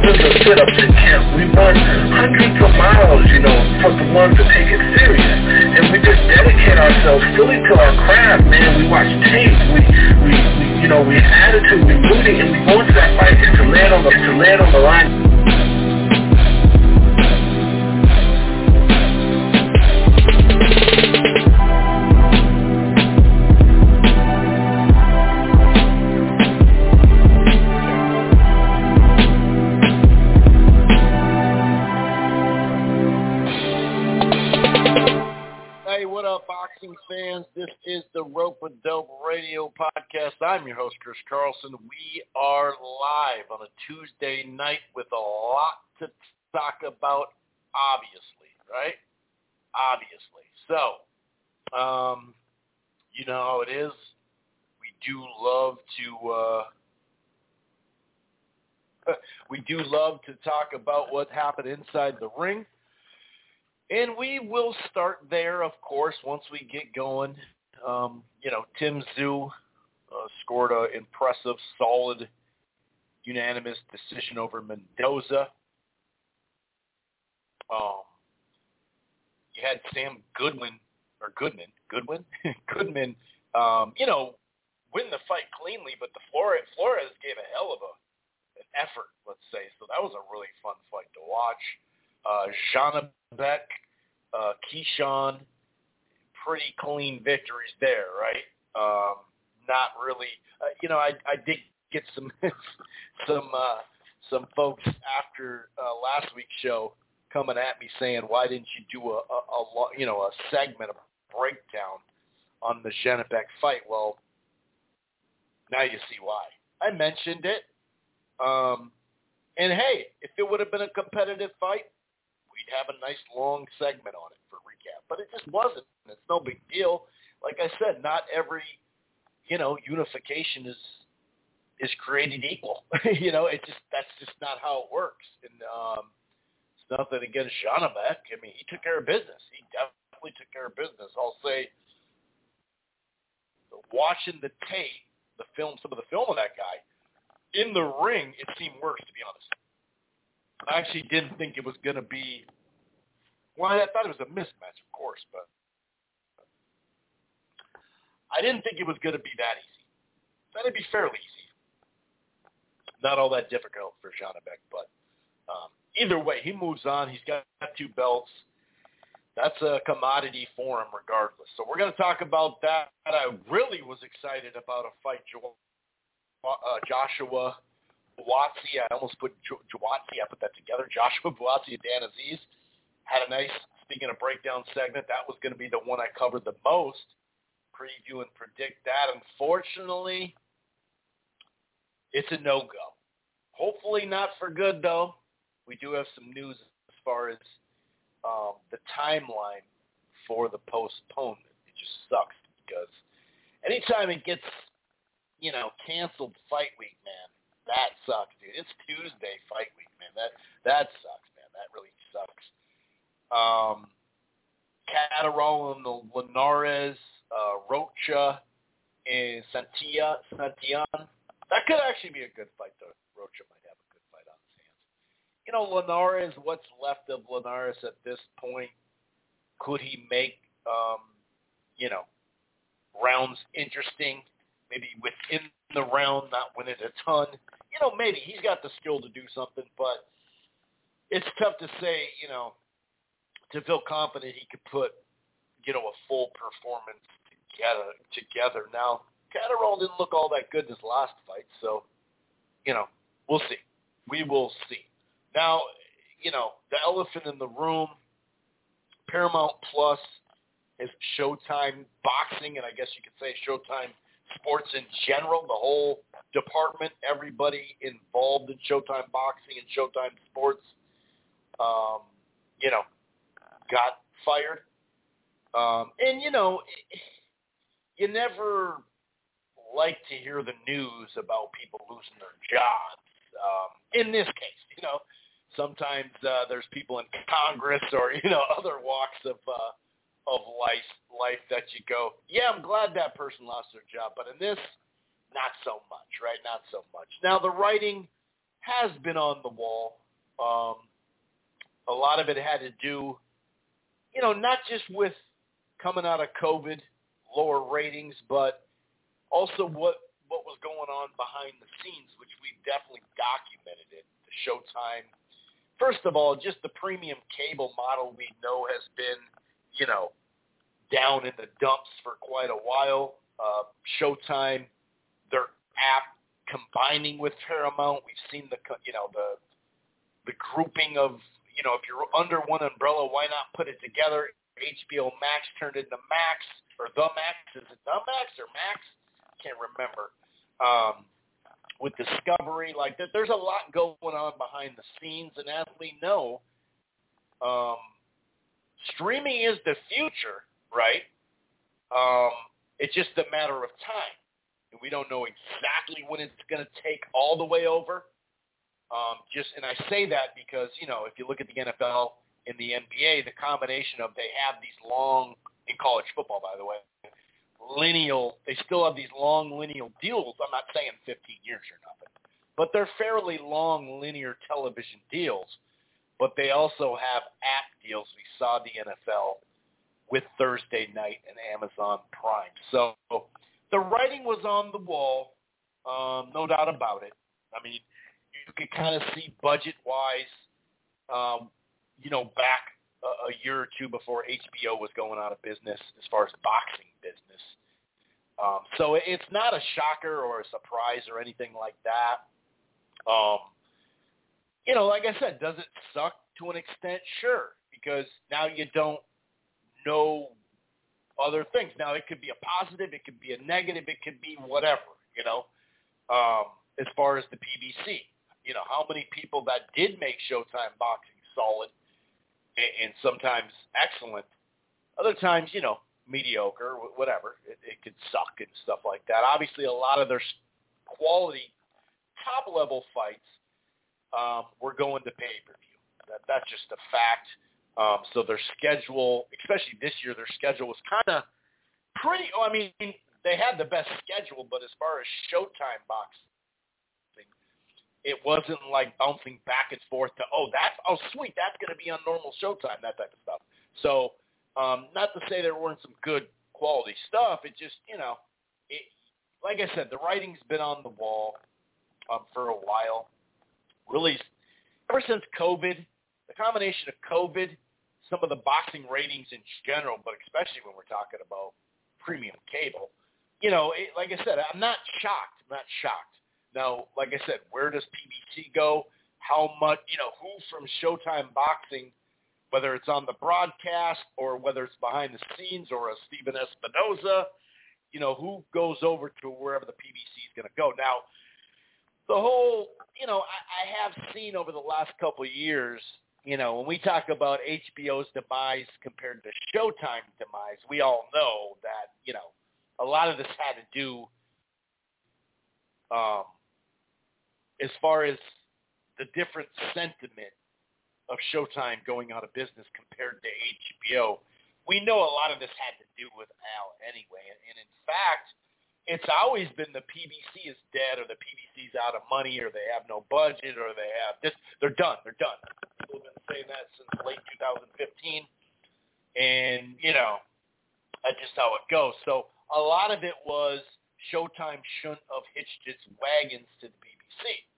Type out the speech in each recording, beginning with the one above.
thousands of sit-ups camp. We run hundreds of miles, you know, for the ones that take it serious. And we just dedicate ourselves fully to our craft, man. We watch tape. We, we, we you know, we have attitude. We rooting, and we go into that fight is to land on the, to land on the line. Radio podcast. I'm your host, Chris Carlson. We are live on a Tuesday night with a lot to talk about, obviously, right? Obviously. So, um, you know how it is. We do love to, uh, we do love to talk about what happened inside the ring. And we will start there, of course, once we get going. Um, you know, Tim Tszyu uh, scored an impressive, solid, unanimous decision over Mendoza. Um, you had Sam Goodwin or Goodman, Goodwin, Goodman. Um, you know, win the fight cleanly, but the Flores, Flores gave a hell of a an effort, let's say. So that was a really fun fight to watch. Uh, Janibek, uh, Keyshawn, pretty clean victories there, right? Um, not really, uh, you know, I, I did get some some uh, some folks after uh, last week's show coming at me saying, why didn't you do a, a, a you know a segment, a breakdown on the Janibek fight? Well, now you see why. I mentioned it. Um, and hey, if it would have been a competitive fight, have a nice long segment on it for recap. But it just wasn't. It's no big deal. Like I said, not every, you know, unification is is created equal. you know, it just that's just not how it works. And um it's nothing against Janibek. I mean, he took care of business. He definitely took care of business. I'll say watching the tape, the film, some of the film of that guy, in the ring, it seemed worse, to be honest. I actually didn't think it was going to be. Well, I thought it was a mismatch, of course, but I didn't think it was going to be that easy. Thought it'd be fairly easy. Not all that difficult for Janibek, but um, either way, he moves on. He's got two belts. That's a commodity for him, regardless. So we're going to talk about that. I really was excited about a fight, Jo- uh, Joshua Buatsi. I almost put Jo- Buatsi. I put that together. Joshua Buatsi and Dan Azeez had a nice, speaking of breakdown segment, that was going to be the one I covered the most, preview and predict that. Unfortunately, it's a no-go. Hopefully not for good, though. We do have some news as far as um, the timeline for the postponement. It just sucks because anytime it gets, you know, canceled fight week, man, that sucks, dude. It's Tuesday fight week, man. That that sucks, man. That really sucks. Um, Catterall and the Linares, uh, Rocha, and Santia, Santillan. That could actually be a good fight, though. Rocha might have a good fight on his hands. You know, Linares, what's left of Linares at this point? Could he make, um, you know, rounds interesting? Maybe within the round, not win it a ton. You know, maybe he's got the skill to do something, but it's tough to say. You know, to feel confident he could put, you know, a full performance together. Together now, Catterall didn't look all that good in his last fight, so you know, we'll see. We will see. Now, you know, the elephant in the room, Paramount Plus is Showtime Boxing, and I guess you could say Showtime sports in general, the whole department, everybody involved in Showtime Boxing and Showtime Sports, um, you know, got fired. Um, and, you know, you never like to hear the news about people losing their jobs. Um, in this case, you know, sometimes uh, there's people in Congress or, you know, other walks of uh, of life life that you go, yeah, I'm glad that person lost their job, but in this, not so much, right? Not so much. Now the writing has been on the wall. Um, a lot of it had to do, you know, not just with coming out of COVID, lower ratings, but also what what was going on behind the scenes, which we definitely documented it. The Showtime, first of all, just the premium cable model we know has been, you know, down in the dumps for quite a while. Uh, Showtime, their app combining with Paramount. We've seen the you know the the grouping of you know if you're under one umbrella, why not put it together? HBO Max turned into Max or the Max. Is it the Max or Max? Can't remember. Um, with Discovery, like that, there's a lot going on behind the scenes, and as we know, um, streaming is the future right? Um, it's just a matter of time. We don't know exactly when it's going to take all the way over. Um, just and I say that because you know if you look at the NFL and the NBA, the combination of they have these long in college football, by the way, lineal. They still have these long lineal deals. I'm not saying 15 years or nothing, but they're fairly long linear television deals. But they also have app deals. We saw the NFL with Thursday night and Amazon Prime. So the writing was on the wall, um, no doubt about it. I mean, you could kind of see budget-wise, um, you know, back a, a year or two before HBO was going out of business as far as boxing business. Um, so it's not a shocker or a surprise or anything like that. Um, you know, like I said, does it suck to an extent? Sure, because now you don't no other things. Now, it could be a positive, it could be a negative, it could be whatever, you know, um, as far as the PBC. You know, how many people that did make Showtime Boxing solid and, and sometimes excellent, other times, you know, mediocre, whatever. It, it could suck and stuff like that. Obviously, a lot of their quality top-level fights um, were going to pay-per-view. That, that's just a fact. Um, so their schedule, especially this year, their schedule was kind of pretty. Oh, I mean, they had the best schedule, but as far as Showtime boxing, it wasn't like bouncing back and forth to oh that's oh sweet that's going to be on normal Showtime that type of stuff. So um, not to say there weren't some good quality stuff. It just you know, it, like I said, the writing's been on the wall um, for a while. Really, ever since COVID, the combination of COVID, some of the boxing ratings in general, but especially when we're talking about premium cable, you know, it, like I said, I'm not shocked. I'm not shocked. Now, like I said, where does PBC go? How much, you know, who from Showtime Boxing, whether it's on the broadcast or whether it's behind the scenes or a Stephen Espinoza, you know, who goes over to wherever the PBC is going to go. Now, the whole, you know, I, I have seen over the last couple of years you know, when we talk about HBO's demise compared to Showtime's demise, we all know that, you know, a lot of this had to do um, as far as the different sentiment of Showtime going out of business compared to HBO. We know a lot of this had to do with Al Haymon. And, in fact, it's always been the PBC is dead or the PBC's out of money or they have no budget or they have this. They're done. They're done people have been saying that since late 2015, and you know that's just how it goes. So a lot of it was Showtime shouldn't have hitched its wagons to the PBC.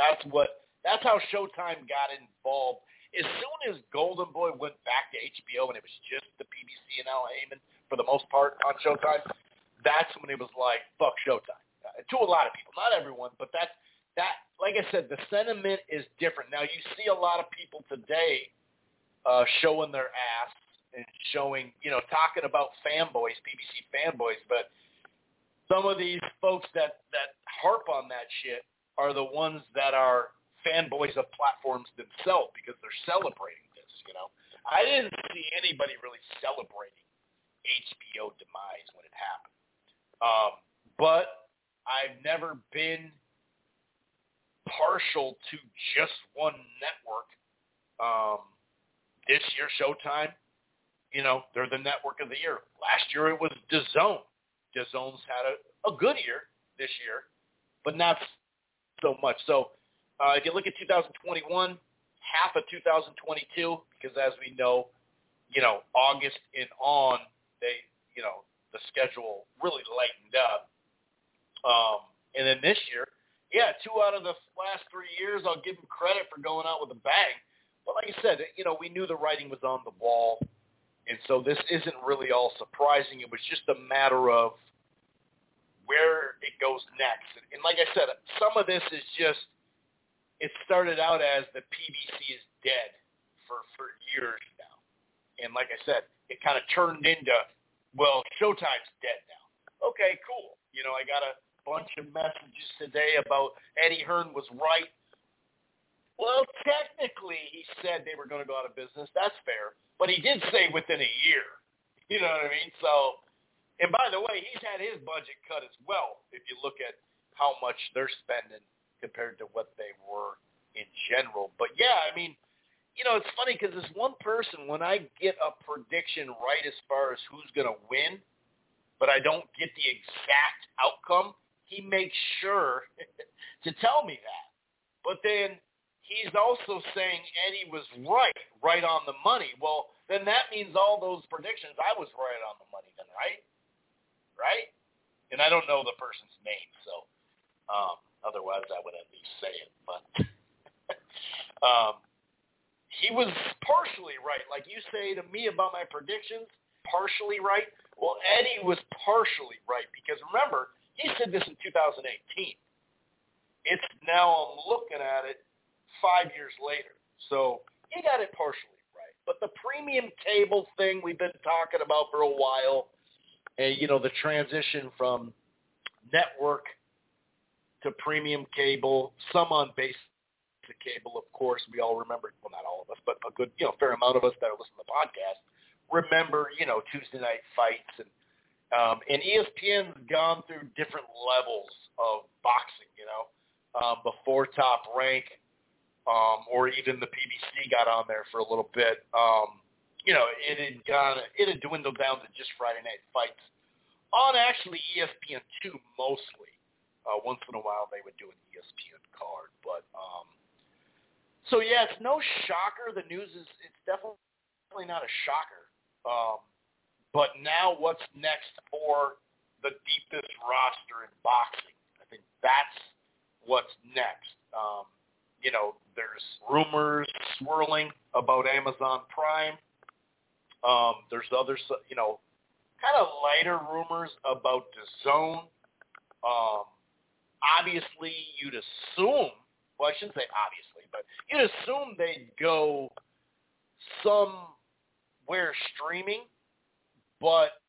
That's what. That's how Showtime got involved. As soon as Golden Boy went back to HBO and it was just the PBC and Al Haymon for the most part on Showtime, that's when it was like fuck Showtime. Uh, to a lot of people, not everyone, but that's that, like I said, the sentiment is different. Now you see a lot of people today uh, showing their ass and showing, you know, talking about fanboys, PBC fanboys, but some of these folks that that harp on that shit are the ones that are fanboys of platforms themselves because they're celebrating this. You know, I didn't see anybody really celebrating HBO demise when it happened. Um, but I've never been partial to just one network. Um, this year, Showtime, you know, they're the network of the year. Last year it was DAZN. DAZN's had a, a good year this year, but not so much. So uh, if you look at 2021, half of 2022, because as we know, you know, August and on, they, you know, the schedule really lightened up. Um, and then this year, yeah, two out of the last three years, I'll give them credit for going out with a bang. But like I said, you know, we knew the writing was on the wall, and so this isn't really all surprising. It was just a matter of where it goes next. And, and like I said, some of this is just it started out as the PBC is dead for for years now, and like I said, it kind of turned into well, Showtime's dead now. Okay, cool. You know, I got a bunch of messages today about Eddie Hearn was right. Well, technically, he said they were going to go out of business. That's fair. But he did say within a year. You know what I mean? So, and by the way, he's had his budget cut as well. If you look at how much they're spending compared to what they were in general. But yeah, I mean, you know, it's funny because this one person, when I get a prediction right as far as who's going to win, but I don't get the exact outcome, he makes sure to tell me that. But then he's also saying Eddie was right, right on the money. Well, then that means all those predictions, I was right on the money then, right? Right? And I don't know the person's name, so um, otherwise I would at least say it. But um, he was partially right. Like you say to me about my predictions, partially right. Well, Eddie was partially right because remember, he said this in 2018. It's now I'm looking at it five years later. So he got it partially right. But the premium cable thing we've been talking about for a while, and you know the transition from network to premium cable, some on basic cable, of course. We all remember, well, not all of us, but a good, you know, fair amount of us that listen to the podcast remember, you know, Tuesday night fights and um, and ESPN's gone through different levels of boxing, you know, um, before Top Rank, um, or even the PBC got on there for a little bit. Um, you know, it had gone, it had dwindled down to just Friday night fights on actually ESPN two mostly. Uh, once in a while they would do an ESPN card, but um, so yeah, it's no shocker. The news is it's definitely not a shocker. Um, but now what's next for the deepest roster in boxing? I think that's what's next. Um, you know, there's rumors swirling about Amazon Prime. Um, there's other, you know, kind of lighter rumors about the zone. Um, obviously, you'd assume, well, I shouldn't say obviously, but you'd assume they'd go somewhere streaming but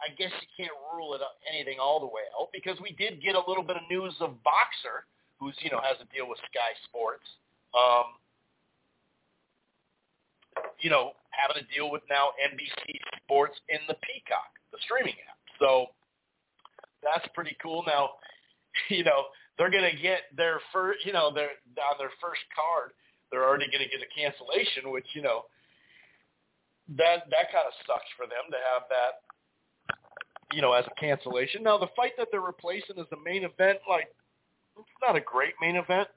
I guess you can't rule it anything all the way out because we did get a little bit of news of Boxxer, who's you know has a deal with Sky Sports. Um, you know, having a deal with now NBC Sports in the Peacock, the streaming app. So that's pretty cool. Now, you know, they're going to get their first, you know, their on their first card, they're already going to get a cancellation, which you know that that kind of sucks for them to have that, you know, as a cancellation. Now the fight that they're replacing as the main event, like it's not a great main event,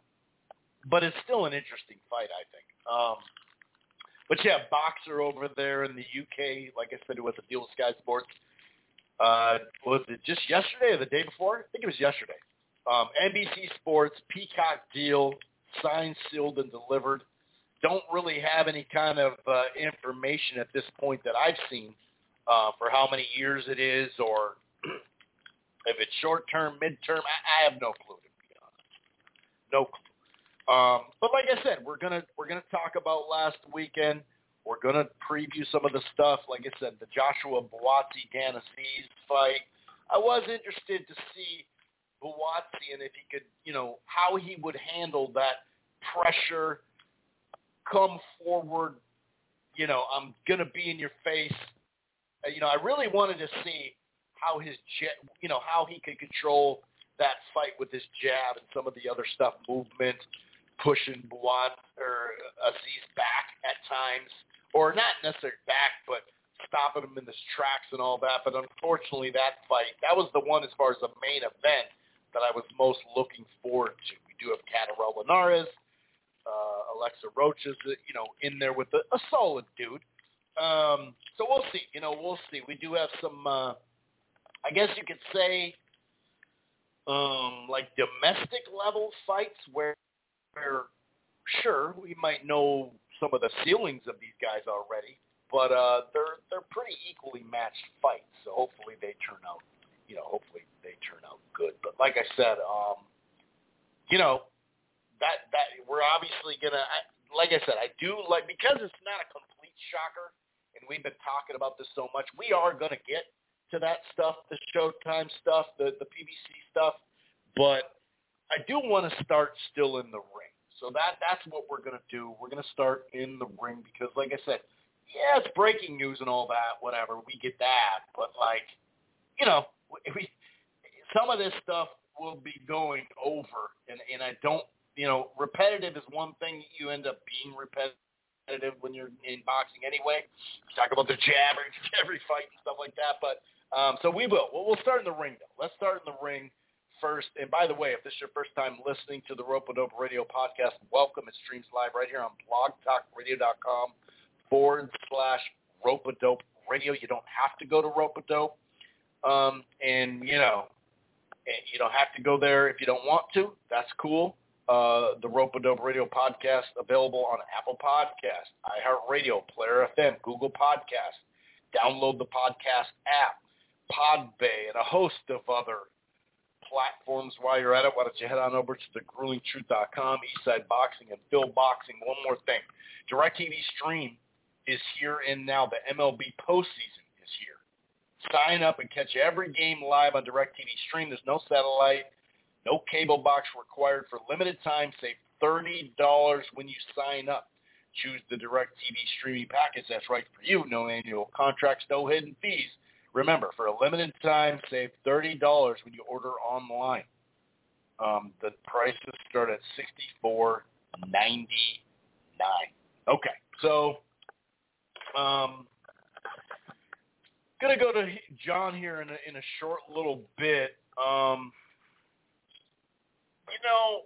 but it's still an interesting fight, I think. Um, but yeah, Boxxer over there in the UK, like I said, with the deal with Sky Sports. Uh, was it just yesterday or the day before? I think it was yesterday. Um, NBC Sports Peacock deal signed, sealed, and delivered don't really have any kind of uh, information at this point that I've seen uh, for how many years it is or if it's short term, mid term. I, I have no clue to be honest. No clue. Um, but like I said, we're gonna we're gonna talk about last weekend. We're gonna preview some of the stuff. Like I said, the Joshua Buatsi Dan Azeez fight. I was interested to see Buatsi and if he could, you know, how he would handle that pressure, come forward, you know, I'm to be in your face. Uh, you know, I really wanted to see how his jet, you know, how he could control that fight with his jab and some of the other stuff, movement, pushing Buat or Azeez back at times, or not necessarily back, but stopping him in his tracks and all that. But unfortunately, that fight, that was the one as far as the main event that I was most looking forward to. We do have Canelo Linares, uh, Alexis Rocha is, you know, in there with a, a solid dude. Um, so we'll see. You know, we'll see. We do have some, uh, I guess you could say, um, like domestic level fights where, where, sure, we might know some of the ceilings of these guys already, but uh, they're they're pretty equally matched fights. So hopefully they turn out, you know, hopefully they turn out good. But like I said, um, you know, that that we're obviously gonna. I, like I said, I do like because it's not a complete shocker, and we've been talking about this so much. We are gonna get to that stuff, the Showtime stuff, the the PBC stuff, but I do want to start still in the ring. So that that's what we're gonna do. We're gonna start in the ring because, like I said, yeah, it's breaking news and all that. Whatever, we get that, but like, you know, we some of this stuff will be going over, and and I don't you know, repetitive is one thing. You end up being repetitive when you're in boxing anyway. Talk about the jab every fight and stuff like that. But um, so we will. Well, we'll start in the ring though. Let's start in the ring first. And by the way, if this is your first time listening to the Rope Dope Radio podcast, welcome. It streams live right here on blogtalkradio.com forward slash Rope Dope Radio. You don't have to go to Rope Dope. Um, and you know, you don't have to go there if you don't want to. That's cool uh, the Rope Dope Radio podcast available on Apple Podcast, iHeartRadio, Player FM, Google Podcast. Download the podcast app, Podbay, and a host of other platforms. While you're at it, why don't you head on over to thegruelingtruth.com, Eastside Boxing, and Phil Boxing. One more thing. DirecTV Stream is here and now. The MLB postseason is here. Sign up and catch every game live on DirecTV Stream. There's no satellite no cable box required for limited time. Save $30 when you sign up. Choose the DirecTV streaming package that's right for you. No annual contracts, no hidden fees. Remember, for a limited time, save $30 when you order online. Um, the prices start at $64.99. Okay, so um, gonna go to John here in a, in a short little bit. Um, you know,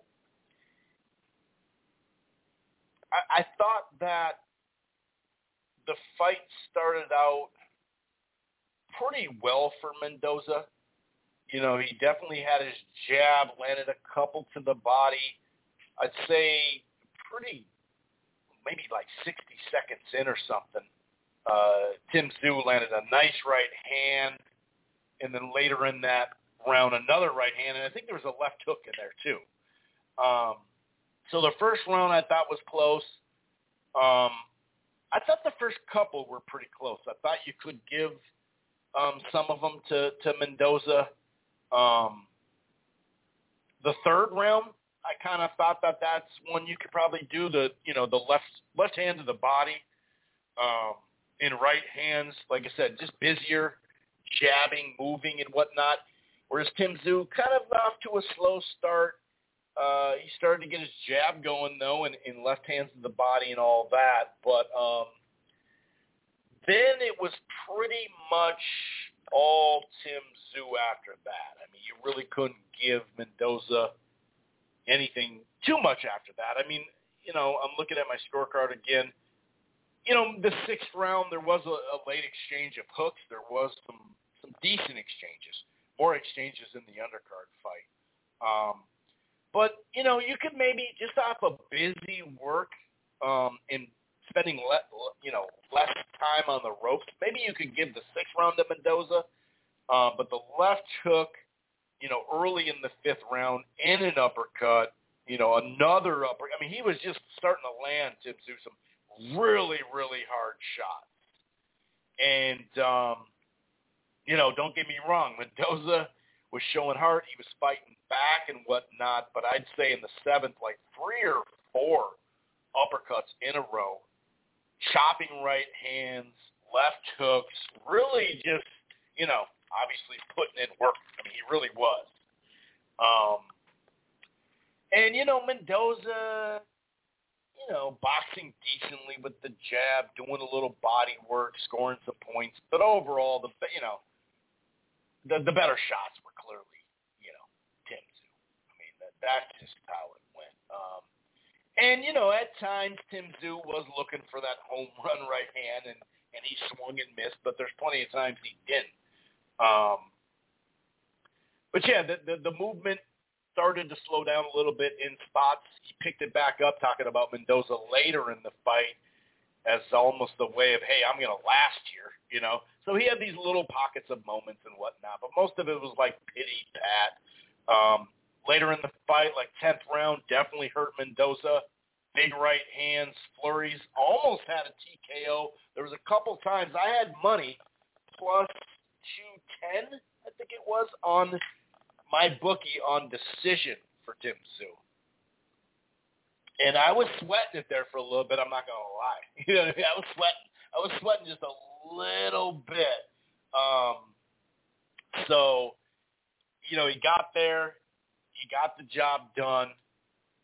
I, I thought that the fight started out pretty well for Mendoza. You know, he definitely had his jab, landed a couple to the body. I'd say pretty, maybe like 60 seconds in or something. Uh, Tim Tszyu landed a nice right hand, and then later in that round another right hand, and I think there was a left hook in there too. Um, so the first round I thought was close. Um, I thought the first couple were pretty close. I thought you could give um, some of them to to Mendoza. Um, the third round, I kind of thought that that's one you could probably do the you know the left left hand to the body, um, in right hands. Like I said, just busier, jabbing, moving, and whatnot. Whereas Tim Tszyu kind of off to a slow start. Uh, he started to get his jab going though, and in left hands to the body and all that. But um, then it was pretty much all Tim Tszyu after that. I mean, you really couldn't give Mendoza anything too much after that. I mean, you know, I'm looking at my scorecard again. You know, the sixth round there was a, a late exchange of hooks. There was some some decent exchanges more exchanges in the undercard fight. Um, but you know, you could maybe just off of busy work um, and spending le- you know less time on the ropes, maybe you could give the sixth round to Mendoza. Uh, but the left hook, you know, early in the fifth round, and an uppercut, you know, another upper. I mean, he was just starting to land to do some really, really hard shots. And um, you know, don't get me wrong, Mendoza was showing heart. He was fighting back and whatnot, but I'd say in the seventh, like three or four uppercuts in a row, chopping right hands, left hooks, really just, you know, obviously putting in work. I mean, he really was. Um, and, you know, Mendoza, you know, boxing decently with the jab, doing a little body work, scoring some points. But overall, the you know, the the better shots were clearly, you know, Tim Tszyu. I mean, that, that's just how and you know, at times Tim Tszyu was looking for that home run right hand, and and he swung and missed. But there's plenty of times he didn't. Um, but yeah, the, the the movement started to slow down a little bit in spots. He picked it back up, talking about Mendoza later in the fight as almost a way of, hey, I'm going to last here, you know. So he had these little pockets of moments and whatnot, but most of it was like pity pat. Um, later in the fight, like 10th round, definitely hurt Mendoza. Big right hands, flurries, almost had a TKO. There was a couple times I had money plus 210, I think it was, on my bookie on decision for Tim Tszyu. And I was sweating it there for a little bit. I'm not gonna lie. You know what I mean? I was sweating. I was sweating just a little bit. Um, so, you know, he got there. He got the job done.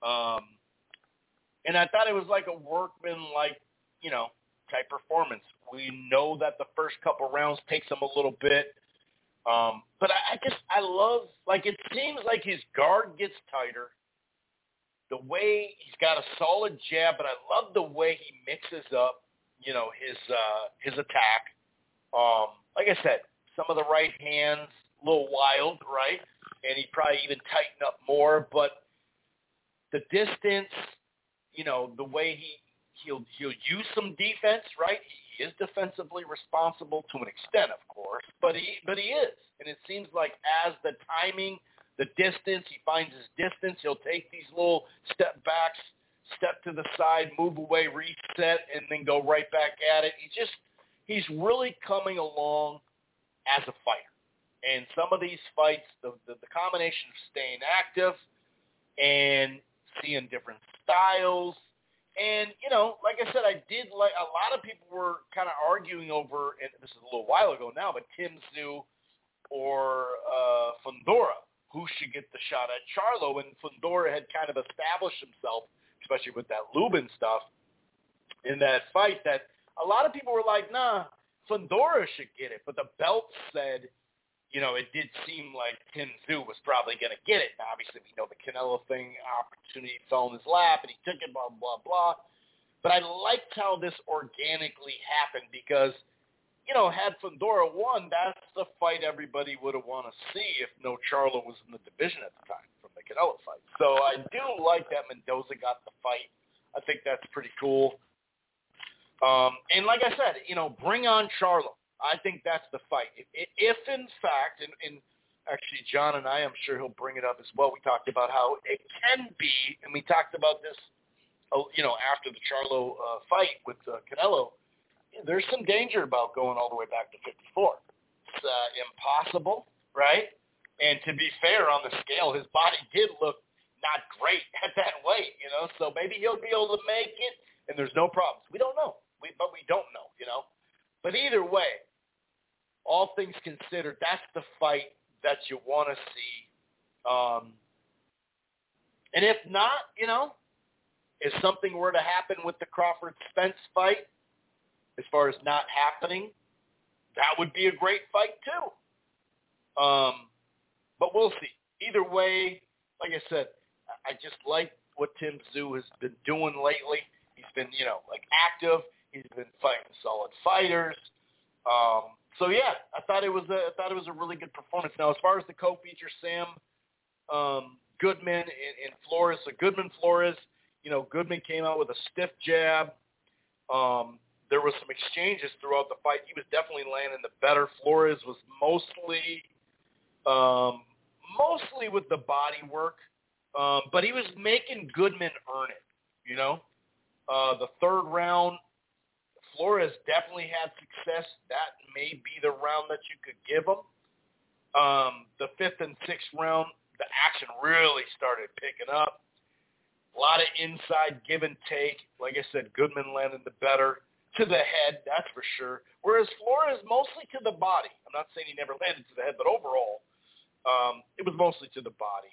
Um, and I thought it was like a workman, like you know, type performance. We know that the first couple rounds takes him a little bit. Um, but I, I just I love like it seems like his guard gets tighter. The way he's got a solid jab, but I love the way he mixes up, you know, his uh, his attack. Um, like I said, some of the right hands little wild, right? And he probably even tighten up more, but the distance, you know, the way he he'll he'll use some defense, right? He is defensively responsible to an extent, of course, but he but he is, and it seems like as the timing, the distance, he finds his distance. He'll take these little step backs, step to the side, move away, reset, and then go right back at it. He just he's really coming along as a fighter. And some of these fights, the, the, the combination of staying active and seeing different styles and you know, like I said, I did like a lot of people were kind of arguing over, and this is a little while ago now, but Tim Tszyu or uh, Fundora, who should get the shot at Charlo, and Fundora had kind of established himself, especially with that Lubin stuff in that fight. That a lot of people were like, nah, Fundora should get it, but the belt said you know, it did seem like Tim Tszyu was probably going to get it. Now, obviously, we know the Canelo thing, opportunity fell in his lap, and he took it, blah, blah, blah. But I liked how this organically happened because, you know, had Fundora won, that's the fight everybody would have wanted to see if no Charlo was in the division at the time from the Canelo fight. So I do like that Mendoza got the fight. I think that's pretty cool. Um, and like I said, you know, bring on Charlo. I think that's the fight. If, if in fact, and, and actually John and I, I'm sure he'll bring it up as well. We talked about how it can be, and we talked about this, uh, you know, after the Charlo uh, fight with uh, Canelo. There's some danger about going all the way back to 54. It's uh, impossible, right? And to be fair, on the scale, his body did look not great at that weight, you know. So maybe he'll be able to make it, and there's no problems. We don't know, we, but we don't know, you know. But either way, all things considered, that's the fight that you want to see. Um, and if not, you know, if something were to happen with the Crawford Spence fight, as far as not happening, that would be a great fight too. Um, but we'll see. Either way, like I said, I just like what Tim Tszyu has been doing lately. He's been, you know, like active. He's been fighting solid fighters. Um, so yeah, I thought it was a I thought it was a really good performance. Now, as far as the co-feature, Sam um, Goodman and, and Flores, so Goodman Flores, you know, Goodman came out with a stiff jab. Um, there was some exchanges throughout the fight. He was definitely landing the better. Flores was mostly um, mostly with the body work, um, but he was making Goodman earn it. You know, uh, the third round, Flores definitely had success. That may be the round that you could give him. Um, the fifth and sixth round, the action really started picking up. A lot of inside give and take. Like I said, Goodman landed the better to the head, that's for sure. Whereas Flores mostly to the body. I'm not saying he never landed to the head, but overall, um, it was mostly to the body.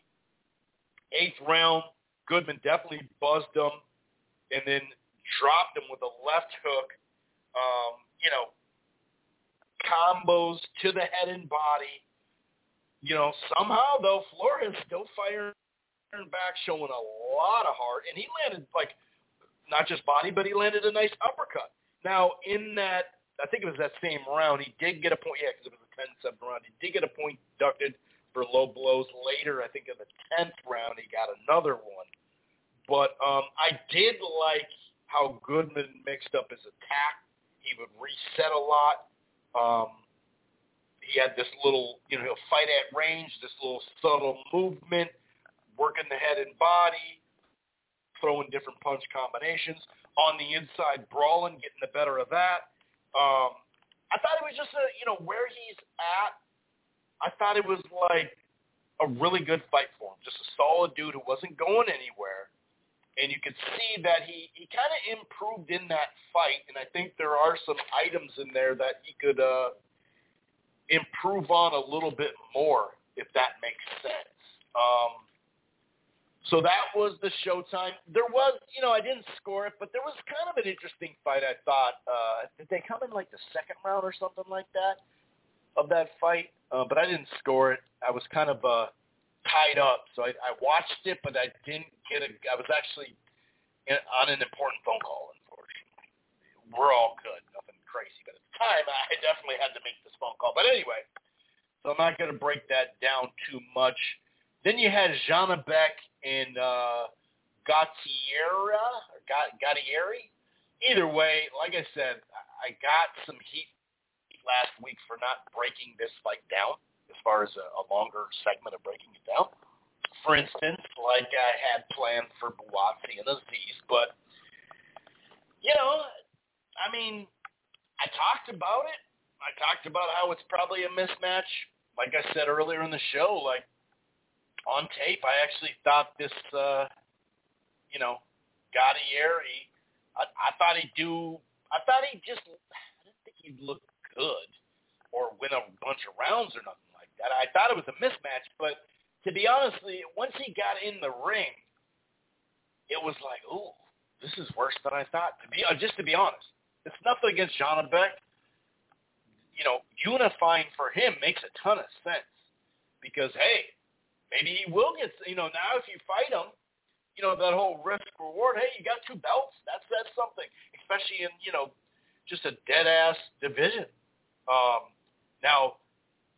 Eighth round, Goodman definitely buzzed him and then dropped him with a left hook. Um, you know, combos to the head and body. You know, somehow though, Flores still firing back, showing a lot of heart, and he landed like not just body, but he landed a nice uppercut. Now, in that, I think it was that same round, he did get a point. Yeah, because it was a 10-7 round. He did get a point deducted for low blows. Later, I think in the 10th round, he got another one. But um, I did like how Goodman mixed up his attack. He would reset a lot. Um, he had this little, you know, he'll fight at range, this little subtle movement, working the head and body, throwing different punch combinations on the inside, brawling, getting the better of that. Um, I thought it was just a, you know, where he's at. I thought it was like a really good fight for him, just a solid dude who wasn't going anywhere and you could see that he he kind of improved in that fight, and I think there are some items in there that he could uh, improve on a little bit more, if that makes sense. Um, so that was the showtime. There was, you know, I didn't score it, but there was kind of an interesting fight. I thought. Uh, did they come in like the second round or something like that of that fight? Uh, but I didn't score it. I was kind of. Uh, tied up. So I, I watched it, but I didn't get a. I was actually on an important phone call. Unfortunately, we're all good, nothing crazy, but at the time I definitely had to make this phone call. But anyway, so I'm not going to break that down too much. Then you had Janibek and uh, Gattiera or Gattieri. Either way, like I said, I got some heat last week for not breaking this fight down as far as a, a longer segment of breaking it down. For instance, like I had planned for Buatsi and Azeez, but you know, I mean, I talked about it. I talked about how it's probably a mismatch. Like I said earlier in the show, like on tape, I actually thought this, uh, you know, Gattieri, I, I thought he'd do. I thought he just. I didn't think he'd look good or win a bunch of rounds or nothing. I thought it was a mismatch, but to be honestly, once he got in the ring, it was like, ooh, this is worse than I thought. To be uh, just to be honest, it's nothing against Janibek. You know, unifying for him makes a ton of sense because hey, maybe he will get. You know, now if you fight him, you know that whole risk reward. Hey, you got two belts. That's that's something, especially in you know just a dead ass division. Um, now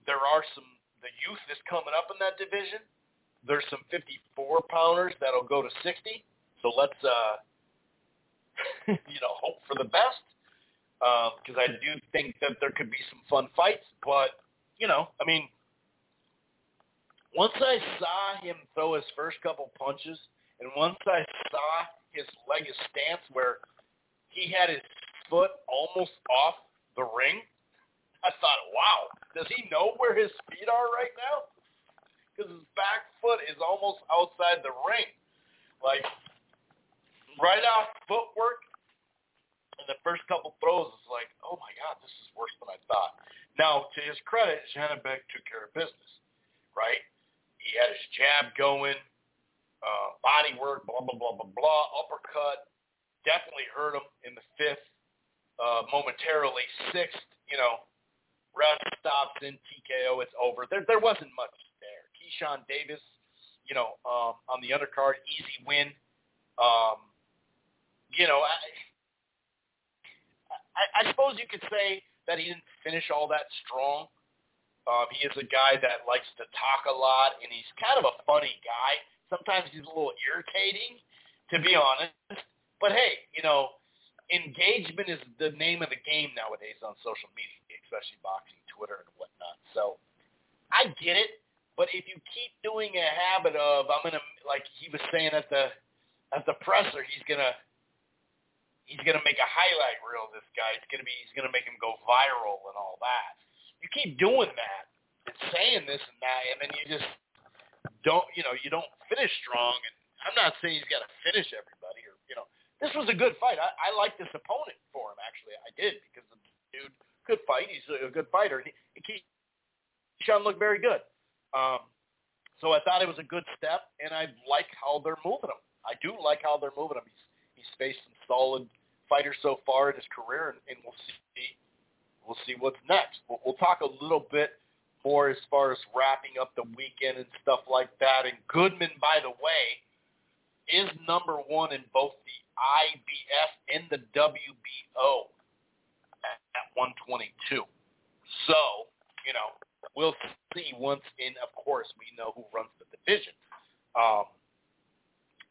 there are some the youth is coming up in that division. There's some 54 pounders that'll go to 60. So let's uh, you know hope for the best because um, I do think that there could be some fun fights. But you know, I mean, once I saw him throw his first couple punches, and once I saw his leg stance where he had his foot almost off the ring, I thought, wow, does he know where his feet are right now? Because his back foot is almost outside the ring. Like, right off footwork, and the first couple throws is like, oh my God, this is worse than I thought. Now, to his credit, Janibek took care of business, right? He had his jab going, uh, body work, blah, blah, blah, blah, blah, uppercut. Definitely hurt him in the fifth, uh, momentarily. Sixth, you know, Russ stops in TKO. It's over. There, there wasn't much there. Keyshawn Davis, you know, um, on the undercard, easy win. Um, you know, I, I, I suppose you could say that he didn't finish all that strong. Um, he is a guy that likes to talk a lot, and he's kind of a funny guy. Sometimes he's a little irritating, to be honest. But hey, you know, engagement is the name of the game nowadays on social media especially boxing, Twitter, and whatnot. So I get it, but if you keep doing a habit of I'm gonna like he was saying at the at the presser, he's gonna he's gonna make a highlight reel. This guy, it's gonna be, he's gonna make him go viral and all that. You keep doing that and saying this and that, and then you just don't, you know, you don't finish strong. And I'm not saying he's got to finish everybody, or you know, this was a good fight. I, I like this opponent for him. Actually, I did because the dude could fight. He's a good fighter. Keyshawn looked very good. Um, so I thought it was a good step, and I like how they're moving him. I do like how they're moving him. He's he's faced some solid fighters so far in his career, and, and we'll see we'll see what's next. We'll, we'll talk a little bit more as far as wrapping up the weekend and stuff like that. And Goodman, by the way, is number one in both the IBF and the WBO at, at 122. So, you know, we'll see once in, of course, we know who runs the division. Um,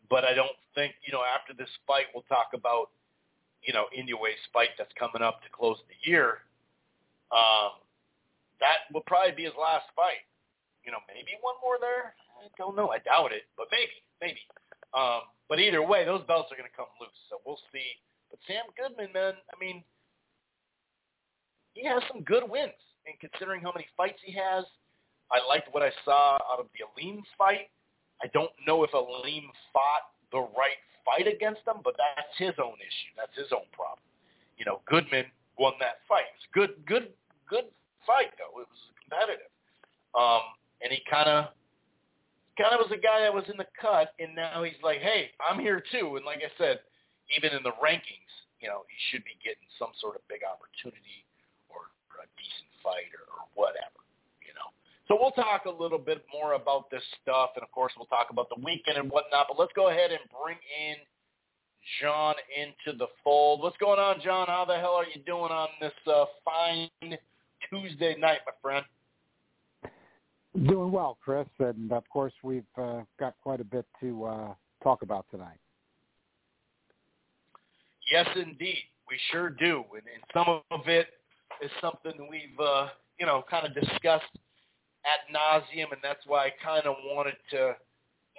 but I don't think, you know, after this fight, we'll talk about, you know, Inoue's fight that's coming up to close the year. Um, that will probably be his last fight. You know, maybe one more there. I don't know. I doubt it, but maybe, maybe. Um, but either way, those belts are going to come loose, so we'll see. But Sam Goodman, man, I mean, he has some good wins and considering how many fights he has, I liked what I saw out of the Aleem fight. I don't know if Aleem fought the right fight against him, but that's his own issue. That's his own problem. You know, Goodman won that fight. It was a good, good, good fight though. It was competitive, um, and he kind of, kind of was a guy that was in the cut, and now he's like, hey, I'm here too. And like I said, even in the rankings, you know, he should be getting some sort of big opportunity decent fight or, or whatever, you know. So we'll talk a little bit more about this stuff, and of course we'll talk about the weekend and whatnot. But let's go ahead and bring in John into the fold. What's going on, John? How the hell are you doing on this uh, fine Tuesday night, my friend? Doing well, Chris, and of course we've uh, got quite a bit to uh, talk about tonight. Yes, indeed, we sure do, and, and some of it is something we've uh, you know kind of discussed ad nauseum, and that's why I kind of wanted to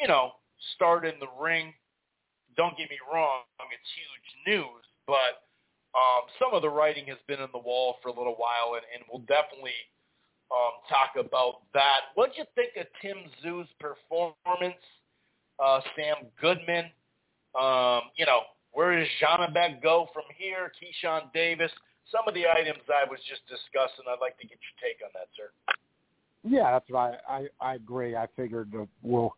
you know start in the ring. Don't get me wrong, it's huge news, but um, some of the writing has been in the wall for a little while, and, and we'll definitely um, talk about that. What do you think of Tim Tszyu's performance? Uh, Sam Goodman, um, you know, where does Janibek go from here? Keyshawn Davis some of the items I was just discussing. I'd like to get your take on that, sir. Yeah, that's right. I I agree. I figured we'll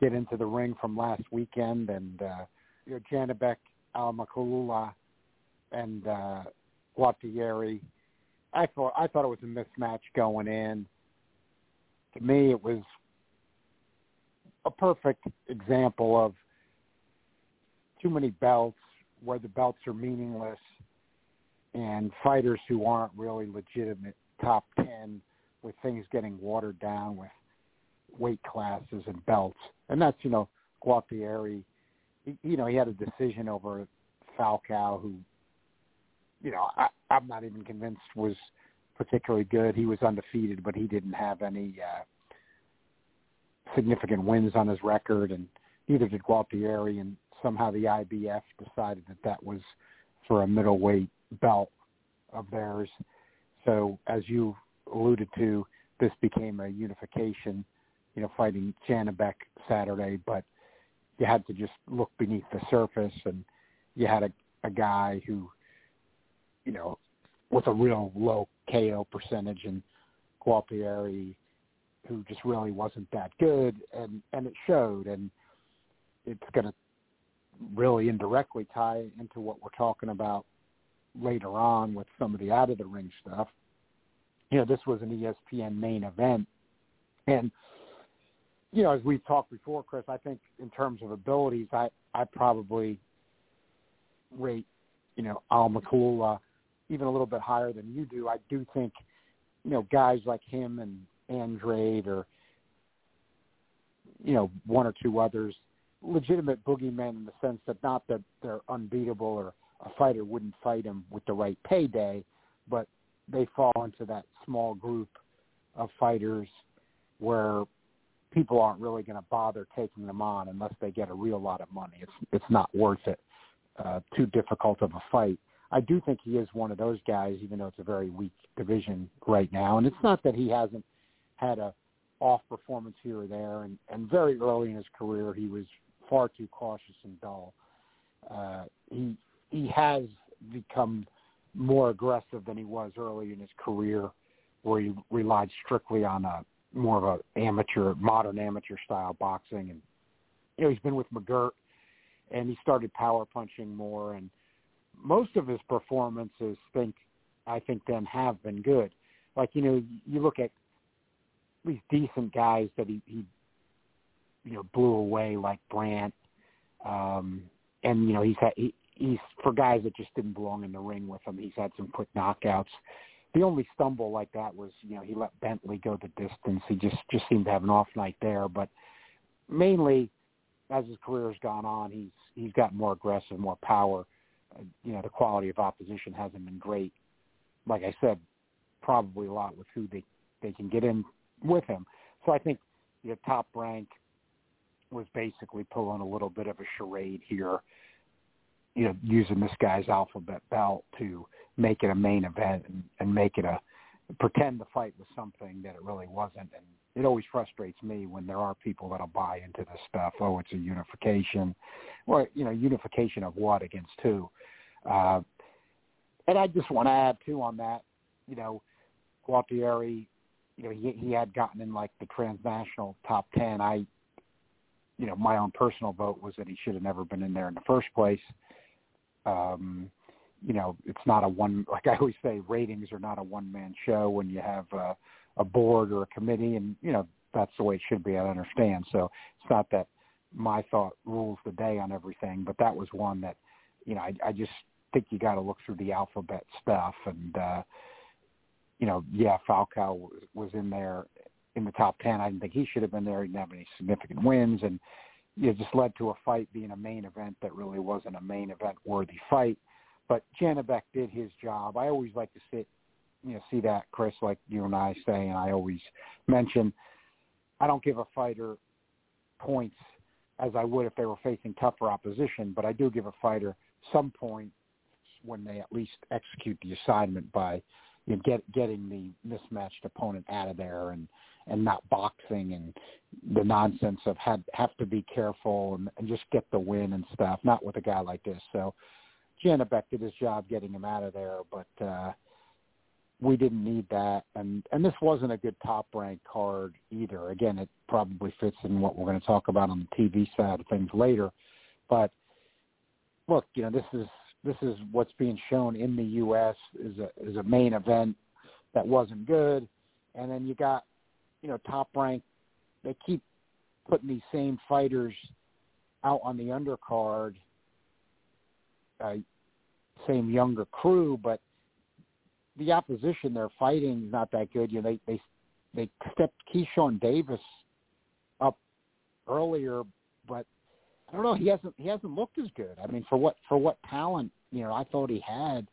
get into the ring from last weekend, and uh, you know, Janibek, Alimkhanuly and uh, Gualtieri. I thought I thought it was a mismatch going in. To me, it was a perfect example of too many belts where the belts are meaningless and fighters who aren't really legitimate top 10 with things getting watered down with weight classes and belts. And that's, you know, Gualtieri, you know, he had a decision over Falcao who, you know, I, I'm not even convinced was particularly good. He was undefeated, but he didn't have any uh, significant wins on his record, and neither did Gualtieri. And somehow the IBF decided that that was for a middleweight belt of theirs. So as you alluded to, this became a unification, you know, fighting Janibek Saturday, but you had to just look beneath the surface and you had a, a guy who, you know, with a real low KO percentage and Gualtieri who just really wasn't that good and, and it showed and it's going to really indirectly tie into what we're talking about later on with some of the out of the ring stuff. You know, this was an ESPN main event. And, you know, as we've talked before, Chris, I think in terms of abilities, I, I probably rate, you know, Alimkhanuly even a little bit higher than you do. I do think, you know, guys like him and Andrade or, you know, one or two others, legitimate boogeymen in the sense that not that they're unbeatable or a fighter wouldn't fight him with the right payday, but they fall into that small group of fighters where people aren't really going to bother taking them on unless they get a real lot of money. It's it's not worth it. uh, too difficult of a fight. I do think he is one of those guys, even though it's a very weak division right now. And it's not that he hasn't had a off performance here or there. And, and very early in his career, he was far too cautious and dull. Uh, he he has become more aggressive than he was early in his career, where he relied strictly on a more of a amateur, modern amateur style boxing. And you know, he's been with McGirt, and he started power punching more. And most of his performances, think I think, then have been good. Like you know, you look at these decent guys that he, he you know blew away, like Brant, um, and you know he's had he's for guys that just didn't belong in the ring with him. He's had some quick knockouts. The only stumble like that was you know he let Bentley go the distance. He just just seemed to have an off night there, but mainly as his career has gone on, he's he's gotten more aggressive, more power. Uh, you know, the quality of opposition hasn't been great. Like I said, probably a lot with who they they can get in with him. So I think the top rank was basically pulling a little bit of a charade here, you know, using this guy's alphabet belt to make it a main event and, and make it a pretend the fight was something that it really wasn't. And it always frustrates me when there are people that'll buy into this stuff. Oh, it's a unification. Well, you know, unification of what against who? Uh, and I just want to add too on that, you know, Gualtieri, you know, he he had gotten in like the transnational top ten. I you know, my own personal vote was that he should have never been in there in the first place. Um, you know, it's not a one, like I always say, ratings are not a one-man show when you have a, a board or a committee, and, you know, that's the way it should be, I understand. So it's not that my thought rules the day on everything, but that was one that, you know, I, I just think you got to look through the alphabet stuff. And, uh, you know, yeah, Falcao was, in there in the top ten. I didn't think he should have been there. He didn't have any significant wins, and it just led to a fight being a main event that really wasn't a main event worthy fight. But Janibek did his job. I always like to sit, you know, see that Chris, like you and I say, and I always mention, I don't give a fighter points as I would if they were facing tougher opposition, but I do give a fighter some points when they at least execute the assignment by you know, get getting the mismatched opponent out of there and and not boxing and the nonsense of had have to be careful and, and just get the win and stuff. Not with a guy like this. So Janibek did his job getting him out of there, but uh, we didn't need that. And and this wasn't a good top ranked card either. Again, it probably fits in what we're going to talk about on the TV side of things later. But look, you know, this is this is what's being shown in the U.S. is a is a main event that wasn't good, and then you got you know, top rank. They keep putting these same fighters out on the undercard, uh, same younger crew, but the opposition they're fighting is not that good. You know, they they they stepped Keyshawn Davis up earlier, but I don't know. He hasn't he hasn't looked as good. I mean, for what for what talent you know I thought he had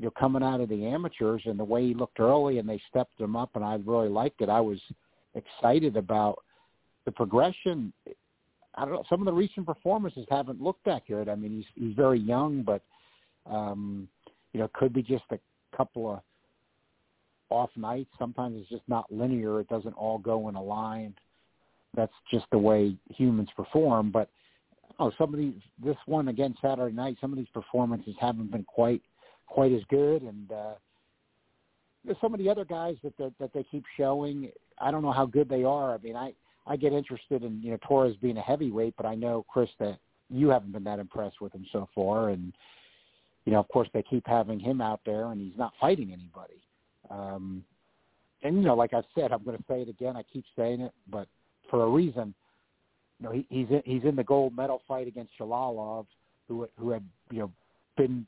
you know, coming out of the amateurs and the way he looked early and they stepped him up and I really liked it. I was excited about the progression. I don't know. Some of the recent performances haven't looked that good. I mean, he's he's very young, but um, you know, could be just a couple of off nights. Sometimes it's just not linear. It doesn't all go in a line. That's just the way humans perform. But oh, some of these, this one again Saturday night, some of these performances haven't been quite quite as good. And uh, some of the other guys that that, that they keep showing, I don't know how good they are. I mean, I I get interested in you know Torrez being a heavyweight, but I know Chris that you haven't been that impressed with him so far, and you know of course they keep having him out there, and he's not fighting anybody. Um, and you know, like I said, I'm going to say it again. I keep saying it, but for a reason. You know, he, he's in, he's in the gold medal fight against Jalolov, who who had you know been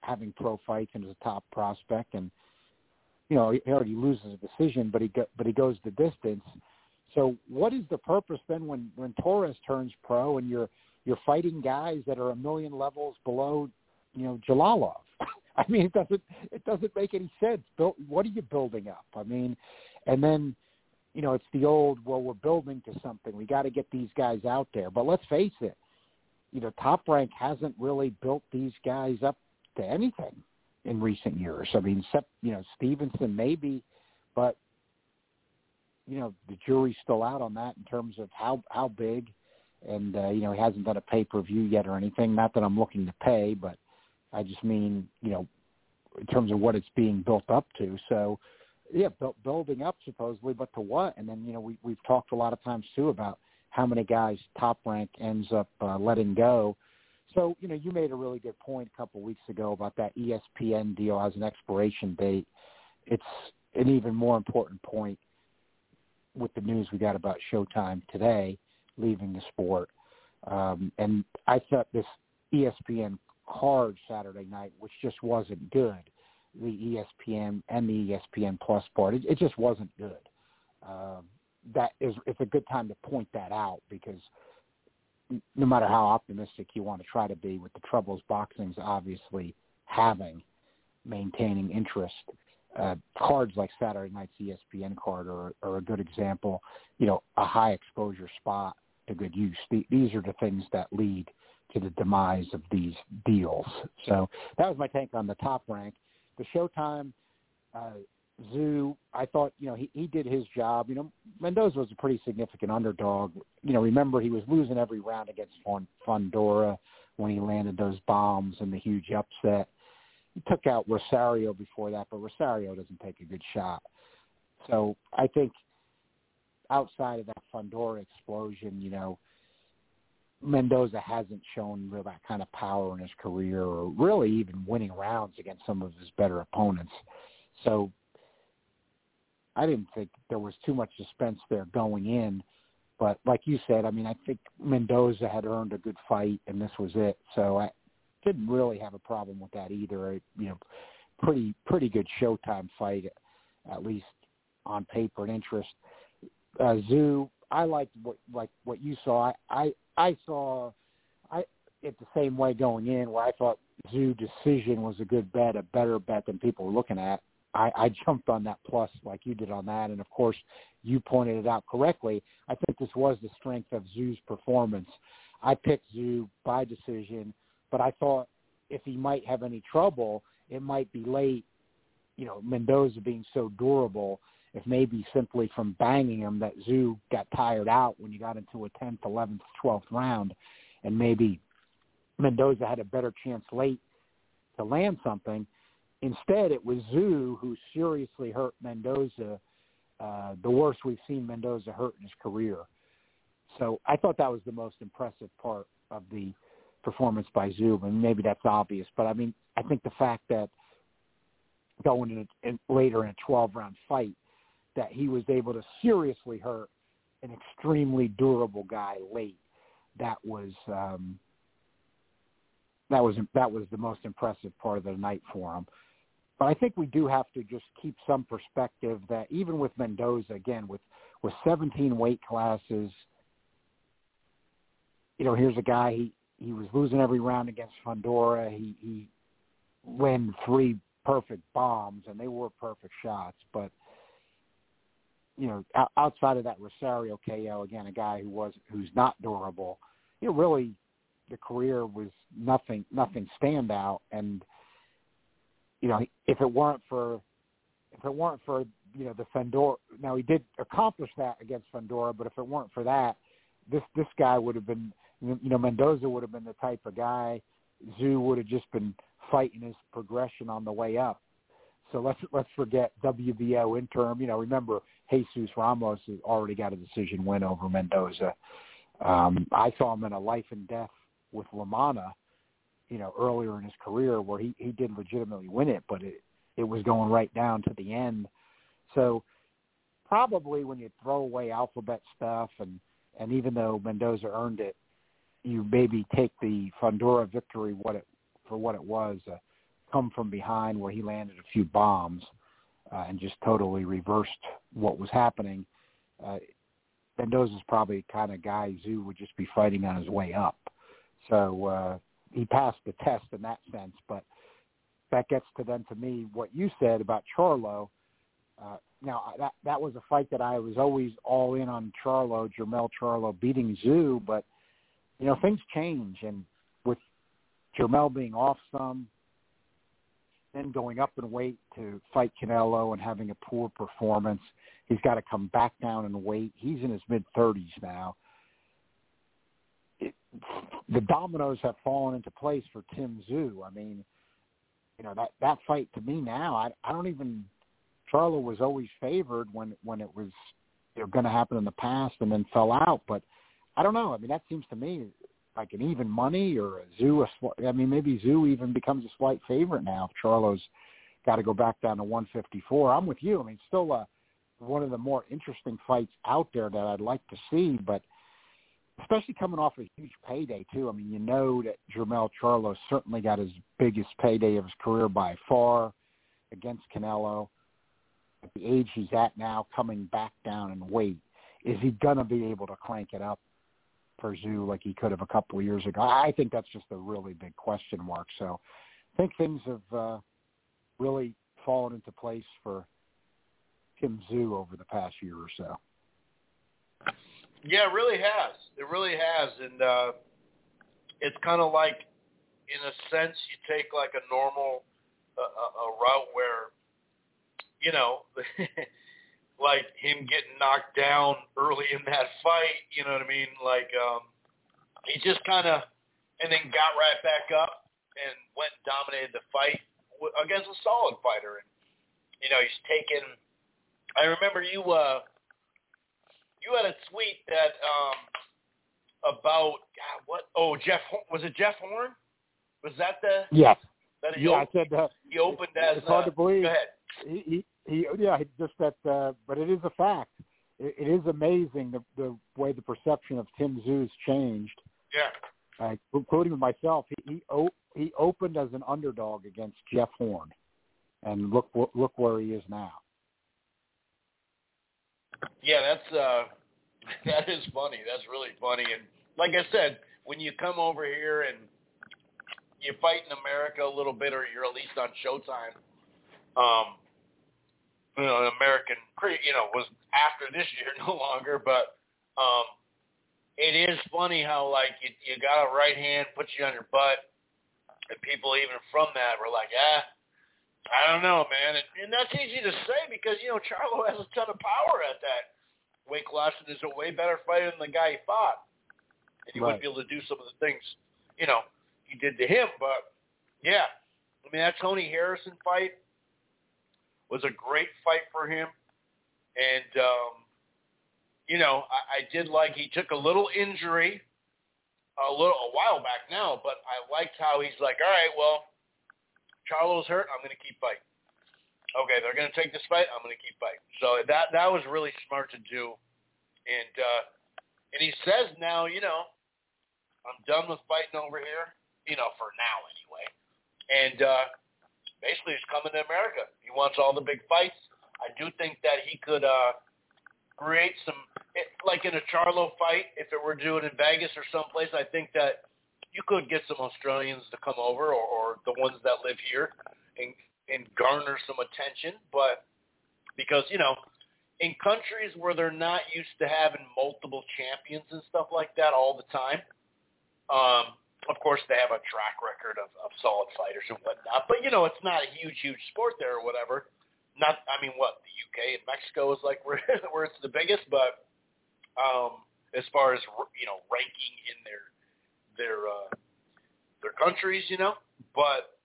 having pro fights and is a top prospect, and you know he already loses a decision, but he go, but he goes the distance. So what is the purpose then when when Torrez turns pro and you're you're fighting guys that are a million levels below, you know, Jalolov? I mean, it doesn't it doesn't make any sense. Build, what are you building up? I mean, and then you know it's the old well we're building to something. We got to get these guys out there. But let's face it, you know, Top Rank hasn't really built these guys up to anything in recent years. I mean, except you know Stevenson maybe, but you know the jury's still out on that in terms of how how big, and uh, you know he hasn't done a pay per view yet or anything. Not that I'm looking to pay, but I just mean you know in terms of what it's being built up to. So yeah, bu- building up supposedly, but to what? And then you know we we've talked a lot of times too about how many guys top rank ends up uh, letting go. So you know you made a really good point a couple of weeks ago about that ESPN deal as an expiration date. It's an even more important point with the news we got about Showtime today leaving the sport. Um, and I thought this ESPN card Saturday night, which just wasn't good, the ESPN and the ESPN Plus part, it, it just wasn't good. Um, that is, it's a good time to point that out because no matter how optimistic you want to try to be with the troubles boxing's obviously having maintaining interest, uh, cards like Saturday night's ESPN card are, are a good example. You know, a high exposure spot to good use. The, these are the things that lead to the demise of these deals. So that was my take on the top rank. The Showtime uh, Tszyu, I thought, you know, he, he did his job. You know, Mendoza was a pretty significant underdog. You know, remember he was losing every round against Fon- Fundora when he landed those bombs and the huge upset. He took out Rosario before that, but Rosario doesn't take a good shot. So I think outside of that Fundora explosion, you know, Mendoza hasn't shown that kind of power in his career or really even winning rounds against some of his better opponents. So I didn't think there was too much suspense there going in. But like you said, I mean, I think Mendoza had earned a good fight, and this was it. So I didn't really have a problem with that either. It, You know, pretty pretty good Showtime fight, at least on paper and interest. Uh, Tszyu, I liked what like what you saw. I I, I saw I it the same way going in, where I thought Tszyu decision was a good bet, a better bet than people were looking at. I, I jumped on that plus like you did on that, and of course you pointed it out correctly. I think this was the strength of Tszyu's performance. I picked Tszyu by decision, but I thought if he might have any trouble, it might be late. You know, Mendoza being so durable, if maybe simply from banging him that Tszyu got tired out when you got into a 10th, 11th, 12th round, and maybe Mendoza had a better chance late to land something. Instead, it was Tszyu who seriously hurt Mendoza, uh, the worst we've seen Mendoza hurt in his career. So I thought that was the most impressive part of the performance by Tszyu, and maybe that's obvious, but I mean, I think the fact that going in, in later in a 12-round fight, that he was able to seriously hurt an extremely durable guy late, that was um, that was that was the most impressive part of the night for him. But I think we do have to just keep some perspective that even with Mendoza, again, with with 17 weight classes, you know, here's a guy he he was losing every round against Fundora. He he landed three perfect bombs, and they were perfect shots. But you know, outside of that Rosario KO, again, a guy who was who's not durable, you know, really the career was nothing nothing standout. And you know, if it weren't for if it weren't for you know the Fundora, now he did accomplish that against Fundora, but if it weren't for that, this this guy would have been you know Mendoza would have been the type of guy. Tszyu would have just been fighting his progression on the way up. So let's let's forget WBO interim. You know, remember Jesus Ramos has already got a decision win over Mendoza. Um, I saw him in a life and death with Lamana, you know, earlier in his career where he, he did legitimately win it, but it, it was going right down to the end. So probably when you throw away alphabet stuff and, and even though Mendoza earned it, you maybe take the Fundora victory what it, for what it was, uh, come from behind where he landed a few bombs uh, and just totally reversed what was happening. Uh, Mendoza's probably kind of guy Tszyu would just be fighting on his way up. So uh, he passed the test in that sense. But that gets to then to me what you said about Charlo. Uh, now that that was a fight that I was always all in on Charlo, Jermell Charlo beating Tszyu, but you know things change, and with Jermell being off some, then going up in weight to fight Canelo and having a poor performance, he's got to come back down in weight. He's in his mid thirties now. It, the dominoes have fallen into place for Tim Tszyu. I mean, you know that that fight to me now, I I don't even. Charlo was always favored when when it was you know, going to happen in the past and then fell out, but I don't know. I mean, that seems to me like an even money or a Tszyu. A, I mean, maybe Tszyu even becomes a slight favorite now if Charlo's got to go back down to 154. I'm with you. I mean, still uh, one of the more interesting fights out there that I'd like to see, but especially coming off a huge payday too. I mean, you know that Jermell Charlo certainly got his biggest payday of his career by far against Canelo. At the age he's at now, coming back down in weight, is he gonna be able to crank it up for like he could have a couple of years ago? I think that's just a really big question mark. So I think things have uh, really fallen into place for Tim Tszyu over the past year or so. Yeah, it really has. It really has, and uh, it's kind of like, in a sense, you take like a normal uh, a route where, you know, like him getting knocked down early in that fight. You know what I mean? Like um, he just kind of, and then got right back up and went and dominated the fight against a solid fighter. And you know, he's taken. I remember you. uh you had a tweet that um about God, what? Oh, Jeff was it Jeff Horn? Was that the? Yes. That he yeah, opened, I said uh, he opened as. It's hard uh, to believe. Go ahead. He, he, he, yeah, just that, uh, but it is a fact. It, it is amazing the the way the perception of Tim Tszyu's changed. Yeah. Uh, including myself, he he, o- he opened as an underdog against Jeff Horn, and look look where he is now. Yeah, that's uh that is funny. That's really funny. And like I said, when you come over here and you fight in America a little bit, or you're at least on Showtime, um, an American, you know, was after this year no longer, but um, it is funny how like you, you got a right hand, puts you on your butt, and people even from that were like, ah. I don't know, man, and, and that's easy to say because you know Charlo has a ton of power at that class and is a way better fighter than the guy he fought, and he Right. wouldn't be able to do some of the things, you know, he did to him. But yeah, I mean that Tony Harrison fight was a great fight for him, and um, you know I, I did like he took a little injury a little a while back now, but I liked how he's like, all right, well, Charlo's hurt, I'm going to keep fighting. Okay, they're going to take this fight, I'm going to keep fighting. So that that was really smart to do, and uh, and he says now, you know, I'm done with fighting over here, you know, for now anyway, and uh, basically he's coming to America. He wants all the big fights. I do think that he could uh, create some, it, like in a Charlo fight, if it were doing in Vegas or someplace. I think that you could get some Australians to come over, or, or the ones that live here, and and garner some attention. But because you know, in countries where they're not used to having multiple champions and stuff like that all the time, um, of course they have a track record of, of solid fighters and whatnot. But you know, it's not a huge, huge sport there or whatever. Not, I mean, what the UK and Mexico is like where where it's the biggest, but um, as far as you know, ranking in their their uh, their countries, you know. But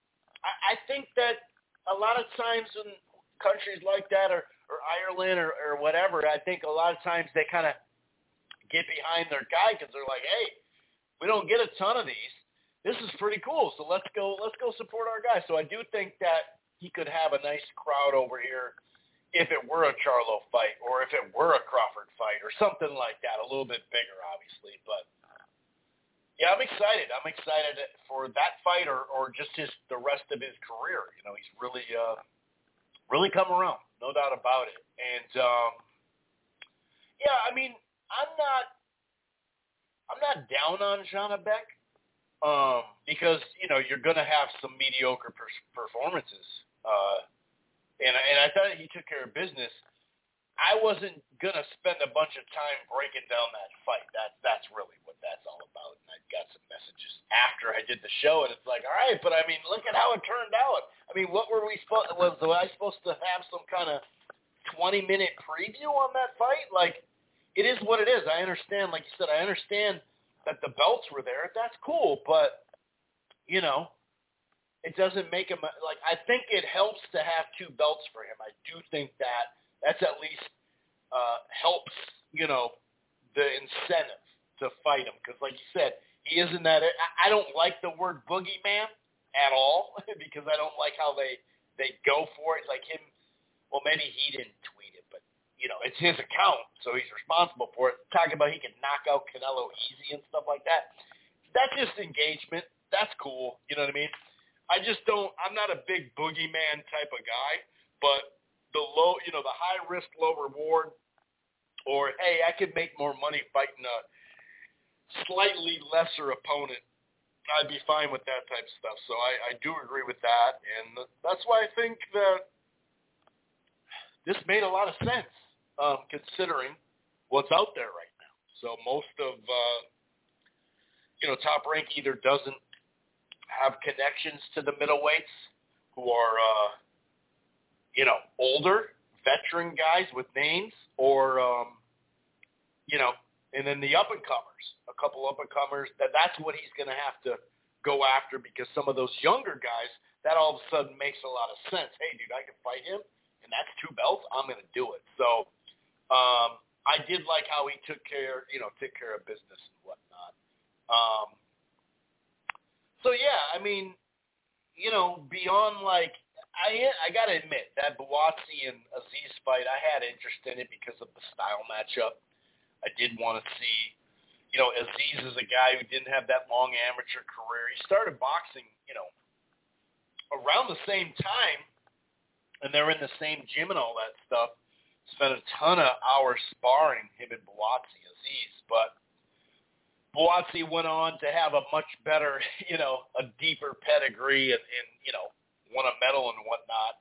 I, I think that a lot of times in countries like that, or or Ireland, or or whatever, I think a lot of times they kind of get behind their guy because they're like, hey, we don't get a ton of these. This is pretty cool, so let's go let's go support our guy. So I do think that he could have a nice crowd over here if it were a Charlo fight or if it were a Crawford fight or something like that, a little bit bigger, obviously. But yeah, I'm excited. I'm excited for that fight or, or just his the rest of his career. You know, he's really uh, really come around, no doubt about it. And um, yeah, I mean, I'm not I'm not down on Janibek um, because you know you're going to have some mediocre per- performances. Uh, and and I thought he took care of business. I wasn't gonna spend a bunch of time breaking down that fight. That that's really what that's all about. And I got some messages after I did the show, and it's like, all right, but I mean, look at how it turned out. I mean, what were we supposed? Was, was I supposed to have some kind of twenty minute preview on that fight? Like, it is what it is. I understand, like you said, I understand that the belts were there. That's cool, but you know, it doesn't make him like. I think it helps to have two belts for him. I do think that that's at least uh, helps. You know, the incentive to fight him because, like you said, he isn't that. I don't like the word boogeyman at all because I don't like how they they go for it. Like him, well, maybe he didn't you know, it's his account, so he's responsible for it. Talking about he can knock out Canelo easy and stuff like that. That's just engagement. That's cool. You know what I mean? I just don't. I'm not a big boogeyman type of guy, but the low, you know, the high risk, low reward, or hey, I could make more money fighting a slightly lesser opponent, I'd be fine with that type of stuff. So I, I do agree with that, and that's why I think that this made a lot of sense um, considering what's out there right now. So most of uh, you know Top Rank either doesn't have connections to the middleweights who are uh, you know older veteran guys with names, or um, you know and then the up and comers, a couple up and comers. That that's what he's going to have to go after because some of those younger guys, that all of a sudden makes a lot of sense. Hey, dude, I can fight him, and that's two belts. I'm going to do it. So um, I did like how he took care, you know, took care of business and whatnot. Um, so yeah, I mean, you know, beyond like I I gotta admit that Buatsi and Azeez fight, I had interest in it because of the style matchup. I did want to see, you know, Azeez is a guy who didn't have that long amateur career. He started boxing, you know, around the same time, and they're in the same gym and all that stuff. Spent a ton of hours sparring him and Buatsi Azeez, but Buatsi went on to have a much better, you know, a deeper pedigree and, and you know, won a medal and whatnot.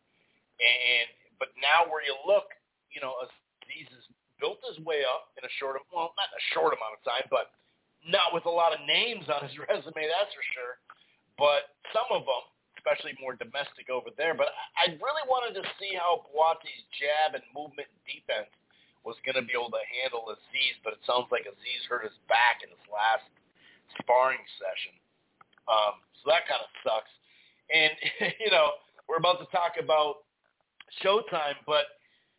And but now where you look, you know, Azeez is built his way up in a short, well, not in a short amount of time, but not with a lot of names on his resume, that's for sure. But some of them, especially more domestic over there. But I really wanted to see how Buatsi's jab and movement and defense was going to be able to handle Azeez, but it sounds like Azeez hurt his back in his last sparring session. Um, so that kind of sucks. And, you know, we're about to talk about Showtime, but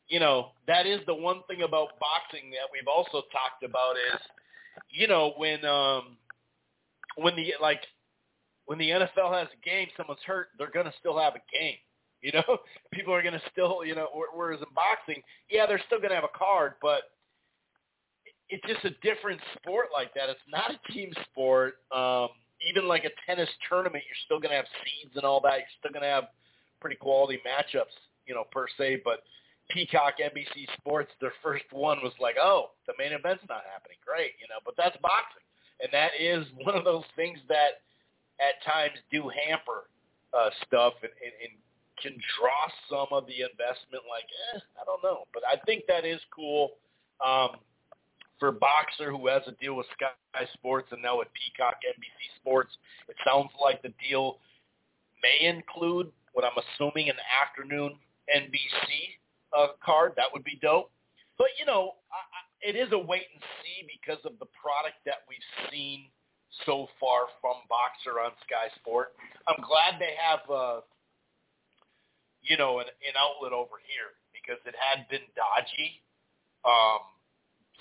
you know, that is the one thing about boxing that we've also talked about is, you know, when um when the like when the NFL has a game, someone's hurt, they're gonna still have a game. You know, people are gonna still, you know, whereas in boxing, yeah, they're still gonna have a card, but it's just a different sport like that. It's not a team sport. Um, even like a tennis tournament, you're still gonna have seeds and all that. You're still gonna have pretty quality matchups, you know, per se, but Peacock, NBC Sports, their first one was like, oh, the main event's not happening. Great, you know, but that's boxing. And that is one of those things that at times do hamper uh, stuff and, and, and can draw some of the investment like, eh, I don't know. But I think that is cool um, for Boxxer who has a deal with Sky Sports and now with Peacock, NBC Sports. It sounds like the deal may include what I'm assuming an afternoon NBC uh, card. That would be dope. But you know, I, I, it is a wait and see because of the product that we've seen so far from Boxxer on Sky Sport. I'm glad they have, uh, you know, an, an outlet over here because it had been dodgy. Um,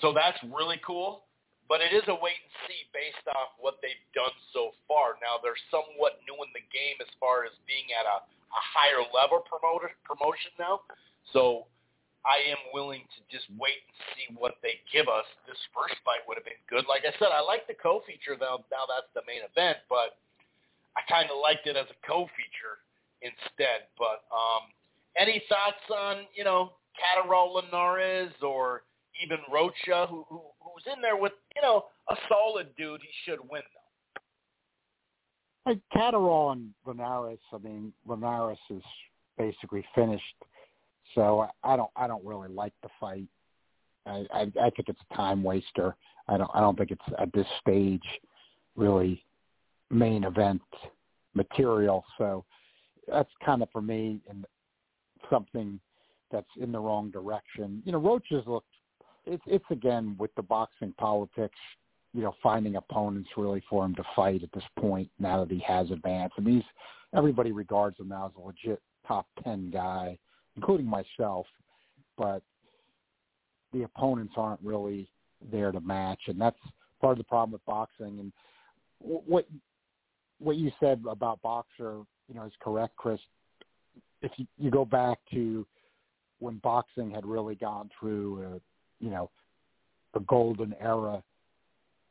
so that's really cool. But it is a wait and see based off what they've done so far. Now they're somewhat new in the game as far as being at a, a higher level promoter, promotion now. So I am willing to just wait and see what they give us. This first fight would have been good. Like I said, I like the co-feature now. Now that's the main event, but I kind of liked it as a co-feature instead. But um, any thoughts on you know Catterall Linares or even Rocha, who, who who's in there with you know a solid dude? He should win though. Like Catterall and Linares, I mean Linares is basically finished so I don't I don't really like the fight. I, I I think it's a time waster. I don't I don't think it's at this stage really main event material. So that's kind of for me and something that's in the wrong direction. You know, Rocha's looked. It's it's again with the boxing politics. You know, finding opponents really for him to fight at this point now that he has advanced. And he's everybody regards him now as a legit top ten guy, including myself. But the opponents aren't really there to match, and that's part of the problem with boxing. And what what you said about Boxxer, you know, is correct, Chris. If you, you go back to when boxing had really gone through, a, you know, a golden era,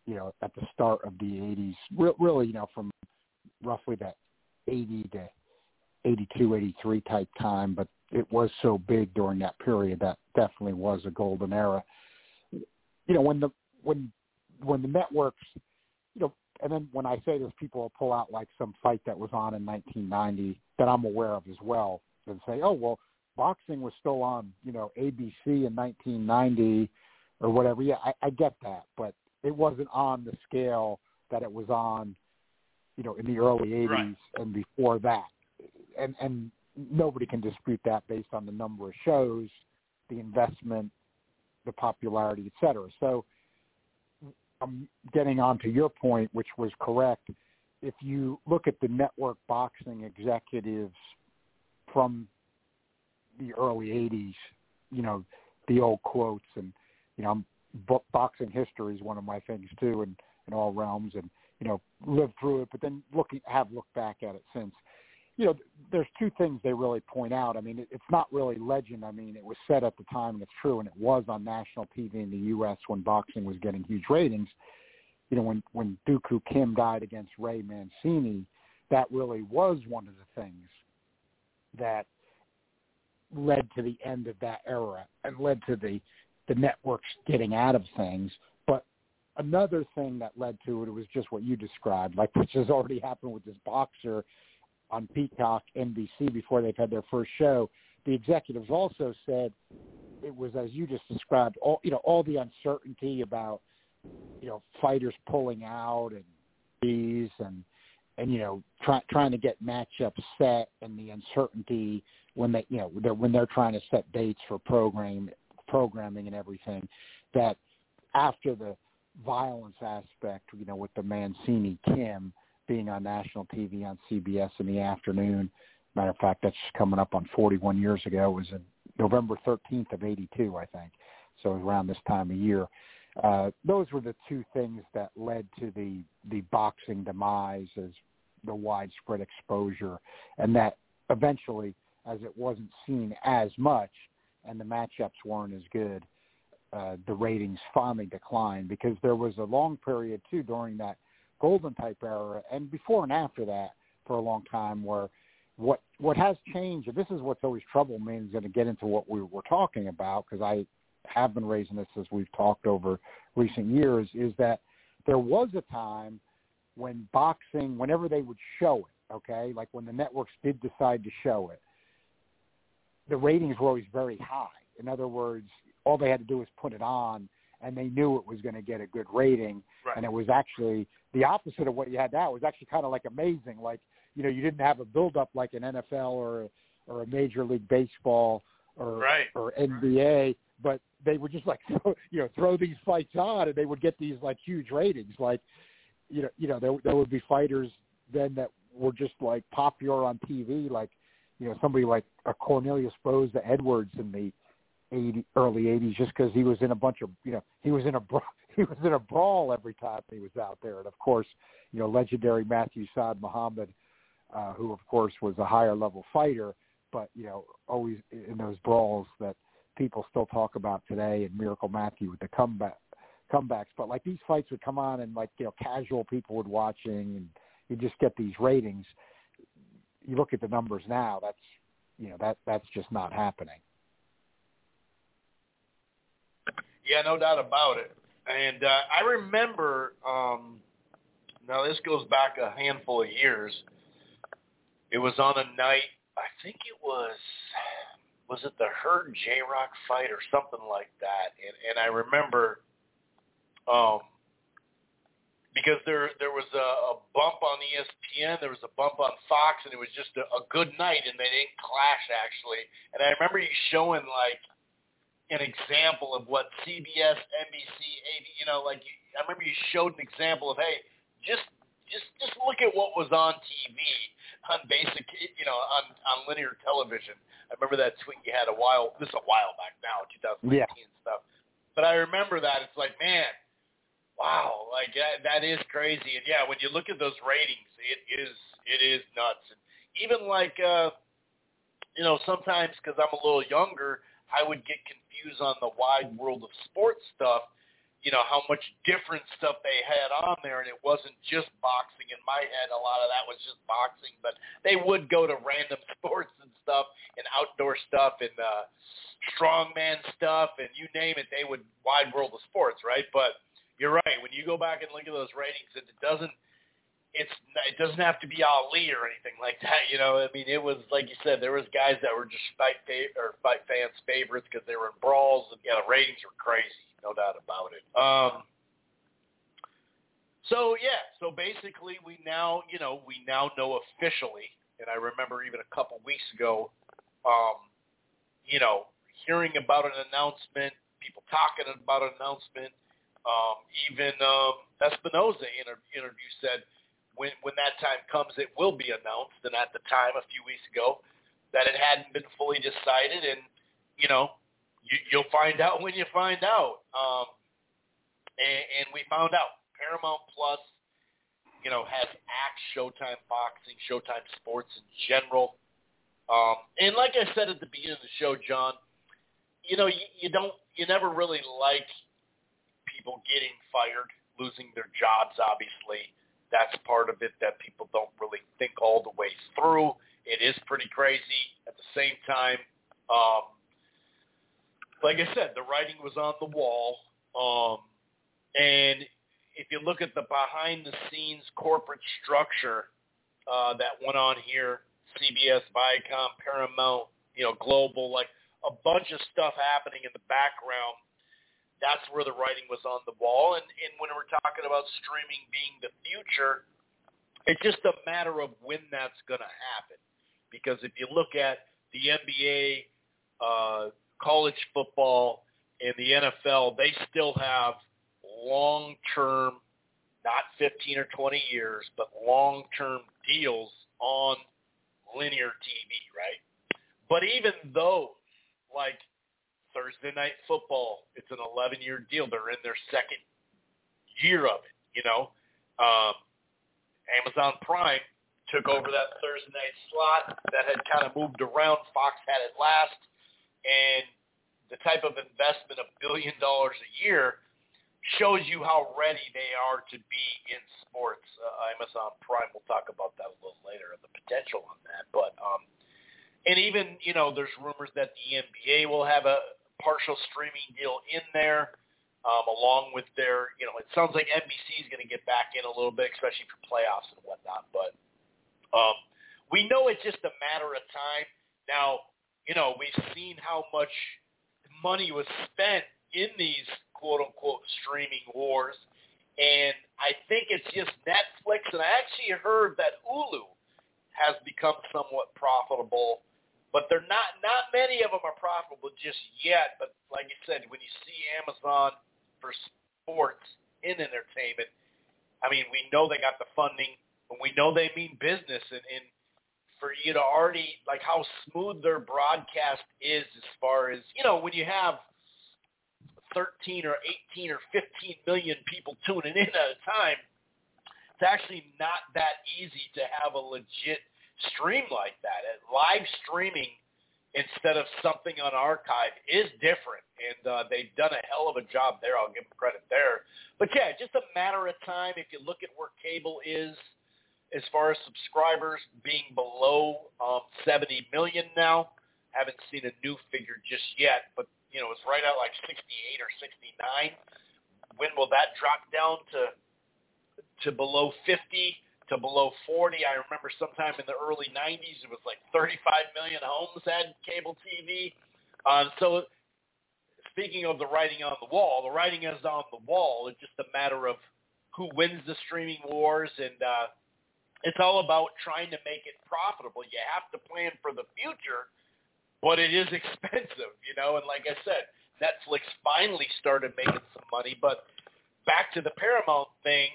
you know, at the start of the '80s, re- really, you know, from roughly that '80 to '82, '83 type time, but it was so big during that period that definitely was a golden era. You know, when the when when the networks, you know, and then when I say this, people will pull out like some fight that was on in 1990 that I'm aware of as well, and say, oh well, boxing was still on, you know, ABC in 1990 or whatever. Yeah, I, I get that, but it wasn't on the scale that it was on, you know, in the early 80s Right. and before that. And and nobody can dispute that based on the number of shows, the investment, the popularity, et cetera. So I'm getting on to your point, which was correct. If you look at the network boxing executives from the early 80s, you know, the old quotes and, you know, bo- boxing history is one of my things too in, in all realms and, you know, lived through it, but then looking, have looked back at it since. You know, there's two things they really point out. I mean, it, it's not really legend. I mean, it was said at the time and it's true and it was on national TV in the U.S. when boxing was getting huge ratings. You know, when, when Duk Koo Kim died against Ray Mancini, that really was one of the things that led to the end of that era and led to the the networks getting out of things. But another thing that led to it was just what you described, like which has already happened with this Boxxer on Peacock, NBC before they've had their first show. The executives also said it was as you just described, all you know, all the uncertainty about you know fighters pulling out and these and and you know try, trying to get matchups set and the uncertainty when they you know they're, when they're trying to set dates for program programming and everything that after the violence aspect you know with the Mancini Kim being on national TV on CBS in the afternoon. Matter of fact that's coming up on 41 years ago. It was in November 13th of 82 I think. So around this time of year. Uh, those were the two things that led to the the boxing demise as the widespread exposure, and that eventually, as it wasn't seen as much, and the matchups weren't as good, uh, the ratings finally declined because there was a long period too during that golden type era and before and after that for a long time where what what has changed and this is what's always troubled me and is going to get into what we were talking about because I have been raising this as we've talked over recent years is that there was a time when boxing, whenever they would show it, okay, like when the networks did decide to show it, the ratings were always very high. In other words, all they had to do was put it on, and they knew it was going to get a good rating. Right. And it was actually the opposite of what you had now. It was actually kind of like amazing. Like you know, you didn't have a build up like an NFL or or a Major League Baseball or Right. or NBA, but they would just like you know throw these fights on, and they would get these like huge ratings. Like you know, you know, there there would be fighters then that were just like popular on TV, like you know somebody like a Cornelius Boza Edwards in the 80, early '80s, just because he was in a bunch of you know he was in a he was in a brawl every time he was out there, and of course you know legendary Matthew Saad Muhammad, uh, who of course was a higher level fighter, but you know always in those brawls that people still talk about today, and Miracle Matthew with the comeback comebacks. But like these fights would come on, and like you know casual people would watching, and you just get these ratings. You look at the numbers now. That's you know that that's just not happening. Yeah, no doubt about it. And uh, I remember, um, now this goes back a handful of years. It was on a night, I think it was, was it the Hurd J-Rock fight or something like that? And, and I remember um, because there there was a, a bump on ESPN, there was a bump on Fox, and it was just a, a good night, and they didn't clash actually. And I remember you showing like an example of what CBS, NBC, AB, you know, like you, I remember you showed an example of hey, just just just look at what was on TV on basic, you know, on on linear television. I remember that tweet you had a while. This is a while back now, 2019 Yeah. stuff. But I remember that. It's like, man, wow, like that, that is crazy. And yeah, when you look at those ratings, it is it is nuts. And even like, uh, you know, sometimes because I'm a little younger, I would get confused on the wide world of sports stuff. You know how much different stuff they had on there, and it wasn't just boxing. In my head, a lot of that was just boxing, but they would go to random sports and stuff, and outdoor stuff, and uh, strongman stuff, and you name it. They would wide world of sports, right? But you're right. When you go back and look at those ratings, it doesn't. It's it doesn't have to be Ali or anything like that. You know, I mean, it was like you said. There was guys that were just fight fa- or fight fans' favorites because they were in brawls, and yeah, the ratings were crazy, no doubt about it. Um. So yeah, so basically, we now you know we now know officially, and I remember even a couple weeks ago, um, you know, hearing about an announcement, people talking about an announcement um, even um, Espinoza in an interview said when when that time comes, it will be announced. And at the time, a few weeks ago, that it hadn't been fully decided, and you know, you, you'll find out when you find out. Um, and, and we found out Paramount Plus, you know, has Axe, Showtime Boxing, Showtime Sports in general. Um, and like I said at the beginning of the show, John, you know, you, you don't, you never really like people getting fired, losing their jobs, obviously. That's part of it that people don't really think all the way through. It is pretty crazy. At the same time, um, like I said, the writing was on the wall. Um, and if you look at the behind-the-scenes corporate structure uh, that went on here, CBS, Viacom, Paramount, you know, Global, like a bunch of stuff happening in the background that's where the writing was on the wall. And, and when we're talking about streaming being the future, it's just a matter of when that's going to happen. Because if you look at the NBA, uh, college football, and the NFL, they still have long-term, not 15 or 20 years, but long-term deals on linear TV, right? But even those, like Thursday night football. It's an 11-year deal. They're in their second year of it. You know, um, Amazon Prime took over that Thursday night slot that had kind of moved around. Fox had it last, and the type of investment of billion dollars a year shows you how ready they are to be in sports. Uh, Amazon Prime. We'll talk about that a little later and the potential on that, but. um and even you know, there's rumors that the NBA will have a partial streaming deal in there, um, along with their, you know, it sounds like NBC is going to get back in a little bit, especially for playoffs and whatnot. But um, we know it's just a matter of time. Now, you know, we've seen how much money was spent in these quote unquote streaming wars. And I think it's just Netflix. And I actually heard that Hulu has become somewhat profitable but they're not not many of them are profitable just yet. But like you said, when you see Amazon for sports in entertainment, I mean, we know they got the funding, and we know they mean business, and, and for you to already like how smooth their broadcast is as far as you know when you have 13 or 18 or 15 million people tuning in at a time, it's actually not that easy to have a legit stream like that. Live streaming instead of something on archive is different, and uh, they've done a hell of a job there. I'll give them credit there. But yeah, just a matter of time. If you look at where cable is as far as subscribers being below um, 70 million now, haven't seen a new figure just yet, but you know it's right at like 68 or 69. When will that drop down to to below 50? To below 40. I remember sometime in the early 90s, it was like 35 million homes had cable TV. Uh, so speaking of the writing on the wall, the writing is on the wall. It's just a matter of who wins the streaming wars, and uh, it's all about trying to make it profitable. You have to plan for the future, but it is expensive, you know. And like I said, Netflix finally started making some money, but back to the Paramount thing,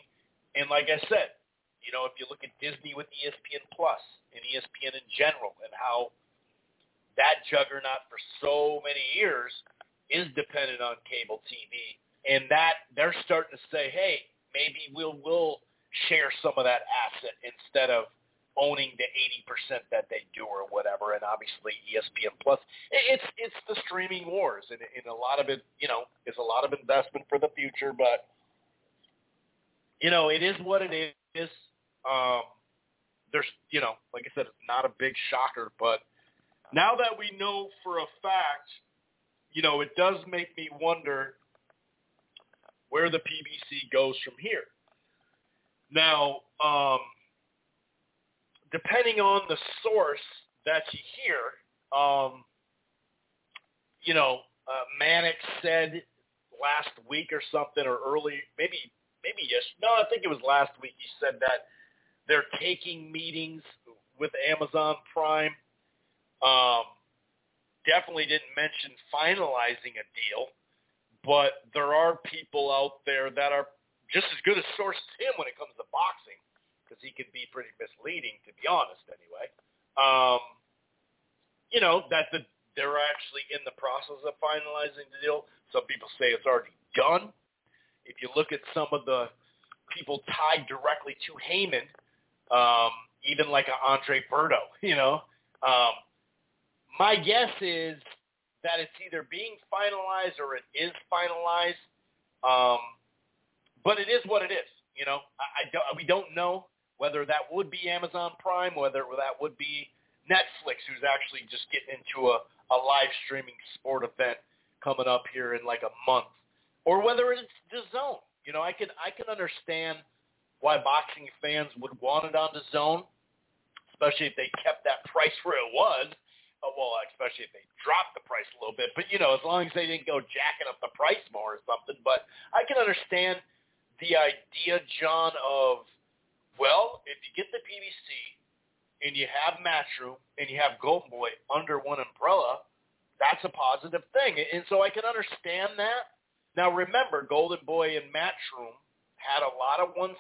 and like I said, you know, if you look at Disney with ESPN Plus and ESPN in general, and how that juggernaut for so many years is dependent on cable TV, and that they're starting to say, hey, maybe we'll we'll share some of that asset instead of owning the 80% that they do or whatever. And obviously ESPN Plus, it's it's the streaming wars, and, and a lot of it, you know, is a lot of investment for the future. But you know, it is what it is. Um, there's, you know, like I said, it's not a big shocker, but now that we know for a fact, you know, it does make me wonder where the PBC goes from here. Now, um, depending on the source that you hear, um, you know, uh, Mannix said last week or something, or early, maybe, maybe yes, no, I think it was last week. He said that they're taking meetings with Amazon Prime. Um, definitely didn't mention finalizing a deal, but there are people out there that are just as good a source as him when it comes to boxing, because he can be pretty misleading, to be honest. Anyway, um, you know that the, they're actually in the process of finalizing the deal. Some people say it's already done. If you look at some of the people tied directly to Haymon, um, even like a Andre Berto, you know, um, my guess is that it's either being finalized or it is finalized. Um, but it is what it is. You know, I, I don't, we don't know whether that would be Amazon Prime, whether that would be Netflix, who's actually just getting into a, a live streaming sport event coming up here in like a month, or whether it's the Zone. You know, I can I can understand why boxing fans would want it on the Zone, especially if they kept that price where it was. Oh, well, especially if they dropped the price a little bit. But you know, as long as they didn't go jacking up the price more or something. But I can understand the idea, John, of, well, if you get the PBC and you have Matchroom and you have Golden Boy under one umbrella, that's a positive thing. And so I can understand that. Now remember, Golden Boy and Matchroom had a lot of 160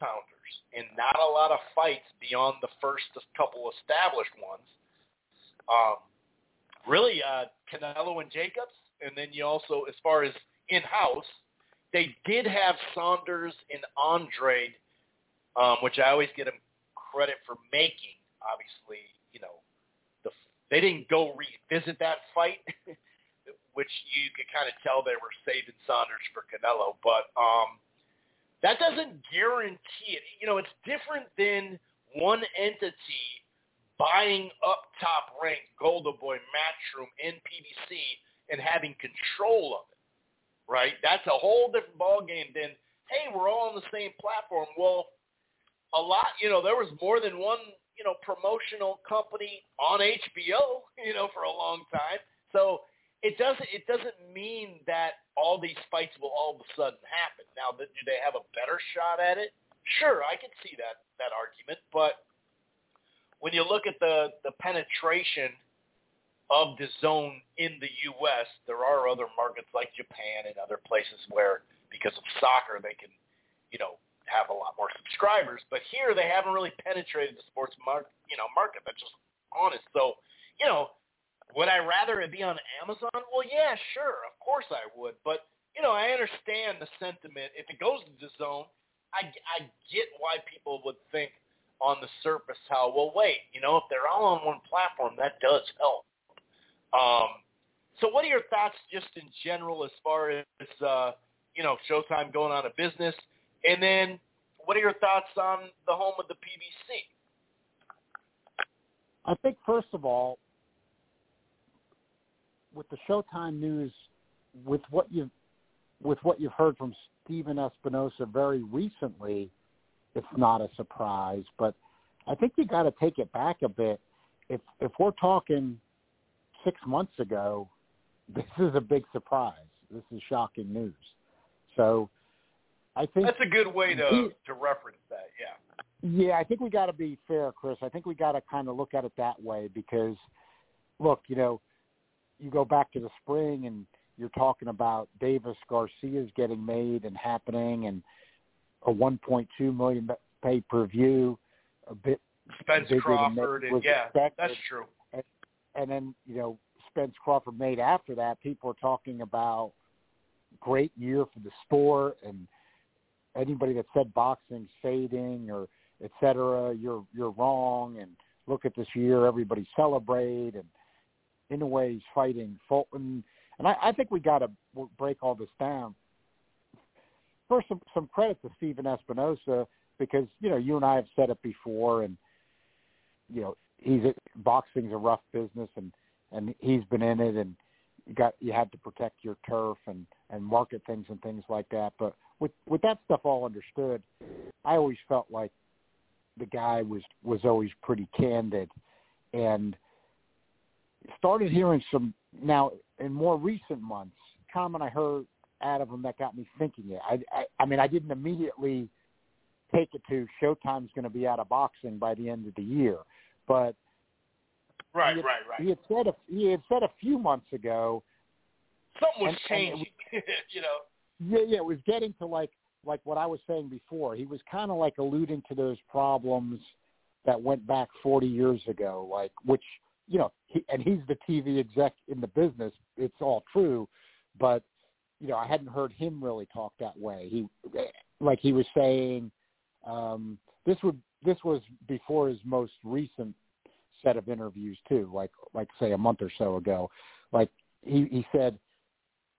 pounders and not a lot of fights beyond the first couple established ones. Um, really, uh, Canelo and Jacobs, and then you also, as far as in-house, they did have Saunders and Andrade, um, which I always get them credit for making. Obviously, you know, the they didn't go revisit that fight, which you could kind of tell they were saving Saunders for Canelo. But um, that doesn't guarantee it. You know, it's different than one entity buying up top ranked Golden Boy Matchroom and PBC and having control of it right? That's a whole different ball game than hey, we're all on the same platform. Well, a lot, you know, there was more than one, you know, promotional company on HBO, you know, for a long time. So it doesn't it doesn't mean that all these fights will all of a sudden happen. Now, do they have a better shot at it? Sure, I can see that that argument, but when you look at the the penetration of the zone in the U.S. There are other markets like Japan and other places where, because of soccer, they can, you know, have a lot more subscribers. But here, they haven't really penetrated the sports market, you know, market. That's just honest. So, you know, would I rather it be on Amazon? Well, yeah, sure, of course I would. But you know, I understand the sentiment. If it goes to DAZN, I I get why people would think on the surface how well wait, you know, if they're all on one platform, that does help. Um, so what are your thoughts just in general as far as, uh, you know, Showtime going out of business? And then what are your thoughts on the home of the PBC? I think, first of all, with the Showtime news, with what you've with what you've heard from Stephen Espinoza very recently, it's not a surprise. But I think you got to take it back a bit. If if we're talking six months ago, this is a big surprise. This is shocking news. So I think That's a good way to he- to reference that. Yeah. Yeah, I think we got to be fair, Chris. I think we got to kind of look at it that way because, look, you know, you go back to the spring and you're talking about Davis Garcia's getting made and happening, and a 1.2 million pay per view, a bit Spence Crawford and yeah, expected. that's true. and then you know Spence Crawford made after that. People are talking about great year for the sport, and anybody that said boxing's fading or et cetera, you're you're wrong. And look at this year, everybody celebrate, and in a way, he's fighting Fulton. And I, I think we got to break all this down. First, some, some credit to Stephen Espinoza because you know you and I have said it before, and you know he's a, boxing's a rough business, and and he's been in it, and you got you had to protect your turf and and market things and things like that. But with with that stuff all understood, I always felt like the guy was was always pretty candid, and started hearing some now in more recent months comment I heard out of him that got me thinking it. I I, I mean I didn't immediately take it to Showtime's going to be out of boxing by the end of the year, but Right, had, right, right. He had said a, he had said a few months ago. Something was and- and it changing. you know. Yeah, yeah, it was getting to like like what I was saying before. He was kind of like alluding to those problems that went back 40 years ago, like which you know, he, and he's the TV exec in the business. It's all true, but you know, I hadn't heard him really talk that way. He like he was saying um, this would this was before his most recent set of interviews too, like like say a month or so ago. Like he he said,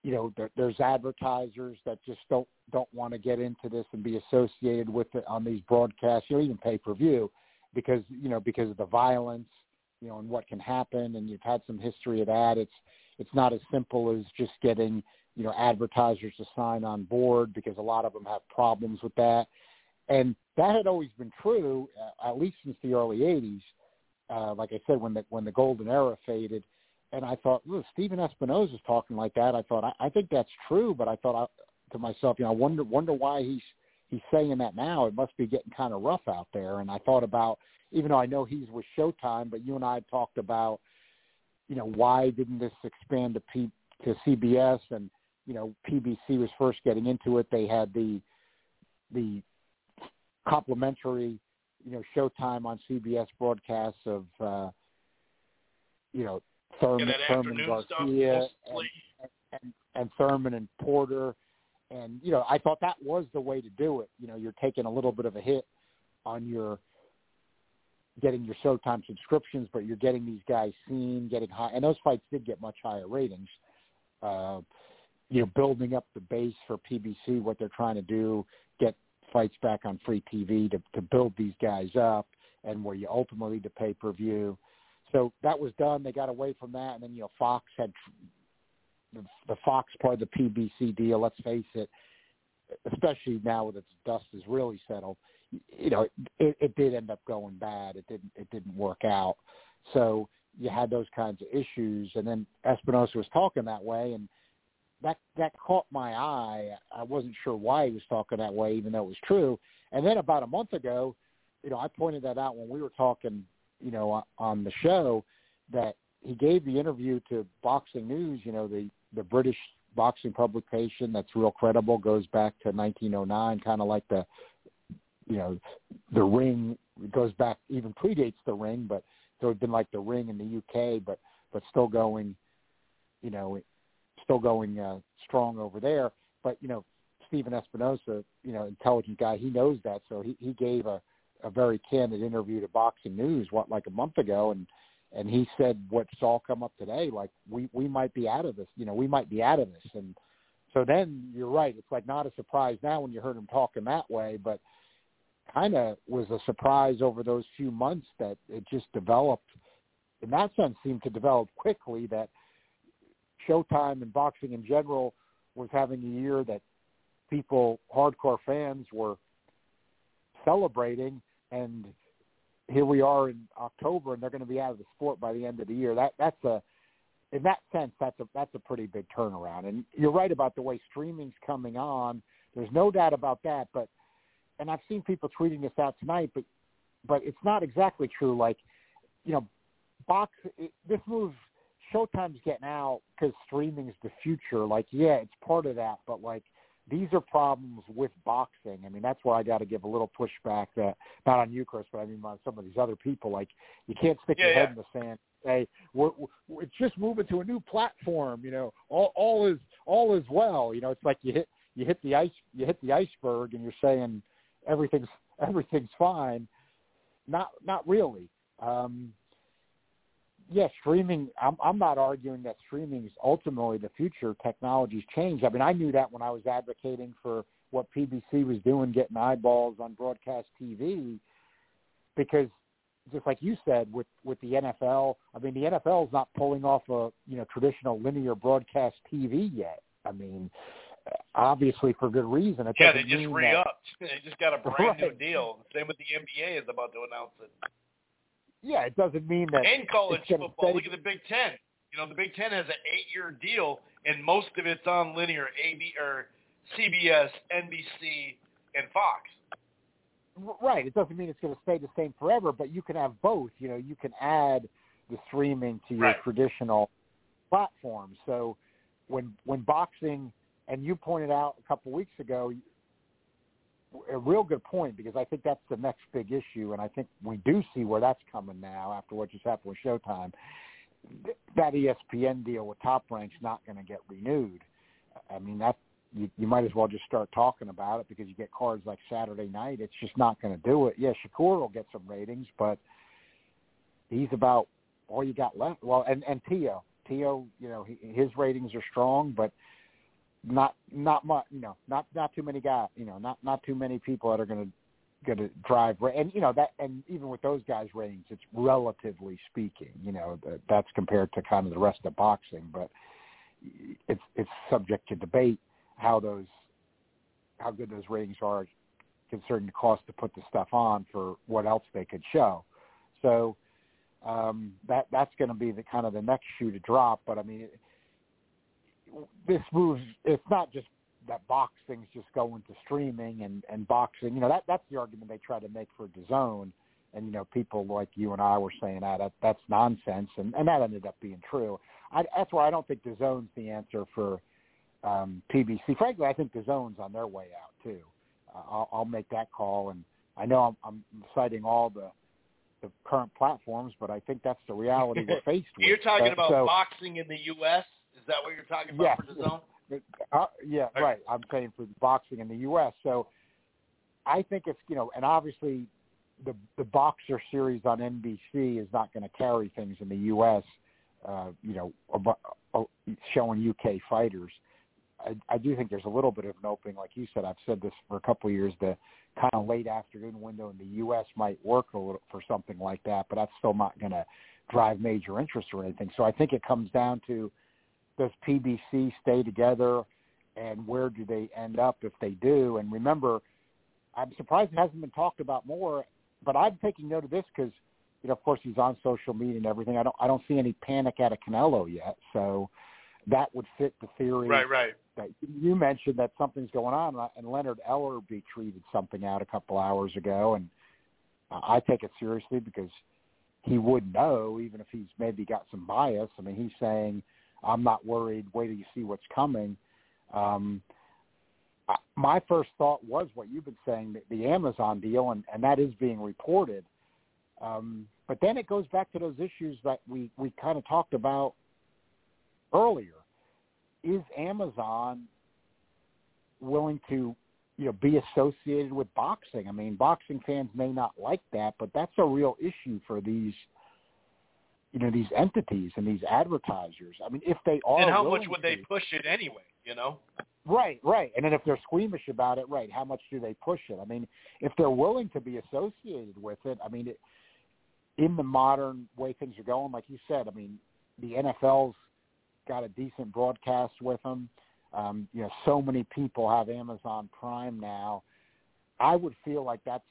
you know, there, there's advertisers that just don't don't want to get into this and be associated with it on these broadcasts, you know, even pay per view, because you know because of the violence, you know, and what can happen. And you've had some history of that. It's it's not as simple as just getting you know advertisers to sign on board because a lot of them have problems with that. And that had always been true, uh, at least since the early '80s. Uh, like I said, when the when the golden era faded, and I thought, look, Stephen Espinoza's talking like that. I thought, I, I think that's true, but I thought I, to myself, you know, I wonder wonder why he's he's saying that now. It must be getting kind of rough out there. And I thought about, even though I know he's with Showtime, but you and I talked about, you know, why didn't this expand to P, to CBS? And you know, PBC was first getting into it. They had the the complimentary, you know, Showtime on CBS broadcasts of, uh, you know, Thurman, that Thurman. Garcia and, and, and Thurman and Porter. And, you know, I thought that was the way to do it. You know, you're taking a little bit of a hit on your getting your Showtime subscriptions, but you're getting these guys seen, getting high. And those fights did get much higher ratings. Uh, you know, building up the base for PBC, what they're trying to do, get fights back on free TV to, to build these guys up and where you ultimately to pay per view. So that was done. They got away from that, and then you know Fox had the, Fox part of the PBC deal. Let's face it, especially now that its dust is really settled, you know it, it did end up going bad. It didn't it didn't work out. So you had those kinds of issues, and then Espinoza was talking that way, and that that caught my eye. I wasn't sure why he was talking that way, even though it was true. And then about a month ago, you know, I pointed that out when we were talking, you know, on the show that he gave the interview to Boxing News. You know, the the British boxing publication that's real credible goes back to 1909, kind of like the, you know, the Ring goes back even predates the Ring, but so it'd been like the Ring in the UK, but but still going, you know, still going uh, strong over there. But you know, Stephen Espinoza, you know, intelligent guy, he knows that, so he he gave a a very candid interview to Boxing News what like a month ago, and and he said what's all come up today, like we we might be out of this, you know, we might be out of this, and so then you're right, it's like not a surprise now when you heard him talking that way, but kind of was a surprise over those few months that it just developed. In that sense, seemed to develop quickly that Showtime and boxing in general was having a year that people, hardcore fans, were celebrating, and here we are in October, and they're going to be out of the sport by the end of the year. That that's a, in that sense, that's a that's a pretty big turnaround. And you're right about the way streaming's coming on. There's no doubt about that. But and I've seen people tweeting this out tonight, but but it's not exactly true. Like you know, box it, this move. Showtime's getting out because streaming is the future. Like, yeah, it's part of that, but like these are problems with boxing. I mean, that's where I got to give a little pushback. That not on you, Chris, but I mean on some of these other people. Like, you can't stick Yeah, your yeah. head in the sand. and Say we're, we're, it's just moving to a new platform. You know, all all is all is well. You know, it's like you hit you hit the ice you hit the iceberg, and you're saying everything's everything's fine. Not not really. Um, yeah, streaming. I'm I'm not arguing that streaming is ultimately the future. Technology's changed. I mean, I knew that when I was advocating for what PBC was doing, getting eyeballs on broadcast TV, because just like you said with with the NFL, I mean, the NFL is not pulling off a you know traditional linear broadcast TV yet. I mean, obviously for good reason. It Yeah, they just re-upped. They just got a brand new Right. deal. Same with the NBA is about to announce it. Yeah, it doesn't mean that And college football. stay- Look at the Big Ten. You know, the Big Ten has an eight-year deal, and most of it's on linear AB or CBS, NBC, and Fox. Right. It doesn't mean it's going to stay the same forever, but you can have both. You know, you can add the streaming to your Right. traditional platform. So when when boxing, and you pointed out a couple weeks ago, a real good point because I think that's the next big issue, and I think we do see where that's coming now after what just happened with Showtime. That ESPN deal with Top Rank's not going to get renewed. I mean that you, you might as well just start talking about it because you get cards like Saturday night. It's just not going to do it. Yeah, Shakur will get some ratings, but he's about all you got left. Well, and and Tio, Tio, you know, he, his ratings are strong, but not not much. You know, not not too many guys. You know, not not too many people that are going to going to drive. And you know that, and even with those guys' ratings, it's relatively speaking. You know, that, that's compared to kind of the rest of boxing, but it's it's subject to debate how those how good those ratings are considering the cost to put the stuff on for what else they could show. So um, that that's going to be the kind of the next shoe to drop. But I mean, it, this moves. It's not just that boxing's just going to streaming and and boxing. You know that that's the argument they try to make for DAZN. And you know, people like you and I were saying that, that that's nonsense, and and that ended up being true. I, that's why I don't think DAZN's the answer for um, PBC. Frankly, I think DAZN's on their way out too. Uh, I'll, I'll make that call, and I know I'm, I'm citing all the the current platforms, but I think that's the reality we're faced with. You're talking Uh, about so, boxing in the U.S. Is that what you're talking about Yeah. for DAZN? Uh, yeah, Okay. right. I'm saying for boxing in the U.S. So I think it's you know, and obviously the the Boxxer series on NBC is not going to carry things in the U.S. Uh, you know, uh, showing UK fighters. I, I do think there's a little bit of an opening, like you said. I've said this for a couple of years. The kind of late afternoon window in the U.S. might work a little for something like that, but that's still not going to drive major interest or anything. So I think it comes down to does PBC stay together, and where do they end up if they do? And remember, I'm surprised it hasn't been talked about more. But I'm taking note of this because, you know, of course he's on social media and everything. I don't, I don't see any panic out of Canelo yet. So that would fit the theory Right, right. that you mentioned that something's going on, and Leonard Ellerbe tweeted something out a couple hours ago, and I take it seriously because he would know, even if he's maybe got some bias. I mean, he's saying, "I'm not worried. Wait till you see what's coming." Um, my first thought was what you've been saying, the, the Amazon deal, and, and that is being reported. Um, but then it goes back to those issues that we, we kind of talked about earlier. Is Amazon willing to, you know, be associated with boxing? I mean, boxing fans may not like that, but that's a real issue for these, you know, these entities and these advertisers. I mean, if they are, and how much would they push it anyway? You know? Right, right. And then if they're squeamish about it, right, how much do they push it? I mean, if they're willing to be associated with it, I mean, it, in the modern way things are going, like you said, I mean, the NFL's got a decent broadcast with them. Um, you know, so many people have Amazon Prime now. I would feel like that's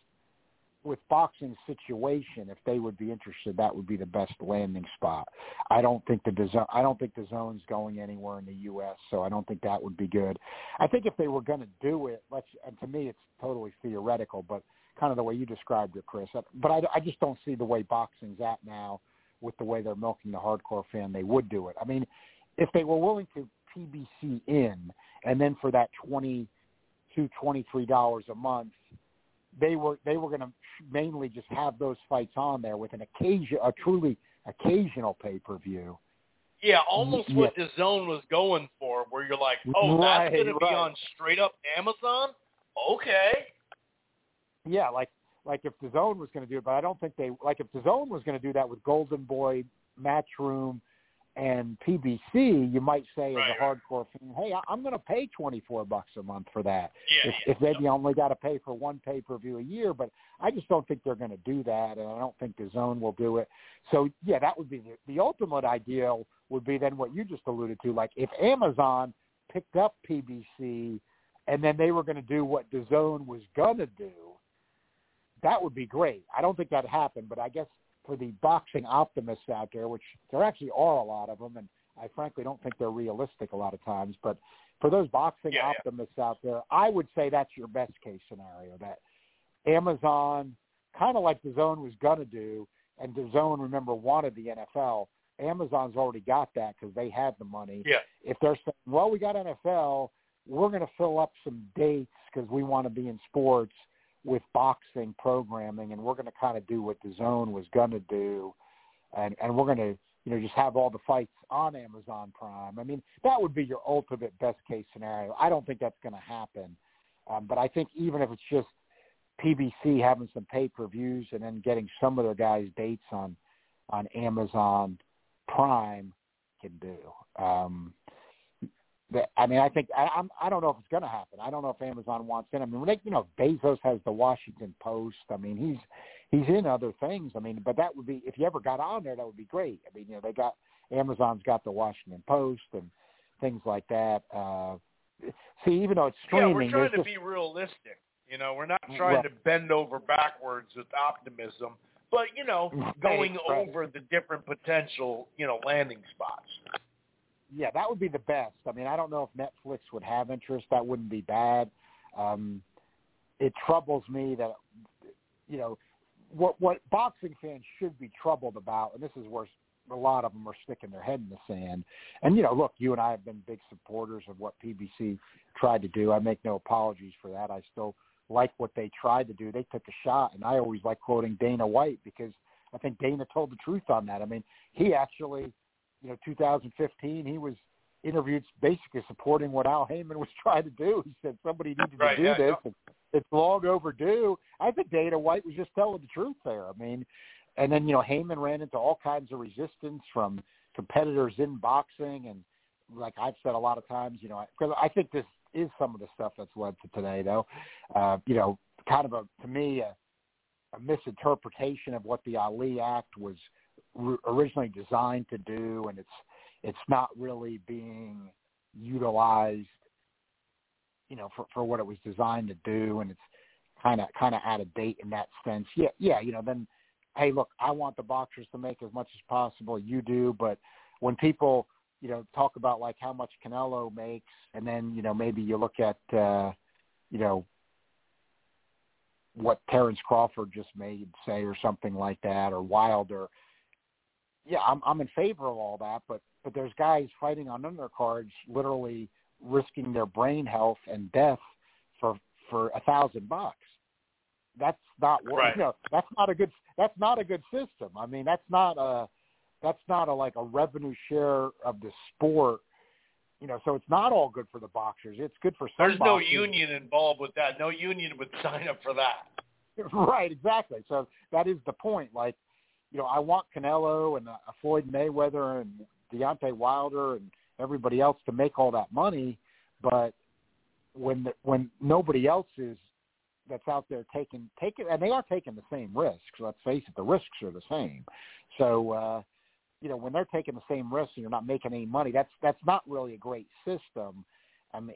with boxing situation, if they would be interested, that would be the best landing spot. I don't think the I don't think DAZN's going anywhere in the U.S., so I don't think that would be good. I think if they were going to do it, let's and to me it's totally theoretical, but kind of the way you described it, Chris. Uh, but I, I just don't see the way boxing's at now with the way they're milking the hardcore fan. They would do it. I mean, if they were willing to PBC in, and then for that twenty two, twenty three dollars a month they were they were going to mainly just have those fights on there with an occasion a truly occasional pay per view. Yeah, almost yeah. what DAZN was going for, where you're like, oh, right, that's going to be on straight up Amazon. Okay. Yeah, like like if DAZN was going to do it, but I don't think they like if DAZN was going to do that with Golden Boy, Matchroom, and PBC, you might say right, as a hardcore fan, hey, I'm going to pay 24 bucks a month for that. Yeah, if, yeah, if maybe only got to pay for one pay per view a year, but I just don't think they're going to do that, and I don't think DAZN will do it. So yeah, that would be the, the ultimate ideal. Would be then what you just alluded to, like if Amazon picked up PBC, and then they were going to do what DAZN was going to do. That would be great. I don't think that happened, but I guess for the boxing optimists out there, which there actually are a lot of them, and I frankly don't think they're realistic a lot of times, but for those boxing yeah, optimists yeah. out there, I would say that's your best case scenario. That Amazon, kind of like DAZN was going to do, and DAZN, remember, wanted the NFL. Amazon's already got that because they had the money. Yeah. If they're saying, well, we got NFL, we're going to fill up some dates because we want to be in sports – with boxing programming, and we're going to kind of do what DAZN was going to do, and and we're going to you know just have all the fights on Amazon Prime. I mean, that would be your ultimate best case scenario. I don't think that's going to happen, um, but I think even if it's just PBC having some pay per views and then getting some of their guys' dates on on Amazon Prime can do. Um, I mean, I think I, I'm. I don't know if it's going to happen. I don't know if Amazon wants in. I mean, they, you know, Bezos has the Washington Post. I mean, he's he's in other things. I mean, but that would be if you ever got on there, that would be great. I mean, you know, they got Amazon's got the Washington Post and things like that. Uh, see, even though it's streaming, yeah, we're trying to just, be realistic. You know, we're not trying to bend over backwards with optimism, but you know, going right. over the different potential, you know, landing spots yeah, that would be the best. I mean, I don't know if Netflix would have interest. That wouldn't be bad. Um, it troubles me that you know what what boxing fans should be troubled about, and this is where a lot of them are sticking their head in the sand. And you know, look, you and I have been big supporters of what PBC tried to do. I make no apologies for that. I still like what they tried to do. They took a shot, and I always like quoting Dana White because I think Dana told the truth on that. I mean, he actually you know 2015, he was interviewed basically supporting what Al Haymon was trying to do. He said somebody needed right, to do yeah, this. Yeah. It's long overdue. I think Dana White was just telling the truth there. I mean, and then you know Haymon ran into all kinds of resistance from competitors in boxing, and like I've said a lot of times, you know, because I think this is some of the stuff that's led to today, though. Uh, you know, kind of a to me a, a misinterpretation of what the Ali Act was originally designed to do, and it's it's not really being utilized, you know, for for what it was designed to do, and it's kind of kind of out of date in that sense. Yeah, yeah, you know, then hey, look, I want the boxers to make as much as possible. You do, but when people you know talk about like how much Canelo makes, and then you know maybe you look at uh, you know what Terrence Crawford just made, say, or something like that, or Wilder yeah, I'm I'm in favor of all that, but but there's guys fighting on undercards, literally risking their brain health and death for for a thousand bucks. That's not right. you know that's not a good that's not a good system. I mean that's not a that's not a like a revenue share of the sport. You know, so it's not all good for the boxers. It's good for some. There's no union involved with that. No union would sign up for that. Right, exactly. So that is the point. Like you know, I want Canelo and uh, Floyd Mayweather and Deontay Wilder and everybody else to make all that money, but when the, when nobody else is that's out there taking taking and they are taking the same risks. Let's face it, the risks are the same. So uh, you know, when they're taking the same risks and you're not making any money, that's that's not really a great system. I mean,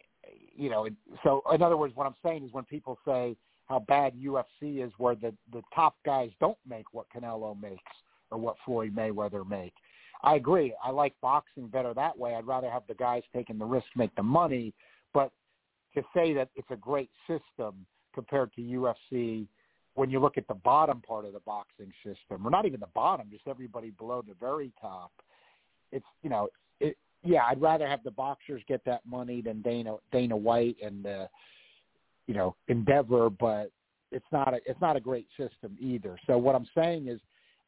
you know, so in other words, what I'm saying is when people say how bad UFC is, where the the top guys don't make what Canelo makes or what Floyd Mayweather make. I agree. I like boxing better that way. I'd rather have the guys taking the risk make the money, but to say that it's a great system compared to UFC when you look at the bottom part of the boxing system, or not even the bottom, just everybody below the very top, it's you know, it yeah, I'd rather have the boxers get that money than Dana Dana White and uh, you know Endeavor, but it's not a it's not a great system either. So what I'm saying is,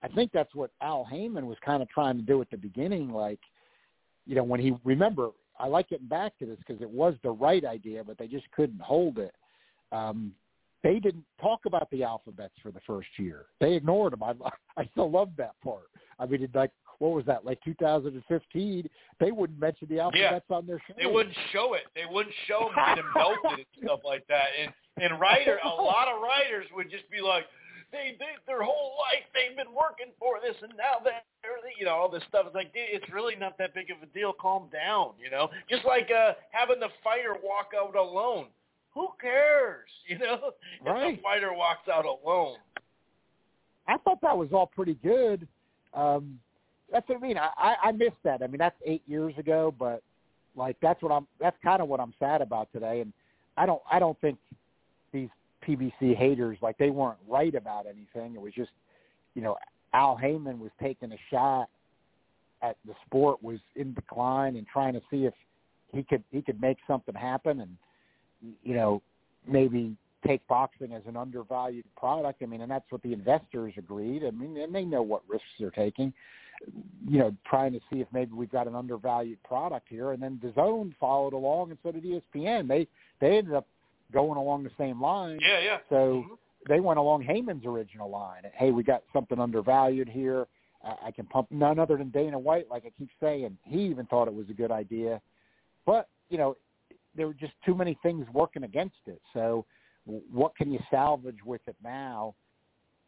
I think that's what Al Haymon was kind of trying to do at the beginning, like you know when he remember I like getting back to this because it was the right idea, but they just couldn't hold it. Um, they didn't talk about the alphabets for the first year. They ignored them. I I still love that part. I mean, like what was that like 2015? They wouldn't mention the alphabets yeah. on their show. They wouldn't show it. They wouldn't show them getting belted and stuff like that. And and writer, a lot of writers would just be like, they, they their whole life they've been working for this, and now that you know all this stuff is like, dude, it's really not that big of a deal. Calm down, you know. Just like uh having the fighter walk out alone. Who cares, you know? Right. If the fighter walks out alone. I thought that was all pretty good. Um, that's what I mean. I, I, missed that. I mean, that's eight years ago, but like that's what I'm. That's kind of what I'm sad about today. And I don't. I don't think these PBC haters like they weren't right about anything. It was just, you know, Al Haymon was taking a shot at the sport was in decline and trying to see if he could he could make something happen and you know maybe take boxing as an undervalued product. I mean, and that's what the investors agreed. I mean, and they know what risks they're taking. You know, trying to see if maybe we've got an undervalued product here. And then DAZN followed along, and so did ESPN. They they ended up going along the same line. Yeah, yeah. So mm-hmm. they went along Haymon's original line. Hey, we got something undervalued here. I, I can pump none other than Dana White, like I keep saying. He even thought it was a good idea, but you know, there were just too many things working against it. So, what can you salvage with it now?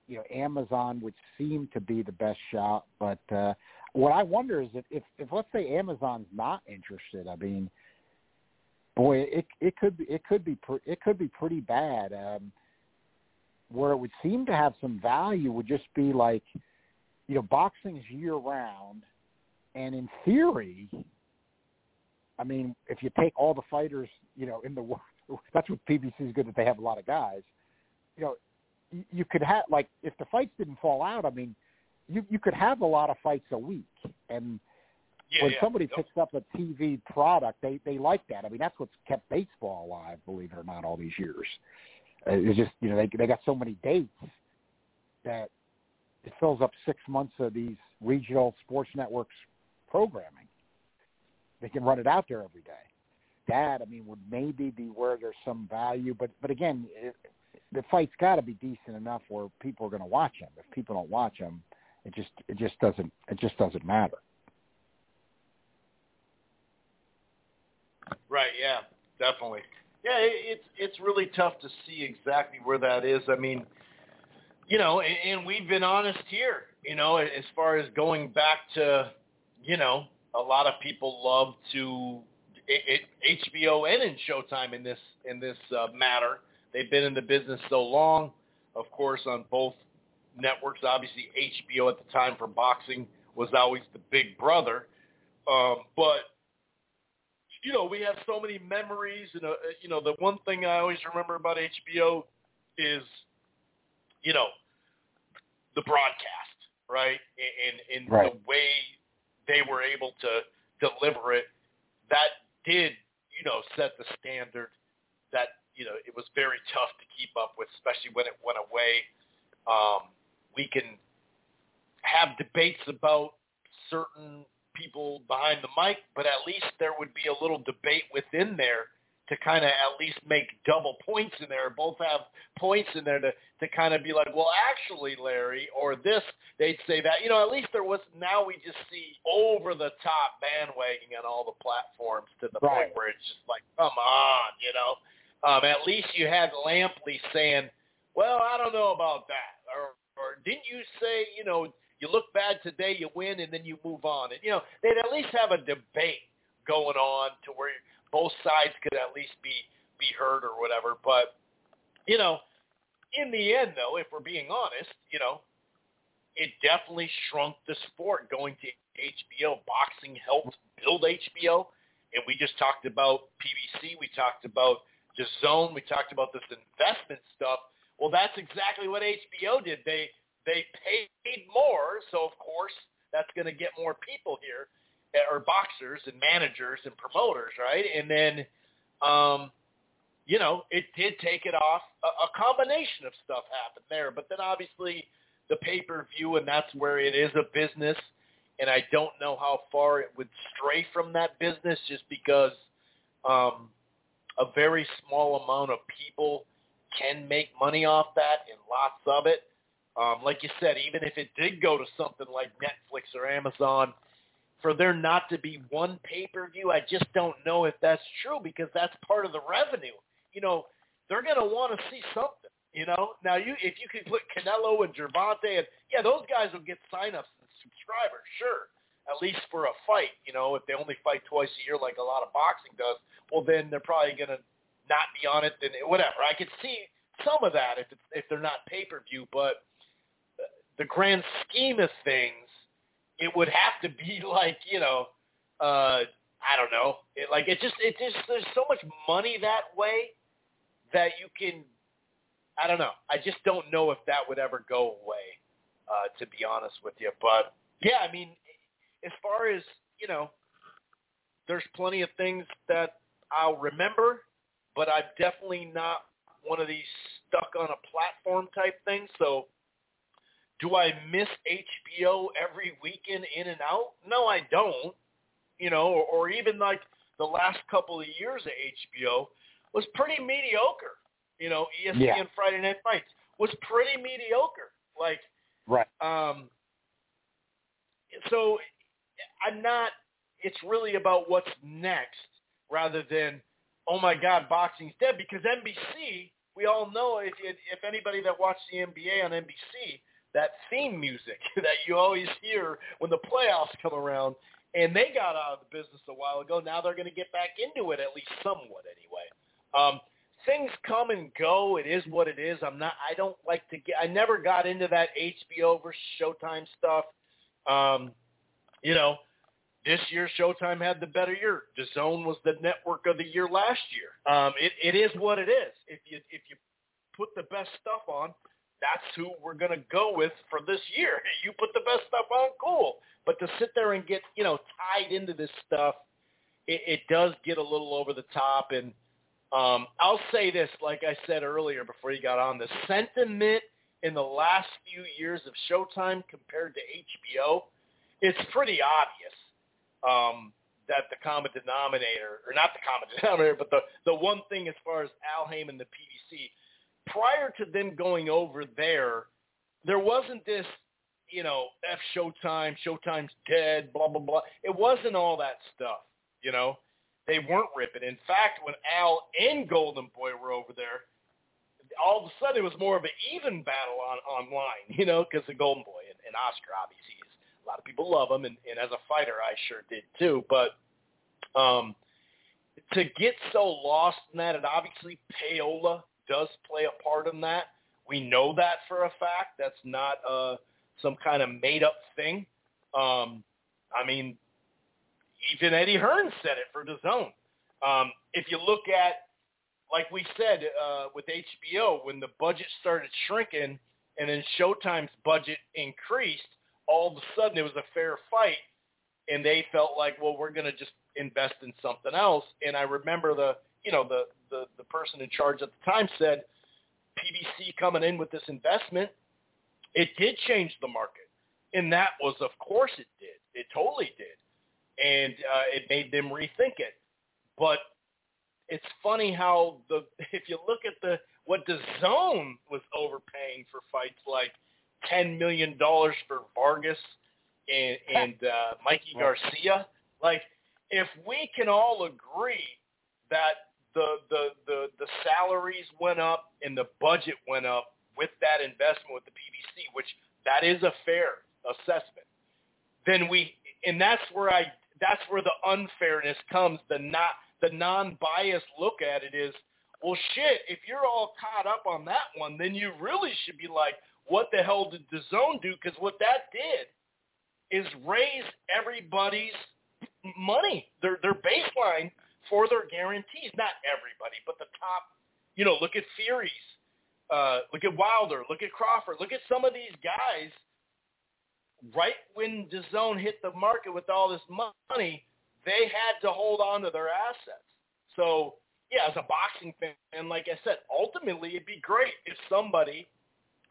You know, Amazon would seem to be the best shot, but uh, what I wonder is if, if, if let's say Amazon's not interested. I mean, boy, it it could be it could be it could be pretty bad. Um, where it would seem to have some value would just be like, you know, boxing is year round, and in theory, I mean, if you take all the fighters, you know, in the world, that's what PBC is good that they have a lot of guys. You know, you, could have like if the fights didn't fall out, I mean, you you could have a lot of fights a week, and yeah, when yeah. somebody Yep. picks up a TV product, they they like that. I mean, that's what's kept baseball alive, believe it or not, all these years. Uh, It's just you know they they got so many dates that it fills up six months of these regional sports networks programming. They can run it out there every day. That I mean would maybe be where there's some value, but but again, it, the fight's got to be decent enough where people are going to watch them. If people don't watch them, it just it just doesn't it just doesn't matter. Right. Yeah. Definitely. Yeah. It, it's it's really tough to see exactly where that is. I mean, you know, and, and we've been honest here. You know, as far as going back to, you know, a lot of people love to it, it, HBO and in Showtime in this in this uh, matter. They've been in the business so long, of course, on both networks. Obviously, HBO at the time for boxing was always the big brother, um, but you know, we have so many memories, and uh, you know, the one thing I always remember about HBO is, you know, the broadcast, right, and and Right. the way they were able to deliver it. That did, you know, set the standard. That you know, it was very tough to keep up with, especially when it went away. Um, we can have debates about certain people behind the mic, but at least there would be a little debate within there to kind of at least make double points in there, both have points in there to, to kind of be like, well, actually, Larry, or this, they'd say that. You know, at least there was, now we just see over the top bandwagoning on all the platforms to the Right. point where it's just like, come on, you know. Um, at least you had Lampley saying, well, I don't know about that. Or, or didn't you say, you know, you look bad today, you win, and then you move on. And, you know, they'd at least have a debate going on to where both sides could at least be, be heard or whatever. But, you know, in the end, though, if we're being honest, you know, it definitely shrunk the sport going to HBO. Boxing helped build HBO, and we just talked about PBC. We talked about DAZN. We talked about this investment stuff. Well, that's exactly what HBO did. They they paid more, so of course that's going to get more people here, or boxers and managers and promoters, right? And then, um, you know, it did take it off. A, a combination of stuff happened there, but then obviously the pay-per-view, and that's where it is a business. And I don't know how far it would stray from that business, just because um, a very small amount of people can make money off that, and lots of it. Um, like you said, even if it did go to something like Netflix or Amazon, for there not to be one pay-per-view, I just don't know if that's true because that's part of the revenue. You know, they're going to want to see something. You know, now you if you could put Canelo and Gervonta and yeah, those guys will get signups and subscribers, sure, at least for a fight. You know, if they only fight twice a year like a lot of boxing does, well then they're probably gonna not be on it. Then whatever, I could see some of that if it's if they're not pay per view, but the grand scheme of things, it would have to be like you know, uh, I don't know, it, like it just it just there's so much money that way that you can I don't know. I just don't know if that would ever go away, uh, to be honest with you. But yeah, I mean, as far as you know, there's plenty of things that I'll remember, but I'm definitely not one of these stuck on a platform type thing. So, do I miss HBO every weekend in and out? No, I don't. You know, or, or even like the last couple of years of HBO was pretty mediocre you know, ESPN yeah. Friday Night Fights was pretty mediocre. Like, right. Um. So, I'm not. It's really about what's next rather than, oh my God, boxing's dead. Because NBC, we all know if if anybody that watched the NBA on NBC, that theme music that you always hear when the playoffs come around, and they got out of the business a while ago. Now they're going to get back into it, at least somewhat anyway. Um, things come and go. It is what it is. I'm not. I don't like to get. I never got into that HBO versus Showtime stuff. Um, you know, this year Showtime had the better year. DAZN was the network of the year last year. Um, it, it is what it is. If you if you put the best stuff on, that's who we're gonna go with for this year. You put the best stuff on, cool. But to sit there and get you know tied into this stuff, it, it does get a little over the top and um, I'll say this, like I said earlier before you got on, the sentiment in the last few years of Showtime compared to HBO, it's pretty obvious um, that the common denominator, or not the common denominator, but the, the one thing as far as Al Haymon, the PBC, prior to them going over there, there wasn't this, you know, F Showtime, Showtime's dead, blah, blah, blah. It wasn't all that stuff, you know they weren't ripping. In fact, when Al and Golden Boy were over there, all of a sudden it was more of an even battle on online, you know, because the Golden Boy and, and Oscar obviously a lot of people love him, and, and as a fighter, I sure did too. But um, to get so lost in that, and obviously Payola does play a part in that. We know that for a fact. That's not uh, some kind of made up thing. Um, I mean, even Eddie Hearn said it for DAZN. Um, if you look at, like we said uh, with HBO, when the budget started shrinking and then Showtime's budget increased, all of a sudden it was a fair fight, and they felt like, well, we're going to just invest in something else. And I remember the, you know, the, the the person in charge at the time said, PBC coming in with this investment, it did change the market, and that was, of course, it did. It totally did and uh, it made them rethink it. But it's funny how the if you look at the what the zone was overpaying for fights like ten million dollars for Vargas and and uh, Mikey Garcia, like if we can all agree that the the the the salaries went up and the budget went up with that investment with the PBC, which that is a fair assessment, then we and that's where I that's where the unfairness comes. The not the non-biased look at it is, Well, shit, if you're all caught up on that one, then you really should be like, what the hell did the zone do? Because what that did is raise everybody's money, their their baseline for their guarantees. Not everybody, but the top. You know, look at Furies, uh, look at Wilder, look at Crawford, look at some of these guys. Right when the zone hit the market with all this money, they had to hold on to their assets. So yeah, as a boxing fan, like I said, ultimately it'd be great if somebody,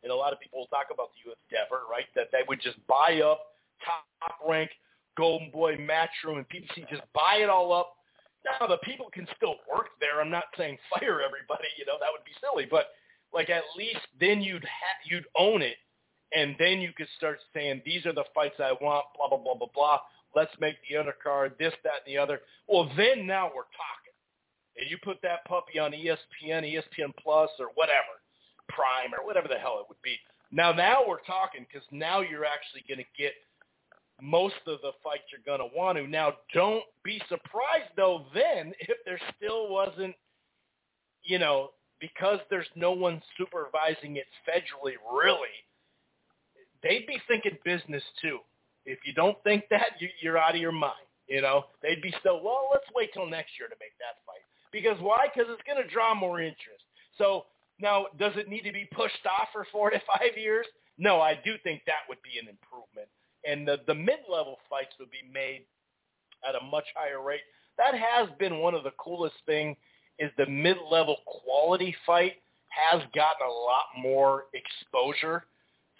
and a lot of people talk about the UFC ever, right, that they would just buy up top rank Golden Boy Matchroom and PBC, just buy it all up. Now the people can still work there. I'm not saying fire everybody, you know, that would be silly, but like at least then you'd ha- you'd own it, and then you could start saying these are the fights I want, blah blah blah blah blah. Let's make the undercard this, that, and the other. Well, then now we're talking, and you put that puppy on ESPN, ESPN Plus, or whatever, Prime, or whatever the hell it would be. Now, now we're talking because now you're actually going to get most of the fights you're going to want to. Now, don't be surprised though then if there still wasn't, you know, because there's no one supervising it federally really, they'd be thinking business too. If you don't think that, you, you're out of your mind. You know, they'd be still, well, let's wait till next year to make that fight. Because why? Because it's going to draw more interest. So now, does it need to be pushed off for four to five years? No, I do think that would be an improvement and the, the mid-level fights would be made at a much higher rate. That has been one of the coolest thing is the mid-level quality fight has gotten a lot more exposure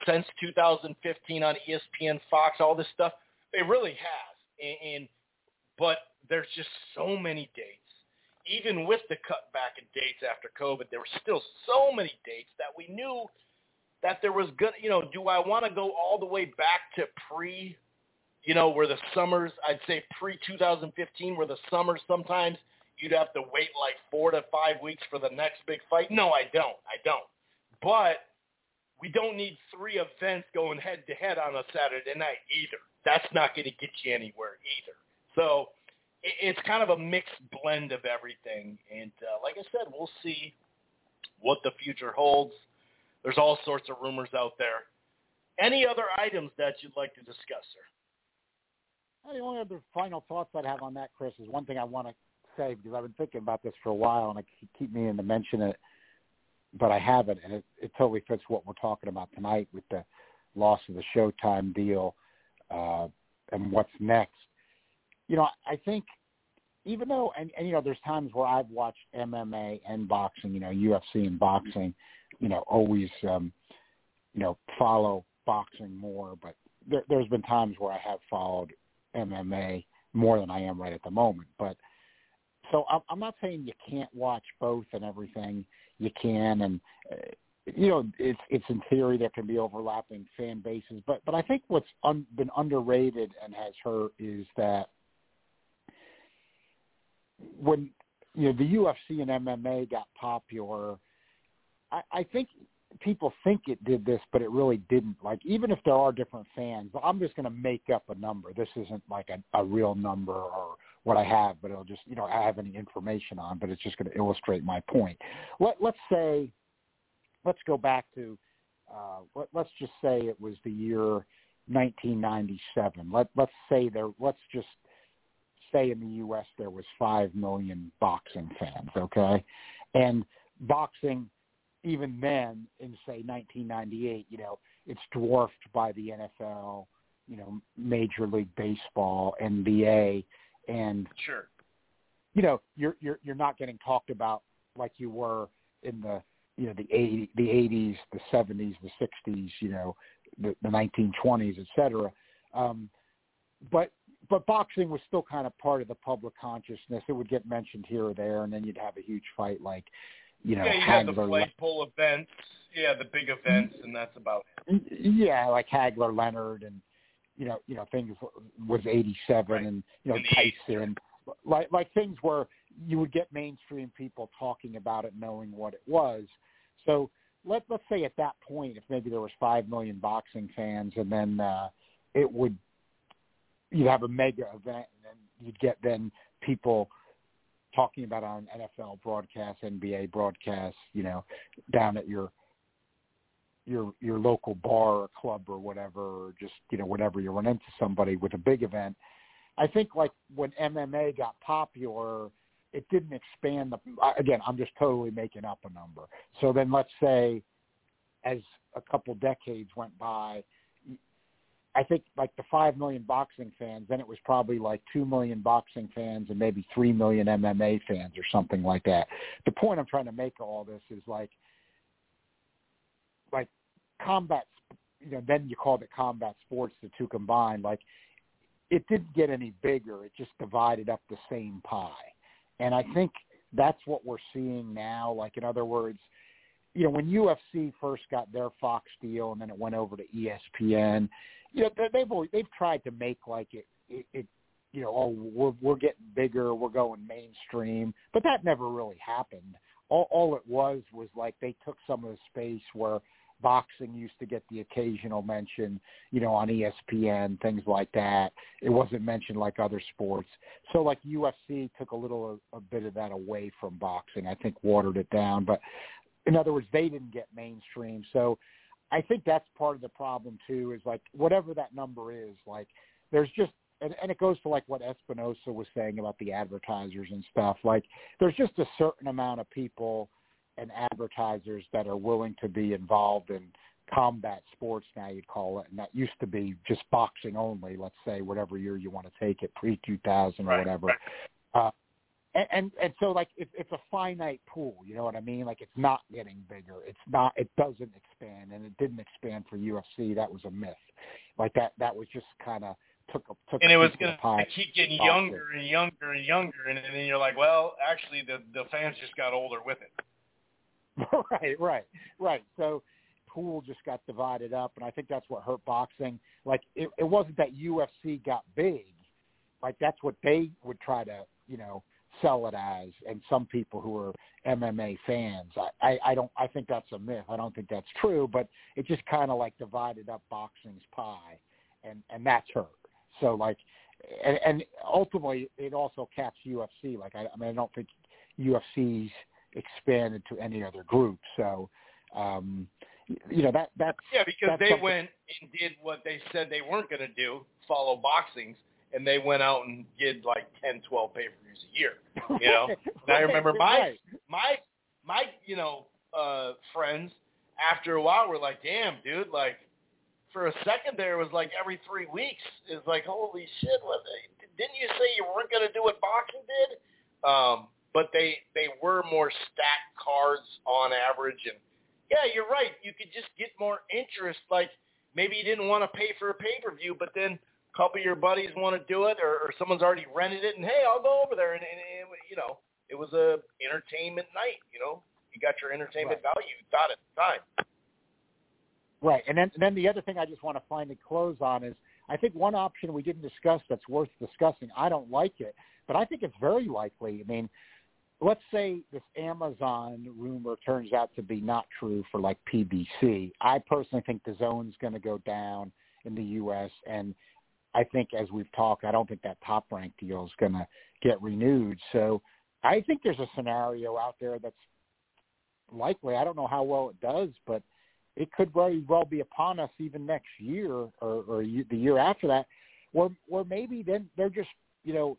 since 2015 on ESPN, Fox, all this stuff. It really has. And, and but there's just so many dates. Even with the cutback in dates after COVID, there were still so many dates that we knew that there was good, you know, do I want to go all the way back to pre, you know, where the summers, I'd say pre-2015, where the summers sometimes you'd have to wait like four to five weeks for the next big fight? No, I don't. I don't. But we don't need three events going head to head on a Saturday night either. That's not going to get you anywhere either. So it's kind of a mixed blend of everything. And uh, like I said, we'll see what the future holds. There's all sorts of rumors out there. Any other items that you'd like to discuss, sir? The only other final thoughts I'd have on that, Chris, is one thing I want to say because I've been thinking about this for a while and I keep meaning to mention it, but I haven't, and it, it totally fits what we're talking about tonight with the loss of the Showtime deal uh, and what's next. You know, I think even though, and, and you know, there's times where I've watched MMA and boxing, you know, UFC and boxing, you know, always, um, you know, follow boxing more, but there, there's been times where I have followed MMA more than I am right at the moment. But so I'm, not saying you can't watch both and everything. You can, and uh, you know, it's it's in theory there can be overlapping fan bases, but but I think what's un, been underrated and has hurt is that when you know the UFC and MMA got popular I, I think people think it did this, but it really didn't. Like even if there are different fans, I'm just going to make up a number. This isn't like a, a real number or what I have, but it'll just you know I have any information on, but it's just going to illustrate my point. Let let's say, let's go back to, uh, let, let's just say it was the year 1997. Let let's say there. Let's just say in the U.S. there was five million boxing fans. Okay, and boxing even then in say 1998, you know, it's dwarfed by the NFL, you know, Major League Baseball, NBA, and sure, you know, you're you're you're not getting talked about like you were in the you know the 80 the 80s, the 70s, the 60s, you know, the, the 1920s, et cetera. Um, but but boxing was still kind of part of the public consciousness. It would get mentioned here or there, and then you'd have a huge fight like you know, yeah, you Hagler, have the flagpole events, yeah, the big events, and that's about it. Yeah, like Hagler, Leonard, and you know, you know, things was '87, right. and you know, In Tyson, like like things where you would get mainstream people talking about it, knowing what it was. So let let's say at that point, if maybe there was five million boxing fans, and then uh, it would you'd have a mega event, and then you'd get then people talking about on NFL broadcasts, NBA broadcasts, you know, down at your your your local bar or club or whatever, or just you know whatever you run into somebody with a big event. I think like when MMA got popular, it didn't expand the. Again, I'm just totally making up a number. So then let's say, as a couple decades went by, I think like the five million boxing fans, then it was probably like two million boxing fans and maybe three million MMA fans or something like that. The point I'm trying to make of all this is like like combat you know, then you called it combat sports, the two combined, like it didn't get any bigger. It just divided up the same pie. And I think that's what we're seeing now. Like in other words, you know, when UFC first got their Fox deal and then it went over to ESPN, you know, they've they've tried to make like it, it, it you know, oh, we're we're getting bigger, we're going mainstream, but that never really happened. All all it was was like they took some of the space where boxing used to get the occasional mention, you know, on ESPN, things like that. It wasn't mentioned like other sports. So like UFC took a little a, a bit of that away from boxing. I think watered it down, but in other words, they didn't get mainstream. So I think that's part of the problem too. Is like whatever that number is, like there's just and, and it goes to like what Espinoza was saying about the advertisers and stuff. Like there's just a certain amount of people and advertisers that are willing to be involved in combat sports now you'd call it and that used to be just boxing only let's say whatever year you want to take it pre 2000 or right, whatever right. uh and, and and so like it, it's a finite pool you know what i mean? Like it's not getting bigger. It's not it doesn't expand and it didn't expand for ufc that was a myth. Like that that was just kind of took a took and a it was going to keep getting younger and younger and younger, and, and then you're like, well, actually, the the fans just got older with it. right, right, right. So pool just got divided up, and I think that's what hurt boxing. Like it, it wasn't that UFC got big, like that's what they would try to, you know, sell it as. And some people who are MMA fans, I, I, I don't, I think that's a myth. I don't think that's true, but it just kind of like divided up boxing's pie, and and that's hurt. So like, and, and ultimately it also caps UFC. Like I, I mean, I don't think UFC's expanded to any other group. So, um, you know that that's Yeah, because that's they something- went and did what they said they weren't going to do, follow boxings, and they went out and did like ten, twelve pay-per-views a year. You know, and I remember my Right. my my you know uh friends after a while were like, "Damn, dude!" Like for a second there, it was like every three weeks. It's like, "Holy shit!" What, didn't you say you weren't going to do what boxing did? Um, but they they were more stacked cards on average, and yeah, you're right. You could just get more interest. Like maybe you didn't want to pay for a pay per view, but then a couple of your buddies want to do it, or, or someone's already rented it, and hey, I'll go over there, and, and, and you know, it was a entertainment night. You know, you got your entertainment value. You at the time. Right, and then and then the other thing I just want to finally close on is I think one option we didn't discuss that's worth discussing. I don't like it, but I think it's very likely. I mean, let's say this Amazon rumor turns out to be not true for like PBC. I personally think DAZN's going to go down in the U.S. and I think as we've talked, I don't think that top rank deal is going to get renewed. So I think there's a scenario out there that's likely. I don't know how well it does, but it could very well be upon us even next year or, or the year after that, where where maybe then they're just you know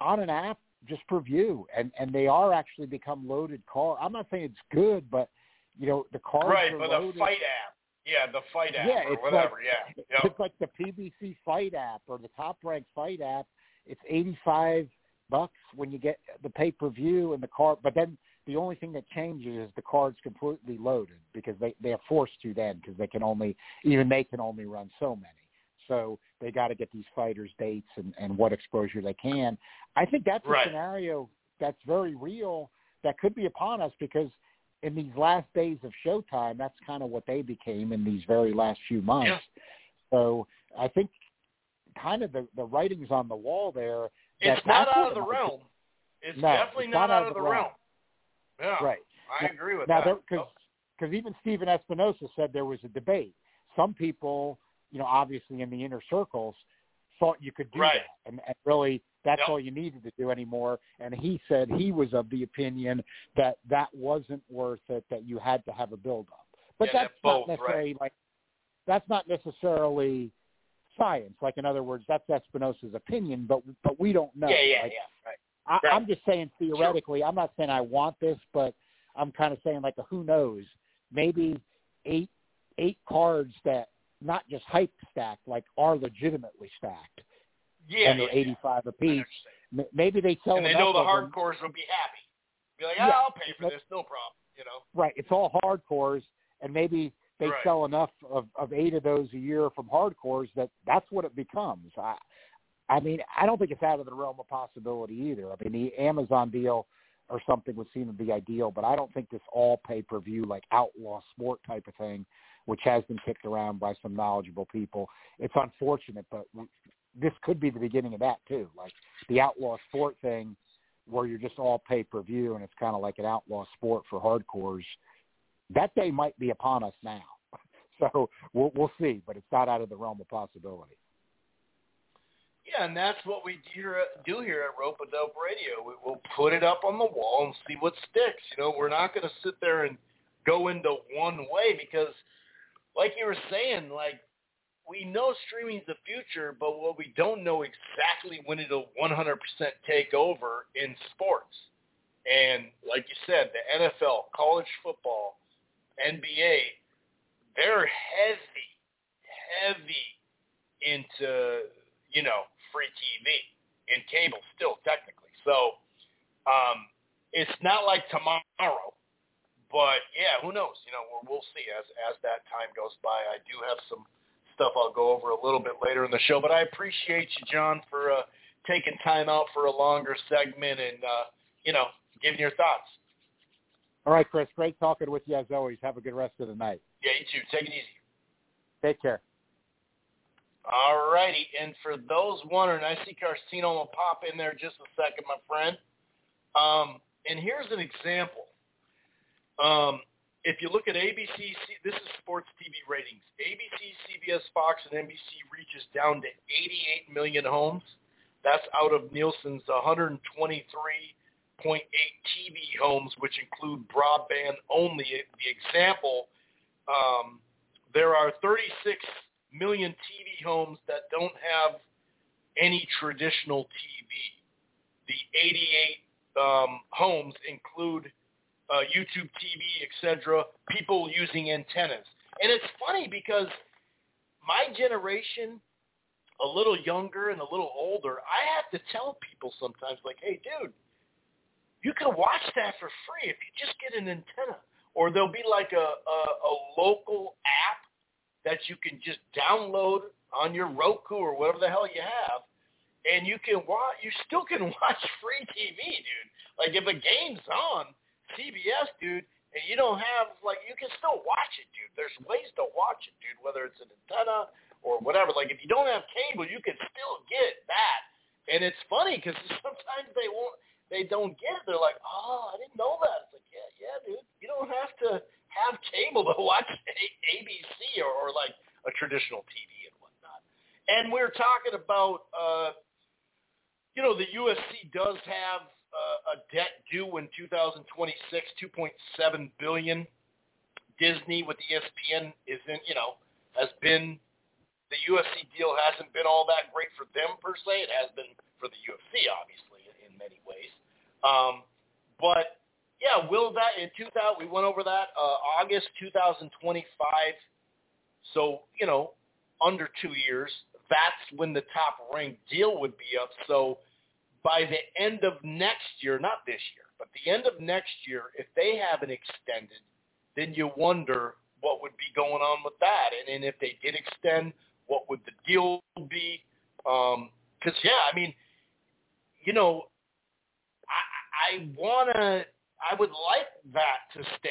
on an app just for view, and and they are actually become loaded car. I'm not saying it's good, but you know the cars right, are but loaded. the fight app. Yeah, the fight app Yeah, or it's whatever. like- yeah. Yep. It's like the PBC Fight app or the Top Rank Fight app. It's eighty five bucks when you get the pay per view and the card, but then the only thing that changes is the card's completely loaded because they they are forced to then because they can only even they can only run so many. So they got to get these fighters dates and and what exposure they can. I think that's Right. a scenario that's very real that could be upon us because in these last days of Showtime, that's kind of what they became in these very last few months. Yeah. So I think kind of the the writing's on the wall there. It's not out of the realm. It's No, definitely it's not, out of the realm. Yeah, Right. I agree with now, that. because because even Stephen Espinoza said there was a debate. Some people, you know, obviously in the inner circles, thought you could do Right. that, and, and really that's Yep. all you needed to do anymore. And he said he was of the opinion that that wasn't worth it. That you had to have a build up. But Yeah, that's not both, necessarily like that's not necessarily science. Like in other words, that's Espinoza's opinion, but but we don't know. yeah, yeah, Like, yeah. Right. I, Right. I'm just saying theoretically. I'm not saying I want this, but I'm kind of saying like a who knows. Maybe eight eight cards that not just hype stacked, like are legitimately stacked, Yeah, and they're yeah, yeah. 85 I apiece. Maybe they sell enough. And they know the them. hardcores will be happy. Be like, Yeah. ah, I'll pay for But- this, no problem. You know. Right, it's all hardcores, and maybe they Right. sell enough of, of eight of those a year from hardcores that that's what it becomes. I, I mean, I don't think it's out of the realm of possibility either. I mean, the Amazon deal or something would seem to be ideal, but I don't think this all pay per view like outlaw sport type of thing, which has been kicked around by some knowledgeable people. It's unfortunate, but this could be the beginning of that too, like the outlaw sport thing, where you're just all pay per view and it's kind of like an outlaw sport for hardcores. That day might be upon us now, so we'll we'll see, but it's not out of the realm of possibility. Yeah, and that's what we do here, at Rope a Dope Radio. We, we'll put it up on the wall and see what sticks. You know, we're not going to sit there and go into one way because, like you were saying, like we know streaming's the future, but what we don't know exactly when it'll 100% take over in sports. And like you said, the NFL, college football, NBA, they're heavy, heavy into you know free TV and cable still technically. So um, it's not like tomorrow, but yeah, who knows? You know, we'll, see as as that time goes by. I do have some stuff I'll go over a little bit later in the show, but I appreciate you, John, for uh, taking time out for a longer segment and uh, you know giving your thoughts. All right, Chris, great talking with you as always. Have a good rest of the night. Yeah, you too. Take it easy. Take care. All righty, and for those wondering, I see Carcino will pop in there just a second, my friend. Um, and here's an example. Um, if you look at ABC, this is sports TV ratings. ABC, CBS, Fox, and NBC reaches down to 88 million homes. That's out of Nielsen's 123.8 TV homes, which include broadband only. The example, um, there are 36 million TV homes that don't have any traditional TV. The 88 um, homes include uh, YouTube TV, etc. People using antennas, and it's funny because my generation, a little younger and a little older, I have to tell people sometimes, like, "Hey, dude, you can watch that for free if you just get an antenna." Or there'll be like a, a, a local app that you can just download on your Roku or whatever the hell you have, and you can watch. You still can watch free TV, dude. Like if a game's on CBS, dude, and you don't have like, you can still watch it, dude. There's ways to watch it, dude. Whether it's an antenna or whatever. Like if you don't have cable, you can still get that. And it's funny because sometimes they won't. They don't get it. They're like, oh, I didn't know that. It's like, yeah, yeah, dude. You don't have to have cable to watch A- ABC or, or like a traditional TV and whatnot. And we're talking about, uh, you know, the UFC does have uh, a debt due in 2026, 2.7 billion. Disney with the ESPN isn't, you know, has been the UFC deal hasn't been all that great for them per se. It has been for the UFC, obviously, in many ways. Um, but yeah, will that in 2000? We went over that uh, August 2025. So you know, under two years, that's when the top ranked deal would be up. So by the end of next year, not this year, but the end of next year, if they haven't extended, then you wonder what would be going on with that. And, and if they did extend, what would the deal be? Because yeah, I mean, you know, I, I wanna, I would like that to stay,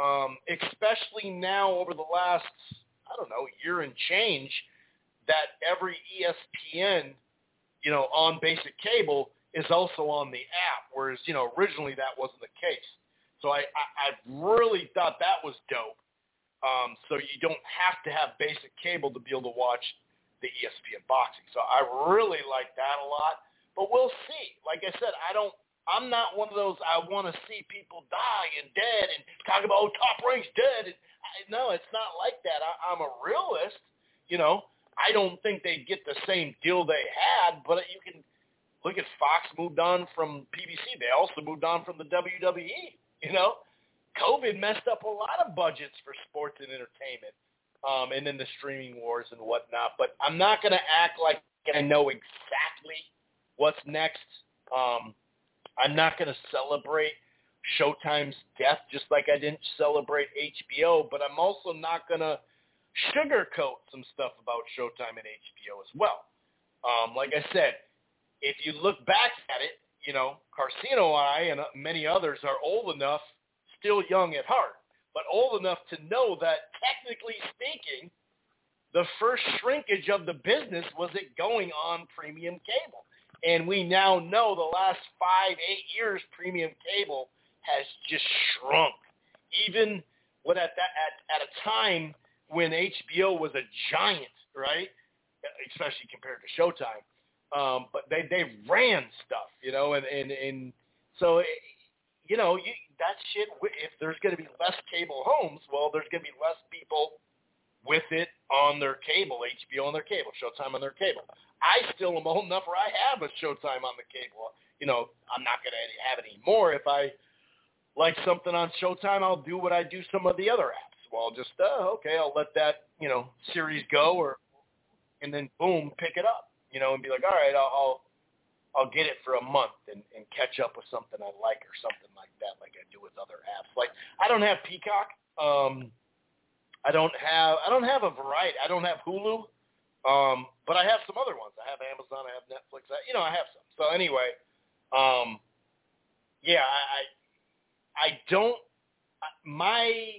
um, especially now over the last, I don't know, year and change, that every ESPN, you know, on basic cable is also on the app, whereas you know originally that wasn't the case. So I, I, I really thought that was dope. Um, so you don't have to have basic cable to be able to watch the ESPN boxing. So I really like that a lot. But we'll see. Like I said, I don't. I'm not one of those. I want to see people die and dead and talk about oh, top rank's dead. And I, no, it's not like that. I, I'm a realist. You know, I don't think they get the same deal they had, but you can look at Fox moved on from PBC. They also moved on from the WWE. You know, COVID messed up a lot of budgets for sports and entertainment, um, and then the streaming wars and whatnot. But I'm not going to act like I know exactly what's next. Um, I'm not going to celebrate Showtime's death just like I didn't celebrate HBO, but I'm also not going to sugarcoat some stuff about Showtime and HBO as well. Um, like I said, if you look back at it, you know, Carcino and I and many others are old enough still young at heart, but old enough to know that technically speaking, the first shrinkage of the business was it going on premium cable. And we now know the last five, eight years, premium cable has just shrunk. Even when at that at, at a time when HBO was a giant, right? Especially compared to Showtime. Um, but they they ran stuff, you know, and and and so you know, you, that shit. If there's going to be less cable homes, well, there's going to be less people with it on their cable, HBO on their cable, Showtime on their cable. I still am old enough where I have a Showtime on the cable. You know, I'm not going to have it anymore. If I like something on Showtime, I'll do what I do some of the other apps. Well, just uh, okay, I'll let that you know series go, or and then boom, pick it up. You know, and be like, all right, I'll, I'll get it for a month and, and catch up with something I like or something like that, like I do with other apps. Like I don't have Peacock. Um, I don't have I don't have a variety. I don't have Hulu, um, but I have some other ones. I have Amazon. I have Netflix. I, you know, I have some. So anyway, um, yeah, I I don't. My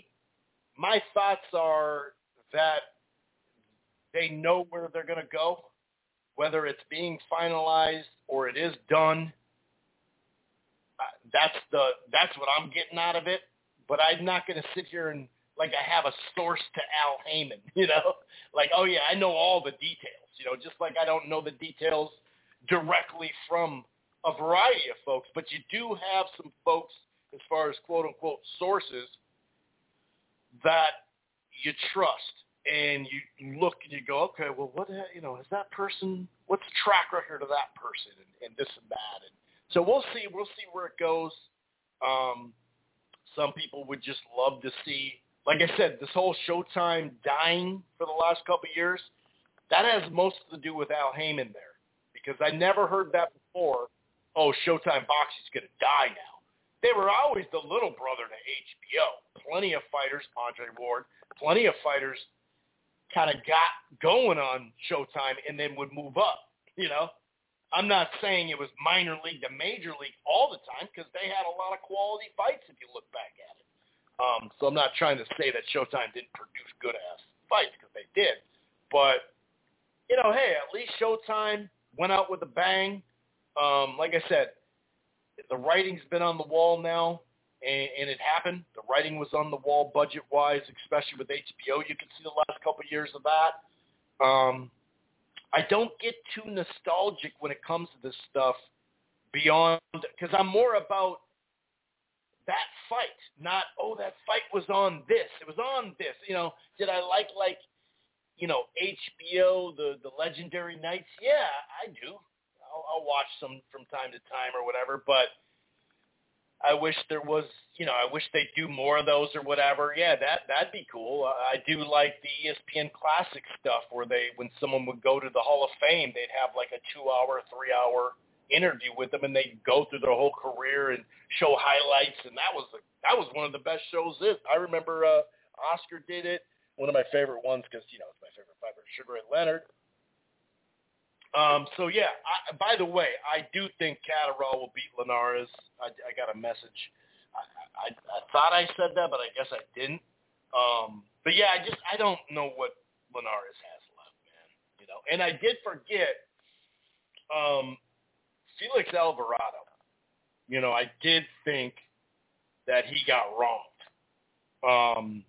my thoughts are that they know where they're going to go whether it's being finalized or it is done, uh, that's the that's what I'm getting out of it. But I'm not going to sit here and like I have a source to Al Haymon, you know, like oh yeah, I know all the details, you know, just like I don't know the details directly from a variety of folks, but you do have some folks as far as quote unquote sources that you trust and you look and you go, okay, well, what you know is that person? What's the track record of that person, and, and this and that, and so we'll see. We'll see where it goes. Um, some people would just love to see, like I said, this whole Showtime dying for the last couple of years. That has most to do with Al Haymon there, because I never heard that before. Oh, Showtime Boxing's going to die now. They were always the little brother to HBO. Plenty of fighters, Andre Ward, plenty of fighters kind of got going on Showtime and then would move up. You know, I'm not saying it was minor league to major league all the time because they had a lot of quality fights if you look back at it. Um, so I'm not trying to say that Showtime didn't produce good ass fights because they did, but you know, hey, at least Showtime went out with a bang. Um, like I said, the writing's been on the wall now and, and it happened. The writing was on the wall budget-wise, especially with HBO. You can see the last couple of years of that. Um, I don't get too nostalgic when it comes to this stuff beyond because I'm more about that fight, not oh that fight was on this, it was on this. You know, did I like like you know HBO the the Legendary Nights? Yeah, I do. I'll, I'll watch some from time to time or whatever, but I wish there was, you know, I wish they'd do more of those or whatever. Yeah, that that'd be cool. I do like the ESPN Classic stuff where they, when someone would go to the Hall of Fame, they'd have like a two-hour, three-hour interview with them, and they'd go through their whole career and show highlights. And that was that was one of the best shows. Is I remember uh, Oscar did it. One of my favorite ones because you know it's my favorite fighter, Sugar Ray Leonard. Um, so yeah, I, by the way, I do think Catterall will beat Linares. I, I got a message. I, I, I thought I said that, but I guess I didn't. Um, but yeah, I just I don't know what Linares has left, man. You know, and I did forget um, Felix Alvarado. You know, I did think that he got wronged. Um,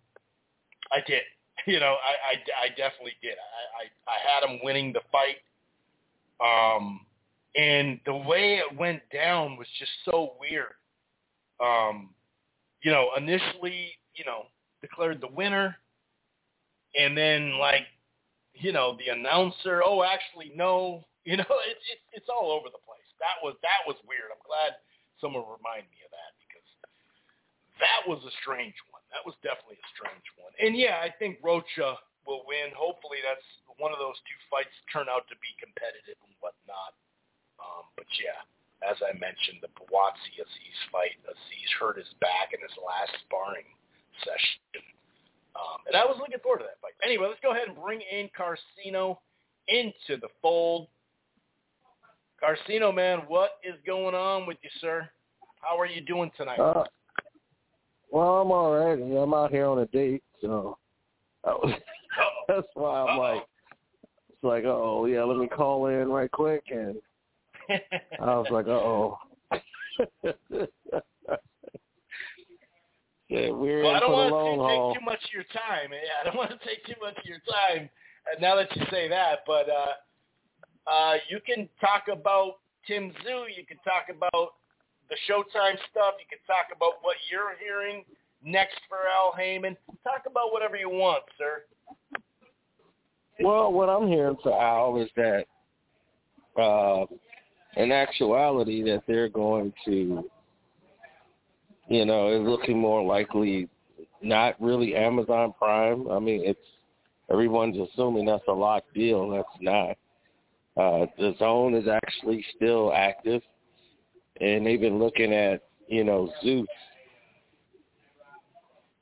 I did. You know, I, I, I definitely did. I, I, I had him winning the fight. Um, and the way it went down was just so weird. Um, you know, initially, you know, declared the winner, and then like, you know, the announcer, oh, actually, no, you know, it's it, it's all over the place. That was that was weird. I'm glad someone reminded me of that because that was a strange one. That was definitely a strange one. And yeah, I think Rocha will win. Hopefully, that's one of those two fights turn out to be competitive and whatnot. Um, but yeah, as I mentioned, the Buatsi Azeez fight, Azeez hurt his back in his last sparring session. Um, and I was looking forward to that fight. Anyway, let's go ahead and bring in Carcino into the fold. Carcino, man, what is going on with you, sir? How are you doing tonight? Uh, well, I'm all right. I'm out here on a date, so was, that's why I'm Uh-oh. like, it's like, oh yeah, let me call in right quick, and I was like, uh oh. yeah, we're well, I don't want to take too much of your time. Yeah, I don't want to take too much of your time. Uh, now that you say that, but uh, uh, you can talk about Tim Tszyu. You can talk about the Showtime stuff. You can talk about what you're hearing next for Al Haymon. Talk about whatever you want, sir. Well, what I'm hearing for Al is that, uh, in actuality, that they're going to, you know, it's looking more likely not really Amazon Prime. I mean, it's everyone's assuming that's a locked deal. That's not. Uh, DAZN is actually still active, and they've been looking at, you know, Zeus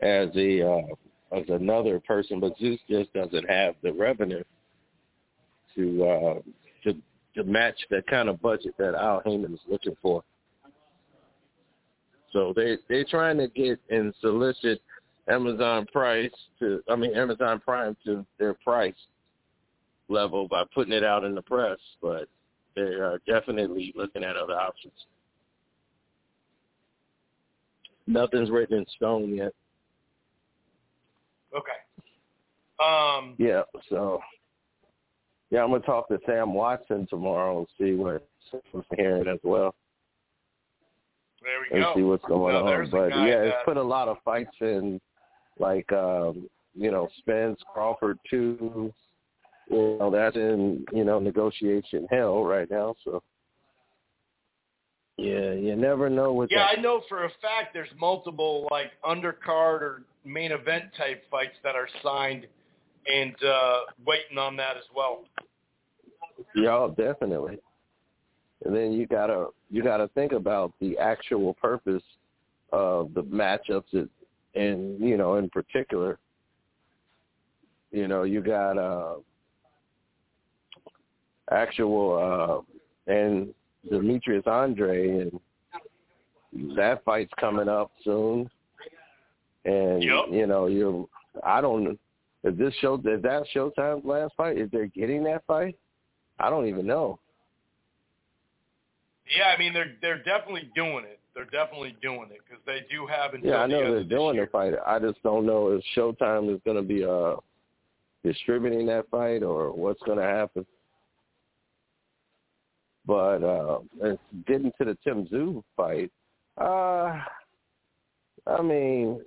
as a uh, as another person, but Zeus just doesn't have the revenue to uh, to to match that kind of budget that Al Haymon is looking for. So they they're trying to get and solicit Amazon price to I mean Amazon Prime to their price level by putting it out in the press, but they are definitely looking at other options. Nothing's written in stone yet. Okay. Um, yeah. So, yeah, I'm gonna talk to Sam Watson tomorrow and see what what's hearing as well. There we and go. see what's going no, on. But yeah, that... it's put a lot of fights in, like um, you know, Spence Crawford too. You know, that's in you know negotiation hell right now. So yeah, you never know what. Yeah, that... I know for a fact there's multiple like undercard or main event type fights that are signed and uh waiting on that as well. Yeah, definitely. And then you gotta you gotta think about the actual purpose of the matchups, that, and you know, in particular, you know, you got uh actual uh and Demetrius Andrade, and that fight's coming up soon. And yep. you know, you I don't is this show is that Showtime's last fight? Is they getting that fight? I don't even know. Yeah, I mean they're they're definitely doing it. They're definitely doing it because they do have until Yeah, I know the they're doing the fight. I just don't know if Showtime is going to be uh distributing that fight or what's going to happen. But uh, getting to the Tim Tszyu fight, uh, I mean,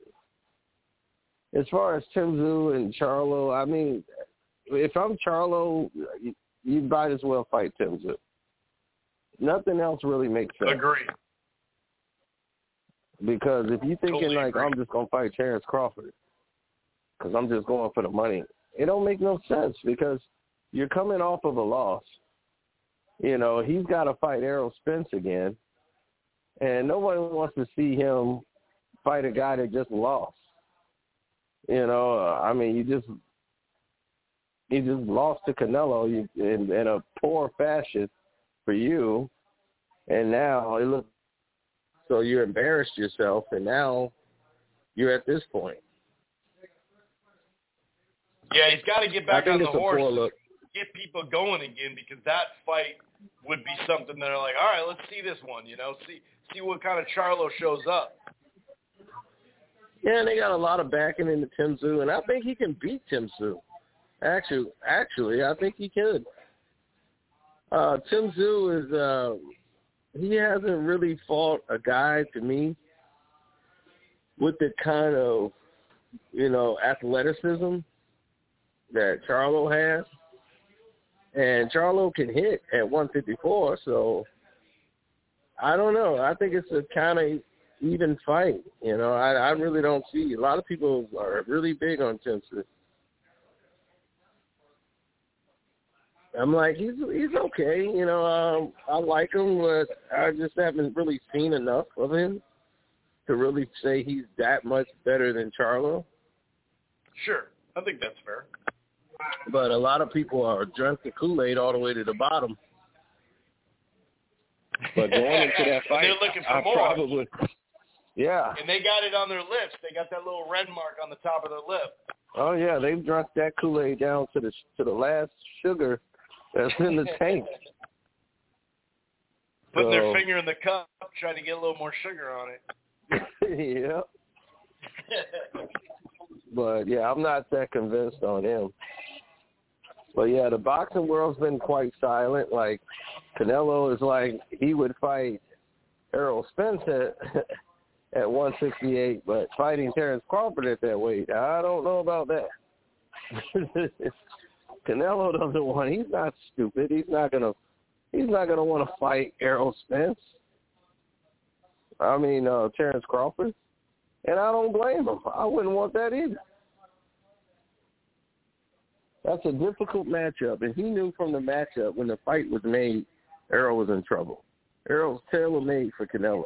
as far as Tim Tszyu and Charlo, I mean, if I'm Charlo, you, you might as well fight Tim Tszyu. Nothing else really makes sense. Agree. Because if you're thinking totally like agree. I'm just gonna fight Terrence Crawford, because I'm just going for the money, it don't make no sense because you're coming off of a loss. You know, he's got to fight Errol Spence again, and nobody wants to see him fight a guy that just lost. You know, uh, I mean, you just you just lost to Canelo you, in, in a poor fashion for you, and now it looks so you embarrassed yourself, and now you're at this point. Yeah, he's got to get back on the horse, get people going again because that fight would be something that are like, all right, let's see this one. You know, see see what kind of Charlo shows up. Yeah, and they got a lot of backing into Tim Tszyu, and I think he can beat Tim Tszyu. Actually, actually, I think he could. Uh, Tim Tszyu is uh, he hasn't really fought a guy to me with the kind of you know athleticism that Charlo has, and Charlo can hit at 154. So I don't know. I think it's a kind of even fight. You know, I, I really don't see a lot of people are really big on Tim I'm like, he's he's okay, you know. Um, I like him, but I just haven't really seen enough of him to really say he's that much better than Charlo. Sure, I think that's fair. But a lot of people are drunk the Kool Aid all the way to the bottom. But going into that fight, they're looking for I more. probably, yeah. And they got it on their lips. They got that little red mark on the top of their lip. Oh yeah, they've drunk that Kool Aid down to the to the last sugar that's in the tank. Putting their finger in the cup, trying to get a little more sugar on it. yeah. But yeah, I'm not that convinced on him. But yeah, the boxing world's been quite silent. Like Canelo is like he would fight Errol Spence at at 168, but fighting Terrence Crawford at that weight, I don't know about that. Canelo doesn't want. He's not stupid. He's not gonna. He's not gonna want to fight Errol Spence. I mean, uh, Terrence Crawford. And I don't blame him. I wouldn't want that either. That's a difficult matchup, and he knew from the matchup when the fight was made, Errol was in trouble. Errol's tailor made for Canelo.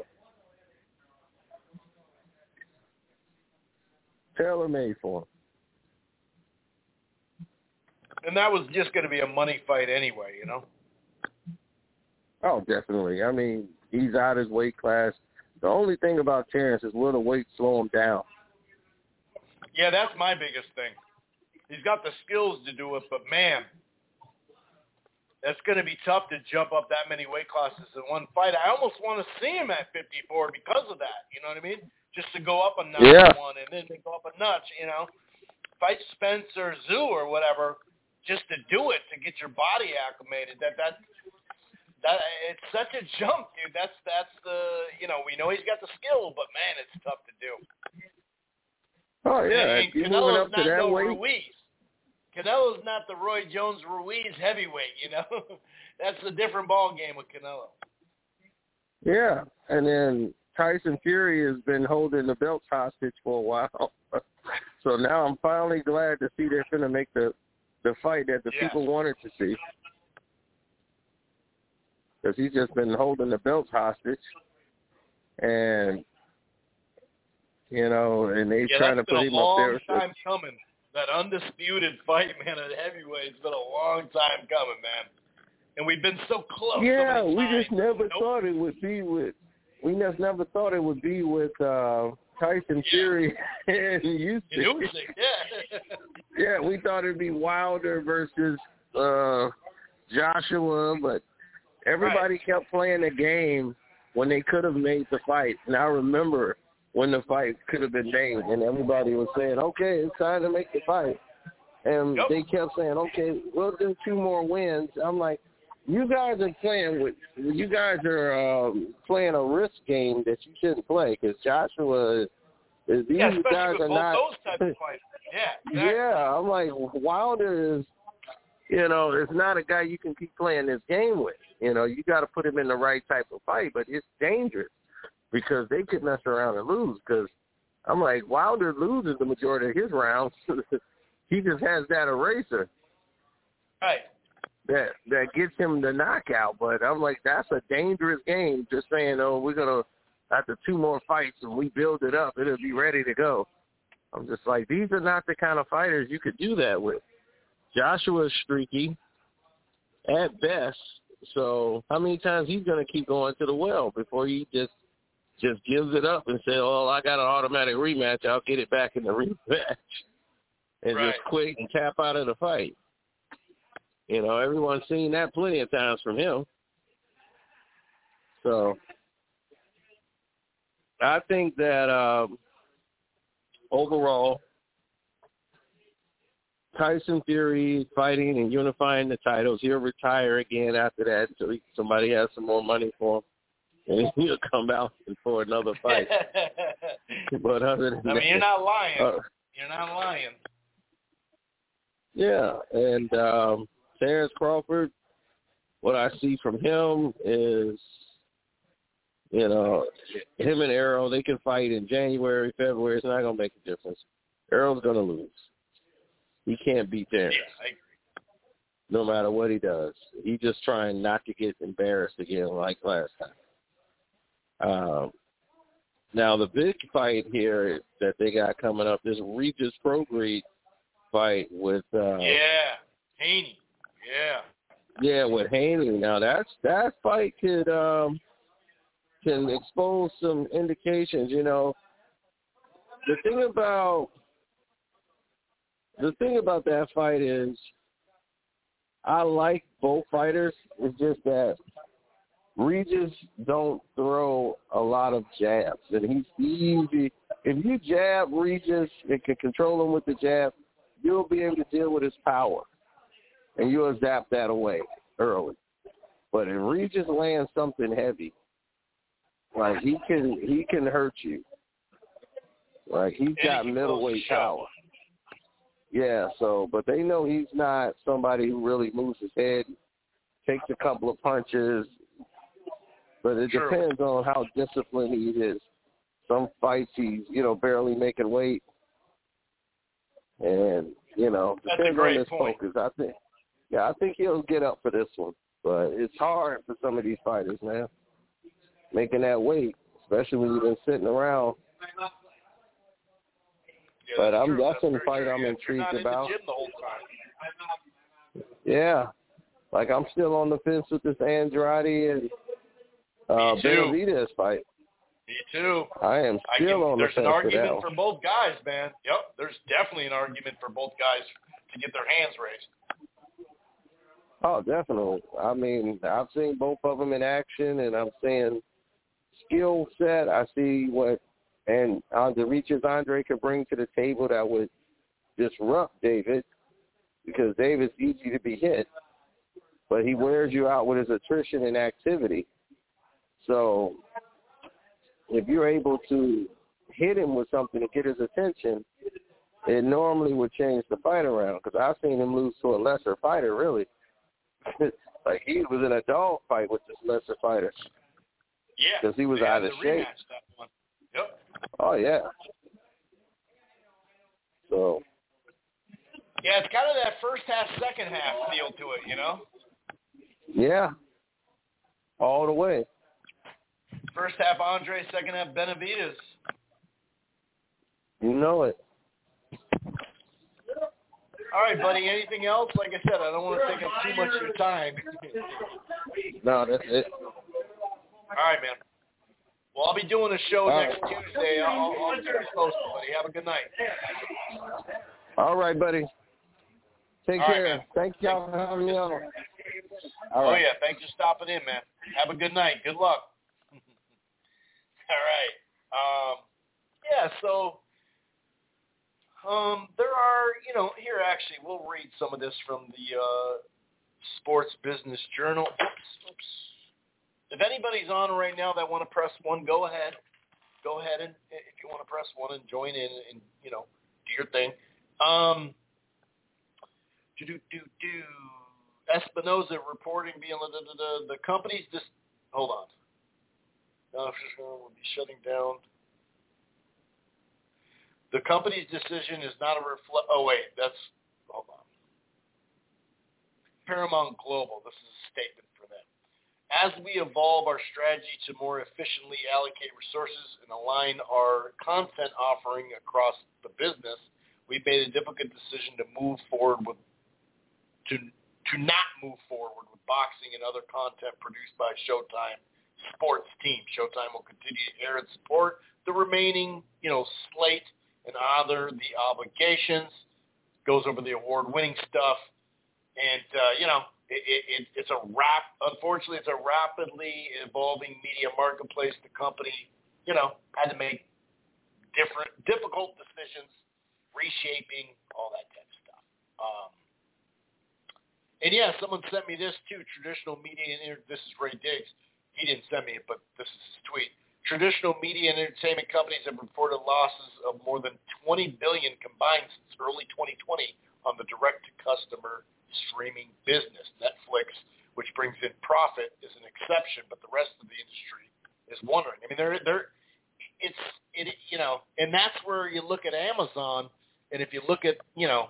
Tailor made for him. and that was just going to be a money fight anyway, you know. Oh, definitely. I mean, he's out his weight class. The only thing about Terrence is will the weight slow him down? Yeah, that's my biggest thing. He's got the skills to do it, but man, that's going to be tough to jump up that many weight classes in one fight. I almost want to see him at 54 because of that. You know what I mean? Just to go up a notch Yeah. one and then go up a notch. You know, fight Spence or Tszyu or whatever, just to do it to get your body acclimated. That that that it's such a jump, dude. That's that's the you know we know he's got the skill, but man, it's tough to do. Oh yeah, I mean, if you're Canelo's moving up to not that no weight. Ruiz. Canelo's not the Roy Jones Ruiz heavyweight, you know. That's a different ball game with Canelo. Yeah, and then Tyson Fury has been holding the belts hostage for a while. so now I'm finally glad to see they're going to make the the fight that the Yeah. people wanted to see. Because he's just been holding the belts hostage, and you know, and they Yeah, trying to that's been put a him up long there. time coming. That undisputed fight, man, at heavyweight, it's been a long time coming, man. And we've been so close. Yeah, many we just never Nope. thought it would be with. We just never thought it would be with uh Tyson Yeah. Fury and Usyk. Usyk, yeah. Yeah, we thought it'd be Wilder versus uh Joshua, but everybody kept playing the game when they could have made the fight. And I remember when the fight could have been made, and everybody was saying, "Okay, it's time to make the fight." And Yep. they kept saying, "Okay, we'll do two more wins." I'm like, "You guys are playing with, you guys are um, playing a risk game that you shouldn't play because Joshua." Is, these yeah, guys are not those types of. Yeah, exactly. yeah, I'm like Wilder is, you know, it's not a guy you can keep playing this game with. You know, you got to put him in the right type of fight, but it's dangerous because they could mess around and lose. Because I'm like Wilder loses the majority of his rounds. he just has that eraser Right. that that gets him the knockout. But I'm like, that's a dangerous game. Just saying, oh, we're gonna after two more fights and we build it up, it'll be ready to go. I'm just like, these are not the kind of fighters you could do that with. Joshua's streaky at best, so how many times he's gonna keep going to the well before he just just gives it up and say, "Oh, I got an automatic rematch. I'll get it back in the rematch," and Right. just quit and tap out of the fight. You know, everyone's seen that plenty of times from him. So I think that um, overall, Tyson Fury fighting and unifying the titles. He'll retire again after that until he, somebody has some more money for him. And he'll come out for another fight. but other than I mean, that, you're not lying. uh, you're not lying. Yeah, and um, Terrence Crawford, what I see from him is, you know, him and Errol, they can fight in January, February. It's not going to make a difference. Errol's going to lose. He can't beat Terrence, Yeah, I agree. no matter what he does. He's just trying not to get embarrassed again like last time. Um, now, the big fight here that they got coming up is Regis Prograis fight with uh, Yeah, Haney. Yeah. Yeah, with Haney. Now that's that fight could um can expose some indications, you know. The thing about the thing about that fight is I like both fighters. It's just that Regis don't throw a lot of jabs and he's easy if you jab Regis and can control him with the jab, you'll be able to deal with his power and you'll zap that away early. But if Regis lands something heavy, like he can he can hurt you. Like he's And got middleweight power. Yeah, so but they know he's not somebody who really moves his head, takes a couple of punches. But it True. depends on how disciplined he is. Some fights he's, you know, barely making weight. And, you know, That's depends great on his point. focus. I think yeah, I think he'll get up for this one. But it's hard for some of these fighters, man. Making that weight, especially when you've been sitting around. Yeah, But I'm- true. that's That's a fight true. I'm intrigued about. In the gym the whole time. Yeah. Like I'm still on the fence with this Andrade and uh. Benavidez fight. Me too. I am I still can, on the fence. there's an fence with that argument one. for both guys, man. Yep, there's definitely an argument for both guys to get their hands raised. Oh, definitely. I mean, I've seen both of them in action, and I'm saying skill set. I see what and uh, the reaches Andre could bring to the table that would disrupt David, because David's easy to be hit, but he wears you out with his attrition and activity. So if you're able to hit him with something to get his attention, it normally would change the fight around. Because I've seen him lose to a lesser fighter, really. like he was in a dog fight with this lesser fighter. Yeah. Because he was out of shape. Yep. Oh yeah. So Yeah, it's kind of that first half, second half feel to it, you know? yeah, all the way. First half Andre, second half Benavidez. You know it. All right, buddy. Anything else? Like I said, I don't want to take up too much of your time. No, that's it. All right, man. Well, I'll be doing a show All next Tuesday. I'll, I'll keep you posted, buddy. Have a good night. All right, buddy. Take All right, care. man. Thank y'all for having me on. All Oh right. yeah, thanks for stopping in, man. Have a good night. Good luck. All right. Um, yeah. So, um, there are, you know, here actually, we'll read some of this from the uh, Sports Business Journal. Oops, oops. If anybody's on right now that want to press one, go ahead. Go ahead and if you want to press one and join in and you know do your thing. Um, do do do do. Espinoza reporting being the the, the, the company's just hold on. No, will be shutting down. The company's decision is not a reflect. Oh wait, that's hold on. Paramount Global. This is a statement. As we evolve our strategy to more efficiently allocate resources and align our content offering across the business, we've made a difficult decision to move forward with to to not move forward with boxing and other content produced by Showtime sports team. Showtime will continue to air and support the remaining, you know, slate and honor the obligations. Goes over the award-winning stuff, and uh, you know, it, it, it, it's a rap. Unfortunately, it's a rapidly evolving media marketplace. The company, you know, had to make different, difficult decisions, reshaping, all that type of stuff. Um, and yeah, someone sent me this too. Traditional media and inter- this is Ray Diggs. He didn't send me it, but this is his tweet. Traditional media and entertainment companies have reported losses of more than 20 billion combined since early 2020 on the direct-to-customer streaming business. Netflix, which brings in profit, is an exception, but the rest of the industry is wondering. I mean, they're they're it's it you know, and that's where you look at Amazon, and if you look at you know,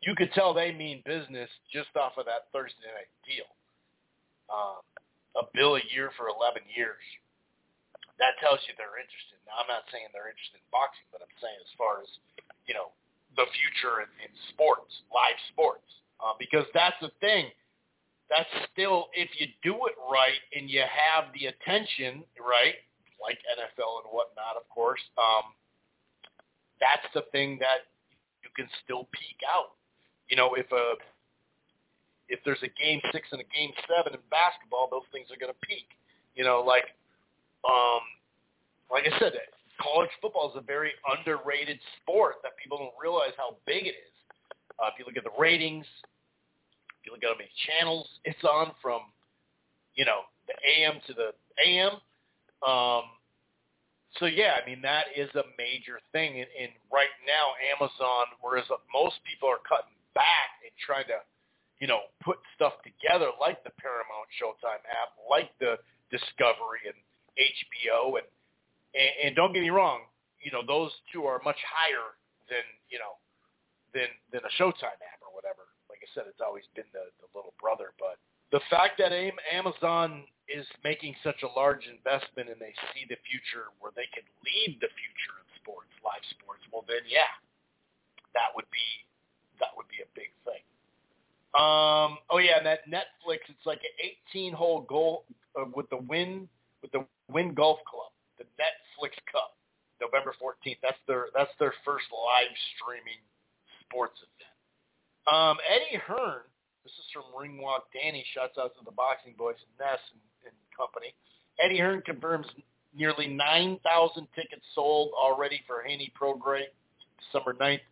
you could tell they mean business just off of that Thursday night deal. Um, a bill a year for 11 years that tells you they're interested. Now, I'm not saying they're interested in boxing, but I'm saying as far as, you know, the future in, in sports, live sports, uh, because that's the thing. That's still, if you do it right and you have the attention, right, like NFL and whatnot, of course, um, that's the thing that you can still peak out. You know, if a if there's a game six and a game seven in basketball, those things are going to peak. You know, like um, like I said, college football is a very underrated sport that people don't realize how big it is. Uh, if you look at the ratings, if you look at how many channels it's on from, you know, the AM to the AM. Um, so yeah, I mean that is a major thing. And, and right now, Amazon, whereas most people are cutting back and trying to, you know, put stuff together like the Paramount Showtime app, like the Discovery and HBO, and, and and don't get me wrong, you know those two are much higher than you know than than a Showtime app or whatever. Like I said, it's always been the, the little brother, but the fact that Amazon is making such a large investment and they see the future where they can lead the future of sports, live sports, well then yeah, that would be that would be a big thing. Um, oh yeah, and that Netflix, it's like an 18 hole goal uh, with the win with the Wynn Golf Club, the Netflix Cup, November 14th. That's their that's their first live streaming sports event. Um, Eddie Hearn, this is from Ring Walk Danny. Shouts out to the Boxing Boys and Ness and, and company. Eddie Hearn confirms nearly 9,000 tickets sold already for Haney Prograis December 9th.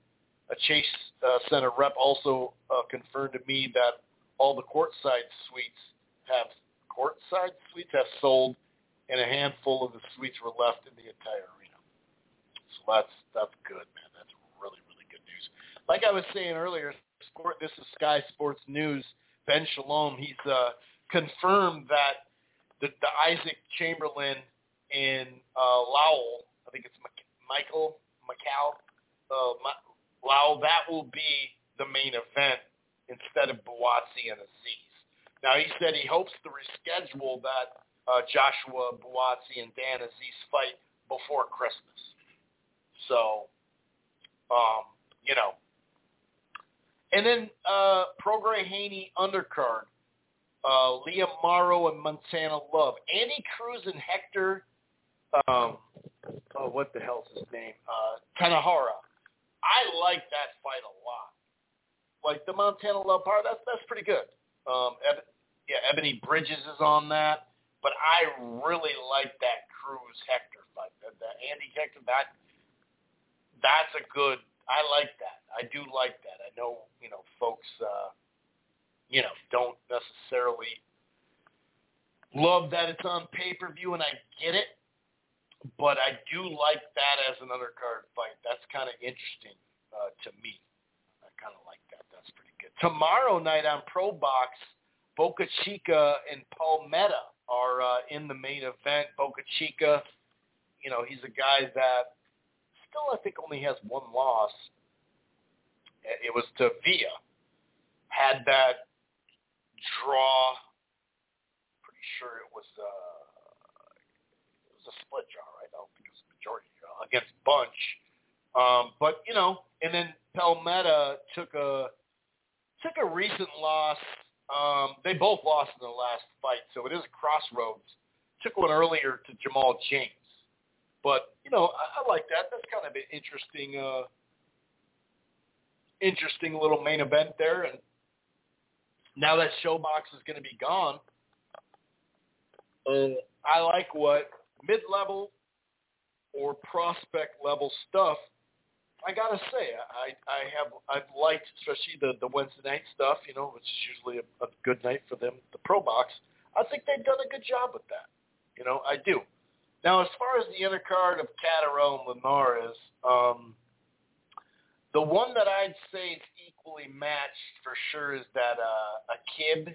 A Chase uh, Center rep also uh, confirmed to me that all the courtside suites have courtside suites have sold and a handful of the suites were left in the entire arena. So that's that's good, man. That's really really good news. Like I was saying earlier, sport. This is Sky Sports News. Ben Shalom, he's uh, confirmed that the, the Isaac Chamberlain and uh, Lawal, I think it's Michael Macau, uh, Lawal, that will be the main event instead of Buatsi and Azeez. Now he said he hopes to reschedule that uh, Joshua Buatsi and Dan Azeez fight before Christmas. So, um, you know. And then uh, Prograis Haney undercard. Uh, Liam Paro and Montana Love. Andy Cruz and Hector, um, oh, what the hell's his name? Uh, Tanajara. I like that fight a lot. Like the Montana Love part, that's that's pretty good. Um, yeah, Ebanie Bridges is on that. But I really like that Cruz Hector fight. That, that Andy Hector, that that's a good. I like that. I do like that. I know you know folks, uh, you know, don't necessarily love that it's on pay per view, and I get it. But I do like that as an undercard fight. That's kind of interesting uh, to me. I kind of like that. That's pretty good. Tomorrow night on Pro Box, Boca Chica and Palmetta are uh, in the main event. Boca Chica, you know, he's a guy that still I think only has one loss. It was to Villa. Had that draw. Pretty sure it was uh, it was a split draw, right? I don't think it was a majority draw against Bunch. Um, but you know, and then Palmetta took a took a recent loss um, they both lost in the last fight, so it is a crossroads. Took one earlier to Jamal James, but you know I, I like that. That's kind of an interesting, uh, interesting little main event there. And now that ShoBox is going to be gone, uh, I like what mid-level or prospect level stuff I gotta say, I I have I've liked especially the the Wednesday night stuff, you know, which is usually a, a good night for them, the Pro Box. I think they've done a good job with that. You know, I do. Now, as far as the undercard of Catterall and Linares, um, the one that I'd say is equally matched for sure is that uh, Aqib,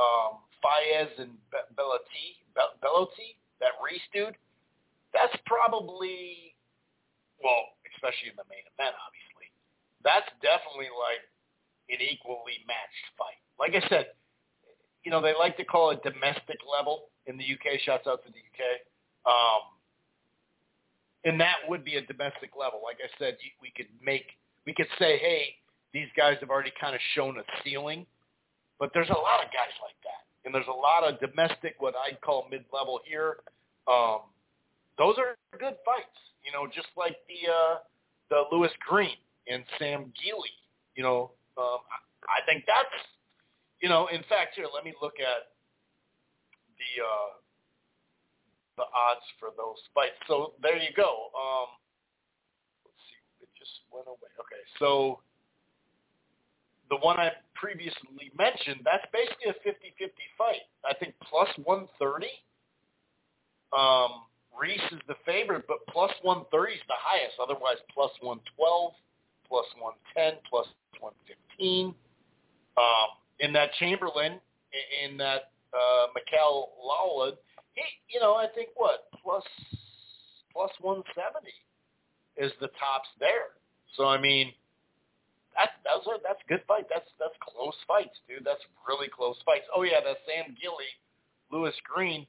um, Fiaz, and Be- Bellotti, Be- Bellotti, that Reece dude. That's probably, well, especially in the main event, obviously. That's definitely like an equally matched fight. Like I said, you know, they like to call it domestic level in the UK. Shouts out to the UK. Um, and that would be a domestic level. Like I said, we could make, we could say, hey, these guys have already kind of shown a ceiling, but there's a lot of guys like that, and there's a lot of domestic, what I'd call mid-level here. Um, those are good fights, you know, just like the uh, the Lewis Green and Sam Gilley. You know, um, I think that's, you know, in fact, here, let me look at the uh, the odds for those fights. So there you go. Um, let's see, it just went away. Okay, so the one I previously mentioned, that's basically a 50-50 fight. I think plus 130. Um, Reece is the favorite, but plus 130 is the highest. Otherwise, plus 112, plus 110, plus 115. Um, in that Chamberlain, in that uh, Mikael Lawal, he, you know, I think what plus plus 170 is the tops there. So I mean, that those are that's good fight. That's that's close fights, dude. That's really close fights. Oh yeah, that Sam Gilley, Lewis Green,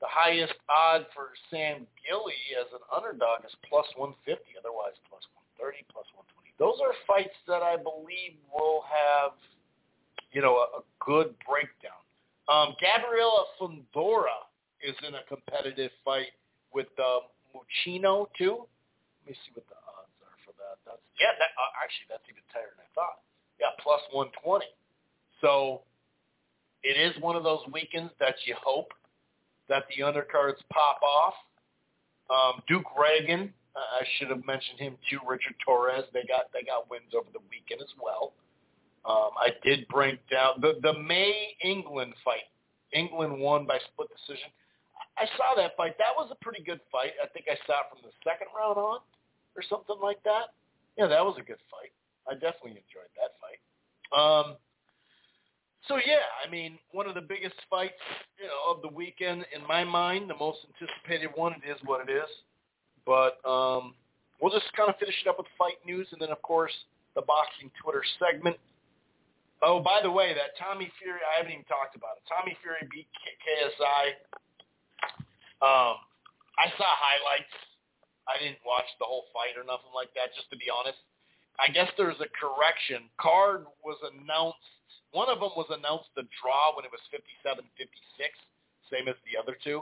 the highest odd for Sam Gilley as an underdog is plus 150. Otherwise, plus 130, plus 120. Those are fights that I believe will have, you know, a, a good breakdown. Um, Gabriela Fundora is in a competitive fight with uh, Mucino too. Let me see what the odds are for that. That's yeah, that, uh, actually that's even tighter than I thought. Yeah, plus 120. So it is one of those weekends that you hope that the undercards pop off. Um, Duke Ragan, uh, I should have mentioned him too. Richard Torrez, they got they got wins over the weekend as well. Um, I did break down the the May England fight. England won by split decision. I saw that fight. That was a pretty good fight. I think I saw it from the second round on or something like that. Yeah, that was a good fight. I definitely enjoyed that fight. Um, so yeah, I mean, one of the biggest fights, you know, of the weekend in my mind, the most anticipated one. It is what it is. But um, we'll just kind of finish it up with fight news, and then of course the boxing Twitter segment. Oh, by the way, that Tommy Fury, I haven't even talked about it. Tommy Fury beat KSI um, I saw highlights. I didn't watch the whole fight or nothing like that, just to be honest. I guess there's a correction. Card was announced. One of them was announced the draw when it was 57-56, same as the other two.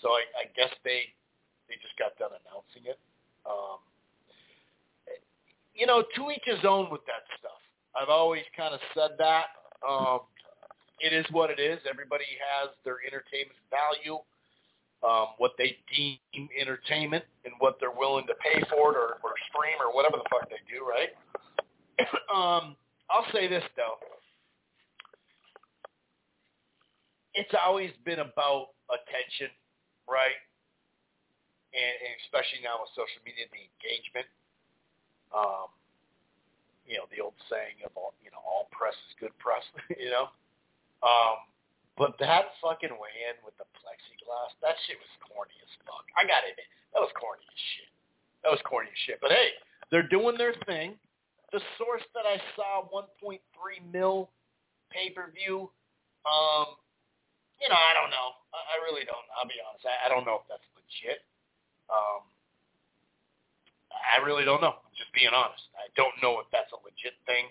So I, I guess they they just got done announcing it. Um, you know, to each his own with that stuff. I've always kind of said that. Um, it is what it is. Everybody has their entertainment value um, what they deem entertainment and what they're willing to pay for it or, or stream or whatever the fuck they do, right? um, I'll say this though. It's always been about attention, right? And, and especially now with social media, the engagement. Um, you know, the old saying of all, you know, all press is good press, you know. Um, but that fucking weigh-in with the plexiglass, that shit was corny as fuck. I got it. That was corny as shit. That was corny as shit. But hey, they're doing their thing. The source that I saw, 1.3 mil pay-per-view, um, you know, I don't know. I, I really don't. I'll be honest. I, I don't know if that's legit. Um, I really don't know. I'm just being honest. I don't know if that's a legit thing.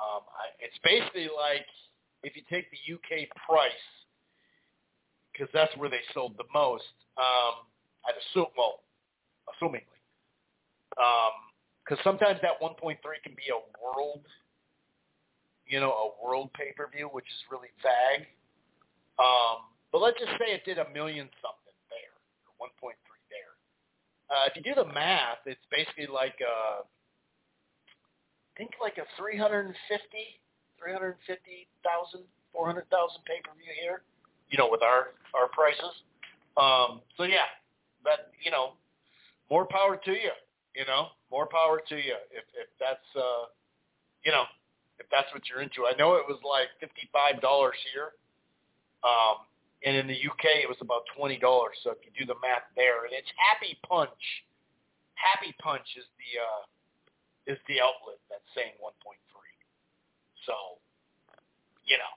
Um, I, it's basically like if you take the UK price, because that's where they sold the most, um, I'd assume, well, assumingly, because um, sometimes that 1.3 can be a world, you know, a world pay-per-view, which is really vague. Um, but let's just say it did a million something there, or 1.3 there. Uh, if you do the math, it's basically like uh, think like a 350, 350,000, 400,000 pay-per-view here. You know, with our our prices. Um, so yeah, that you know, more power to you. You know, more power to you. If if that's uh, you know, if that's what you're into. I know it was like fifty-five dollars here. Um, and in the UK it was about twenty dollars. So if you do the math there, and it's Happy Punch. Happy Punch is the uh, is the outlet that's saying one point three. So, you know,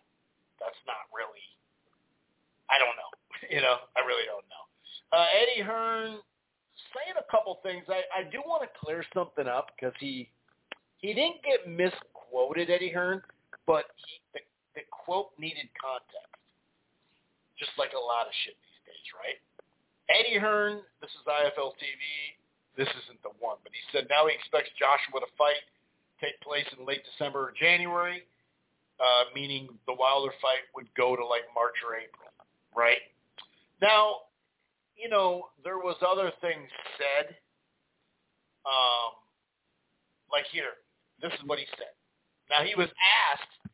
that's not really. I don't know. you know, I really don't know. Uh, Eddie Hearn saying a couple things. I I do want to clear something up because he he didn't get misquoted, Eddie Hearn, but he the, the quote needed context just like a lot of shit these days, right? Eddie Hearn, this is IFL TV. This isn't the one, but he said now he expects Joshua to fight take place in late December or January, uh, meaning the Wilder fight would go to like March or April, right? Now, you know, there was other things said. Um, like here, this is what he said. Now he was asked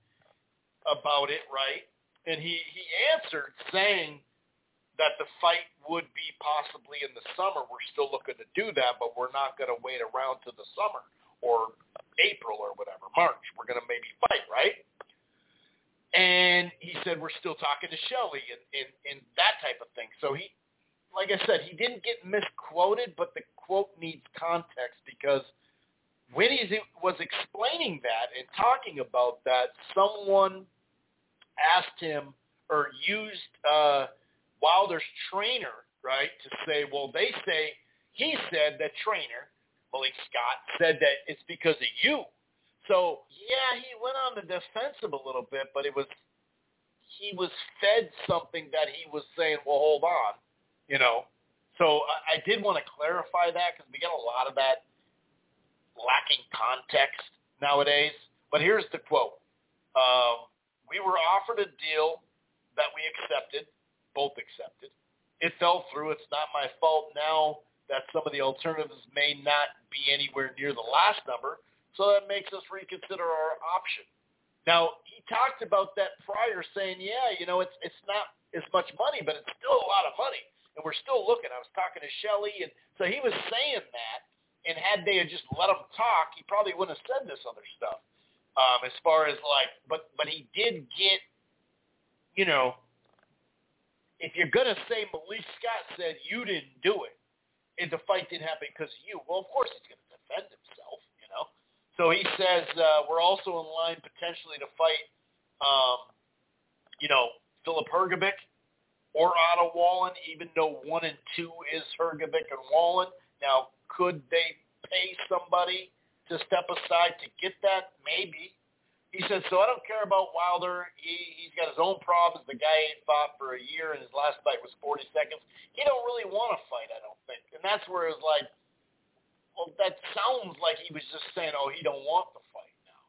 about it, right? and he he answered saying that the fight would be possibly in the summer. We're still looking to do that, but we're not going to wait around to the summer or April or whatever, March. We're going to maybe fight, right? And he said we're still talking to Shelly and, and, and that type of thing. So he, like I said, he didn't get misquoted, but the quote needs context because when he was explaining that and talking about that, someone – asked him or used uh, Wilder's trainer, right, to say, well, they say, he said that trainer, Malik Scott, said that it's because of you. So, yeah, he went on the defensive a little bit, but it was, he was fed something that he was saying, well, hold on, you know. So I, I did want to clarify that because we get a lot of that lacking context nowadays. But here's the quote. Um, we were offered a deal that we accepted, both accepted. It fell through. It's not my fault now that some of the alternatives may not be anywhere near the last number, so that makes us reconsider our option. Now, he talked about that prior saying, yeah, you know, it's it's not as much money, but it's still a lot of money, and we're still looking. I was talking to Shelly, and so he was saying that, and had they had just let him talk, he probably wouldn't have said this other stuff. Um, as far as like, but but he did get, you know, if you're gonna say Malik Scott said you didn't do it, and the fight didn't happen because of you, well, of course he's gonna defend himself, you know. So he says uh, we're also in line potentially to fight, um, you know, Filip Hrgovic or Otto Wallin, even though one and two is Hrgovic and Wallin. Now, could they pay somebody to step aside to get that? Maybe. He said, so I don't care about Wilder. He, he's got his own problems. The guy ain't fought for a year, and his last fight was 40 seconds. He don't really want to fight, I don't think. And that's where it was like, well, that sounds like he was just saying, oh, he don't want the fight now.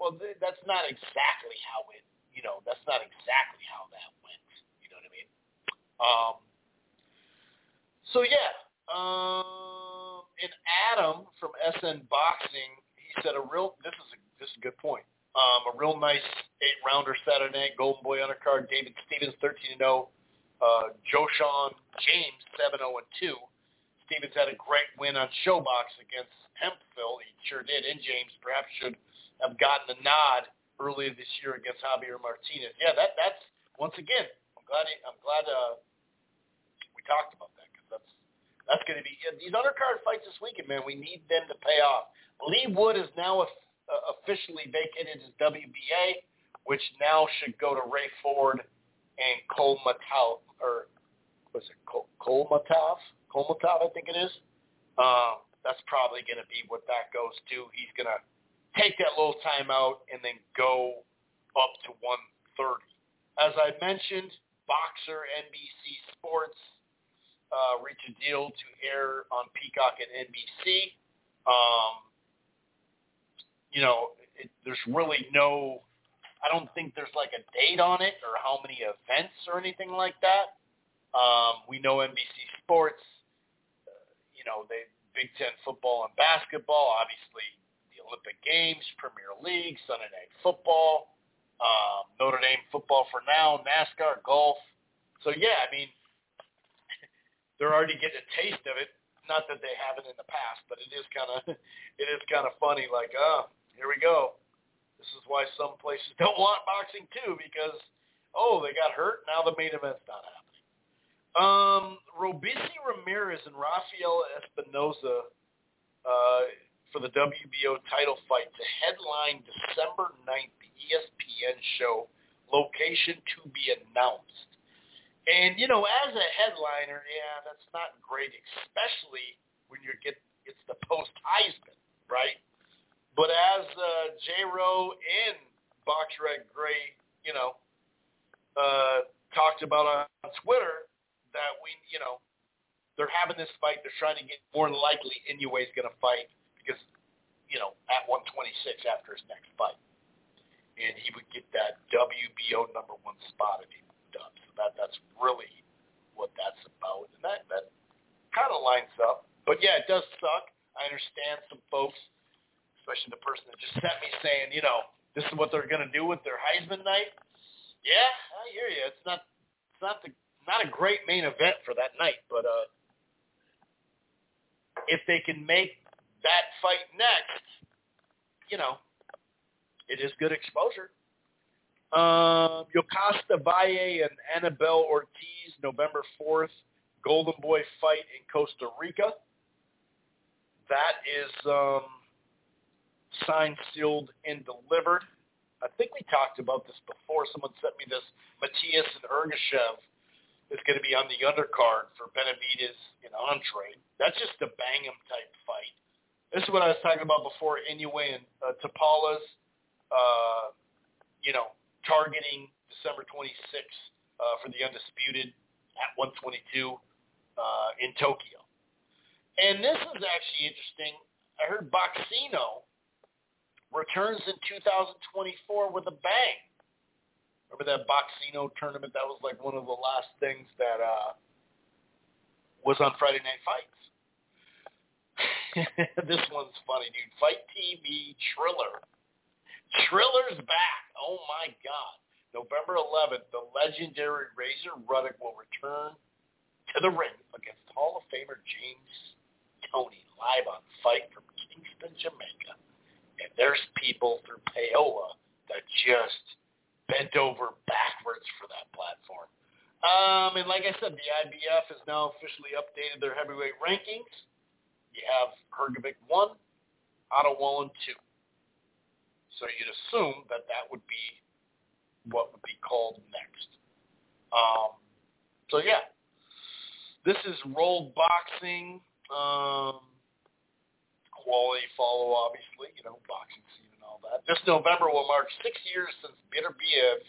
Well, th- that's not exactly how it, you know, that's not exactly how that went. You know what I mean? Um, so, yeah. Um, and Adam from SN Boxing, he said a real. This is a this is a good point. Um, a real nice eight rounder Saturday night. Golden Boy undercard. David Stevens thirteen and zero. Uh, Joshawn James seven zero and two. Stevens had a great win on ShoBox against Hemphill. He sure did. And James perhaps should have gotten the nod earlier this year against Javier Martinez. Yeah, that that's once again. I'm glad. I'm glad uh, we talked about that because that's that's going to be these undercard fights this weekend, man. We need them to pay off. Leigh Wood is now uh, officially vacated his WBA, which now should go to Ray Ford and Kholmatov, or was it Cole, Matov? Kholmatov, I think it is. Um, that's probably going to be what that goes to. He's going to take that little timeout and then go up to 130. As I mentioned, Boxxer NBC Sports uh, reach a deal to air on Peacock and NBC. Um, you know, it, there's really no, I don't think there's like a date on it or how many events or anything like that. Um, we know NBC Sports, uh, you know, they Big Ten football and basketball, obviously the Olympic Games, Premier League, Sunday Night Football, um, Notre Dame football for now, NASCAR, golf. So yeah, I mean, they're already getting a taste of it. Not that they haven't in the past, but it is kind of it is kind of funny. Like, oh, here we go. This is why some places don't want boxing too, because oh, they got hurt. Now the main event's not happening. Um, Robeisy Ramirez and Rafael Espinoza uh, for the WBO title fight to headline December 9th, the ESPN show, location to be announced. And, you know, as a headliner, yeah, that's not great, especially when you get it's the post-Heisman, right? But as uh, J-Ro and Boxrec Gray, you know, uh, talked about on Twitter, that we, you know, they're having this fight. They're trying to get more than likely Inoue's going to fight because, you know, at 126 after his next fight. And he would get that WBO number one spot if he does. So that, that's really what that's about. And that, that kind of lines up. But yeah, it does suck. I understand some folks, especially the person that just sent me saying, you know, this is what they're going to do with their Heisman night. Yeah, I hear you. It's not, it's not the not a great main event for that night, but uh, if they can make that fight next, you know, it is good exposure. Um, Yokasta Valle and Annabelle Ortiz, November 4th, Golden Boy fight in Costa Rica. That is um, signed, sealed, and delivered. I think we talked about this before. Someone sent me this Matias and Ergashev is going to be on the undercard for Benavidez and Andre. That's just a bang 'em type fight. This is what I was talking about before. Inoue and uh, Tapales, uh, you know, targeting December 26th uh, for the undisputed at 122 uh, in Tokyo. And this is actually interesting. I heard Boxcino returns in 2024 with a bang. Remember that Boxcino tournament? That was like one of the last things that uh, was on Friday Night Fights. this one's funny, dude. FITE TV Triller. Triller's back. Oh my God. November 11th, the legendary Razor Ruddock will return to the ring against Hall of Famer James Toney live on FITE from Kingston, Jamaica. And there's people through Paola that just bent over backwards for that platform. Um, and like I said, the IBF has now officially updated their heavyweight rankings. You have Hrgovic 1, Otto Wallin 2. So you'd assume that that would be what would be called next. Um, so yeah, this is rolled boxing. Um, quality follow, obviously, you know, boxing scene and all that. This November will mark six years since Beterbiev,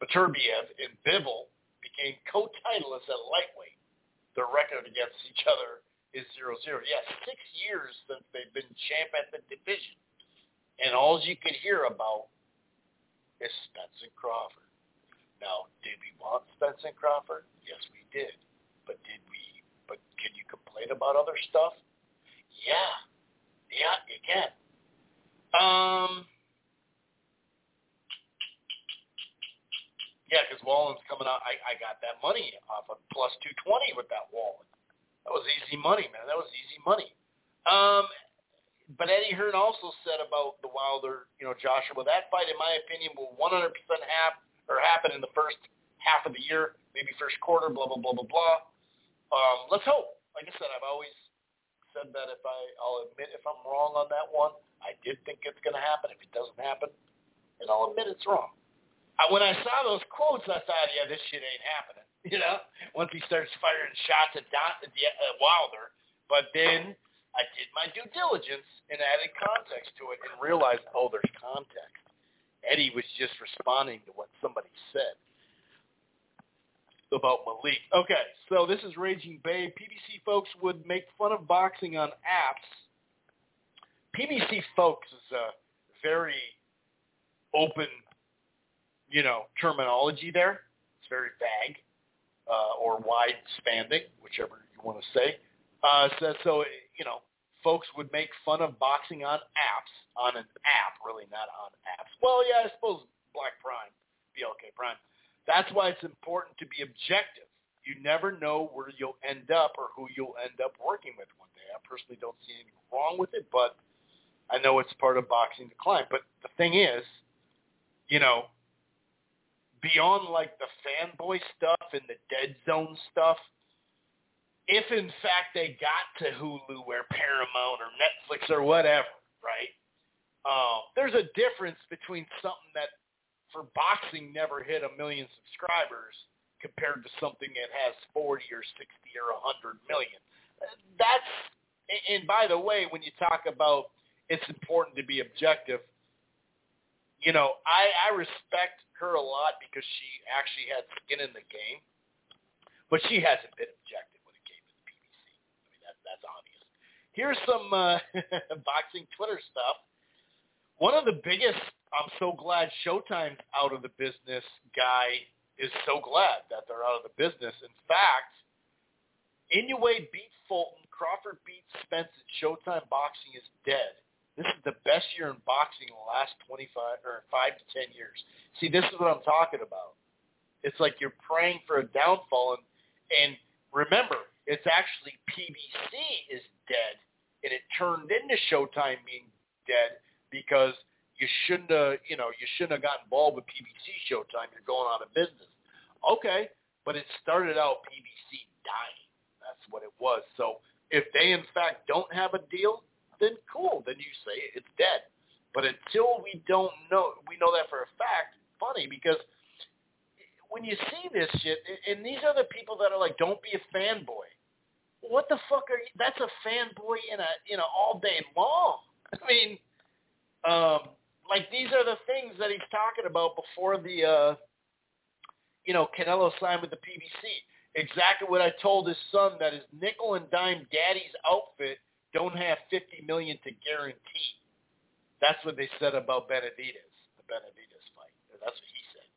Beterbiev and Bivol became co-titleists at lightweight. Their record against each other is 0-0. Yeah, six years since they've been champ at the division. And all you could hear about is Spence and Crawford. Now, did we want Spence and Crawford? Yes, we did. But did we, but can you complain about other stuff? Yeah, yeah, you can. Um, yeah, because Wallin's coming out. I, I got that money off of plus 220 with that Wallin. That was easy money, man. That was easy money. Um, but Eddie Hearn also said about the Wilder, you know, Joshua, that fight, in my opinion, will 100% have or happen in the first half of the year, maybe first quarter, blah, blah, blah, blah, blah. Um, let's hope. Like I said, I've always said that if I, I'll admit if I'm wrong on that one. I did think it's going to happen. If it doesn't happen, and I'll admit it's wrong. I, when I saw those quotes, I thought, yeah, this shit ain't happening. You know, once he starts firing shots at, Don, at, at uh, Wilder, but then I did my due diligence and added context to it and realized, oh, there's context. Eddie was just responding to what somebody said about Malik. Okay, so this is Raging Babe. PBC folks would make fun of boxing on apps. PBC folks is a very open, you know, terminology there. It's very vague uh, or wide-spanning, whichever you want to say. Uh, so, so you know, folks would make fun of boxing on apps, on an app, really not on apps. Well, yeah, I suppose Black Prime, BLK Prime. That's why it's important to be objective. You never know where you'll end up or who you'll end up working with one day. I personally don't see anything wrong with it, but I know it's part of boxing decline. But the thing is, you know, beyond like the fanboy stuff and the dead zone stuff, if in fact they got to Hulu or Paramount or Netflix or whatever, right? Uh, there's a difference between something that for boxing never hit a million subscribers compared to something that has 40 or 60 or 100 million. That's and by the way, when you talk about it's important to be objective, you know, I, I respect her a lot because she actually had skin in the game, but she hasn't been objective when it came to the PBC. I mean, that, that's obvious. Here's some uh, boxing Twitter stuff. One of the biggest, I'm so glad Showtime's out of the business guy is so glad that they're out of the business. In fact, Inoue beat Fulton, Crawford beat Spence, and Showtime Boxing is dead. This is the best year in boxing in the last 25 or 5 to 10 years. See, this is what I'm talking about. It's like you're praying for a downfall. And, and remember, it's actually PBC is dead, and it turned into Showtime being dead because you shouldn't have, you know, you shouldn't have gotten involved with PBC Showtime. You're going out of business. Okay, but it started out PBC dying. That's what it was. So if they in fact don't have a deal, then cool. Then you say it's dead. But until we don't know, we know that for a fact. Funny because when you see this shit, and these the people that are like, "Don't be a fanboy." What the fuck are you? That's a fanboy in a you know all day long. I mean, um, like these are the things that he's talking about before the, uh, you know, Canelo signed with the PBC. Exactly what I told his son that his nickel and dime daddy's outfit don't have 50 million to guarantee. That's what they said about Benavidez, the Benavidez fight. That's what he said.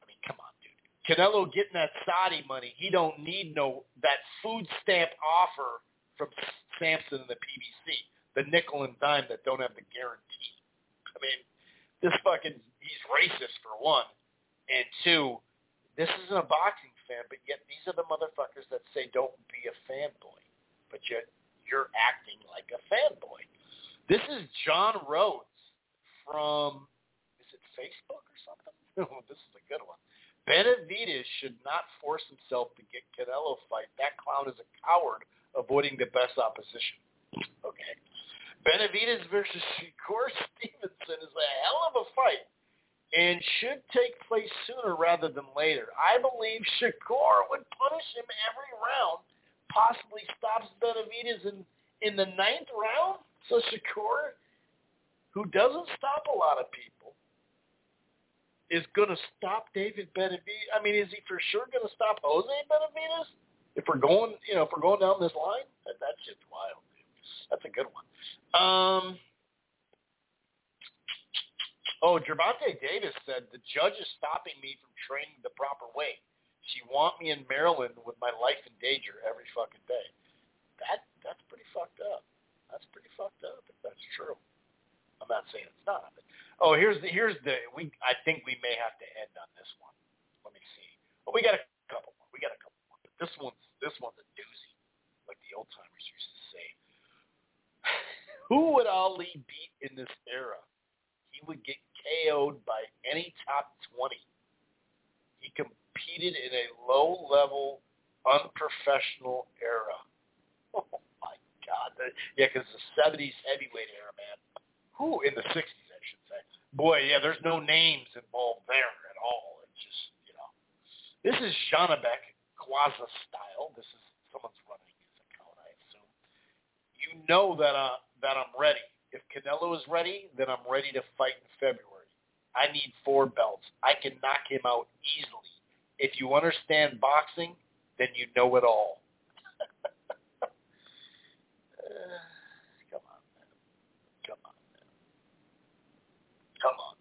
I mean, come on, dude. Canelo getting that Saudi money, he don't need no that food stamp offer from Sampson and the PBC, the nickel and dime that don't have the guarantee. I mean, this fucking he's racist for one, and two, this isn't a boxing fan, but yet these are the motherfuckers that say don't be a fanboy, but yet you're acting like a fanboy. This is John Rhodes from, is it Facebook or something? this is a good one. Benavidez should not force himself to get Canelo fight. That clown is a coward avoiding the best opposition. Okay. Benavidez versus Shakur Stevenson is a hell of a fight and should take place sooner rather than later. I believe Shakur would punish him every round possibly stops Benavidez in, in the ninth round. So Shakur, who doesn't stop a lot of people, is going to stop David Benavidez. I mean, is he for sure going to stop Jose Benavidez? If we're going, you know, if we're going down this line, that, that's just wild. That's a good one. Um, oh, Gervonta Davis said the judge is stopping me from training the proper way. She want me in Maryland with my life in danger every fucking day. That that's pretty fucked up. That's pretty fucked up if that's true. I'm not saying it's not. But, oh, here's the here's the we. I think we may have to end on this one. Let me see. Well, we got a couple more. We got a couple more. But this one's this one's a doozy, like the old timers used. Who would Ali beat in this era? He would get KO'd by any top twenty. He competed in a low-level, unprofessional era. Oh my God! Yeah, because the '70s heavyweight era, man. Who in the '60s, I should say. Boy, yeah, there's no names involved there at all. It's just, you know, this is Janibek Quaza style. This is someone's running his account, I assume. Know that uh, that I'm ready. If Canelo is ready, then I'm ready to fight in February. I need four belts. I can knock him out easily if you understand boxing, then you know it all. come on, man. Come on, man. Come on.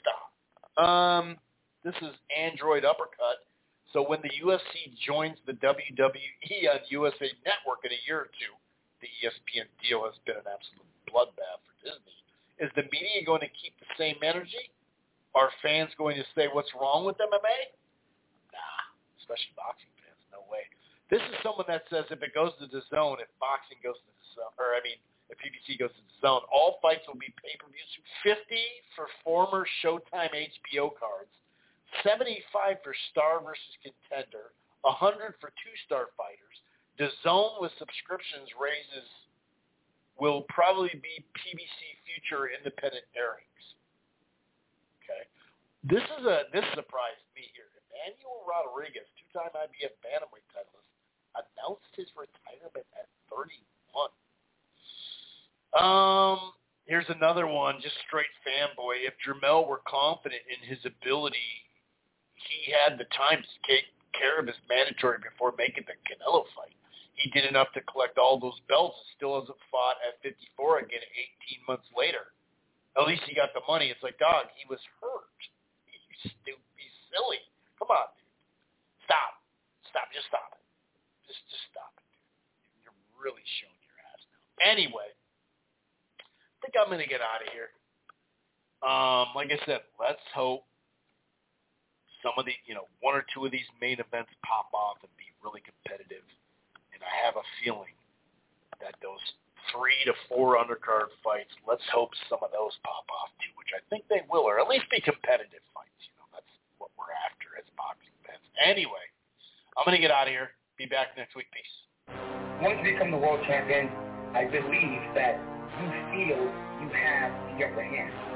Stop. Um, this is Android Uppercut. So when the UFC joins the WWE on USA Network, in a year or two. The ESPN deal has been an absolute bloodbath for Disney. Is the media going to keep the same energy? Are fans going to say what's wrong with MMA? Nah, especially boxing fans. No way. This is someone that says if it goes to DAZN, if boxing goes to the zone, or I mean, if PBC goes to DAZN, all fights will be pay-per-views. 50 for former Showtime HBO cards, 75 for star versus contender, 100 for two-star fighters. The zone with subscriptions raises will probably be PBC future independent airings. Okay, this is a this surprised me here. Emmanuel Rodriguez, two-time IBF bantamweight titleist, announced his retirement at 31. Um, here's another one, just straight fanboy. If Jermell were confident in his ability, he had the time to take care of his mandatory before making the Canelo fight he did enough to collect all those belts and still hasn't fought at 54 again 18 months later. At least he got the money. It's like, dog, he was hurt. You stupid, silly. Come on, dude. Stop. Stop. Just stop it. Just, just stop it, dude. You're really showing your ass now. Anyway, I think I'm going to get out of here. Um, like I said, let's hope some of the, you know, one or two of these main events pop off and be really competitive I have a feeling that those three to four undercard fights, let's hope some of those pop off too, which I think they will, or at least be competitive fights. You know, that's what we're after as boxing fans. Anyway, I'm going to get out of here. Be back next week. Peace. Once you become the world champion, I believe that you feel you have the upper hand.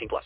18 plus.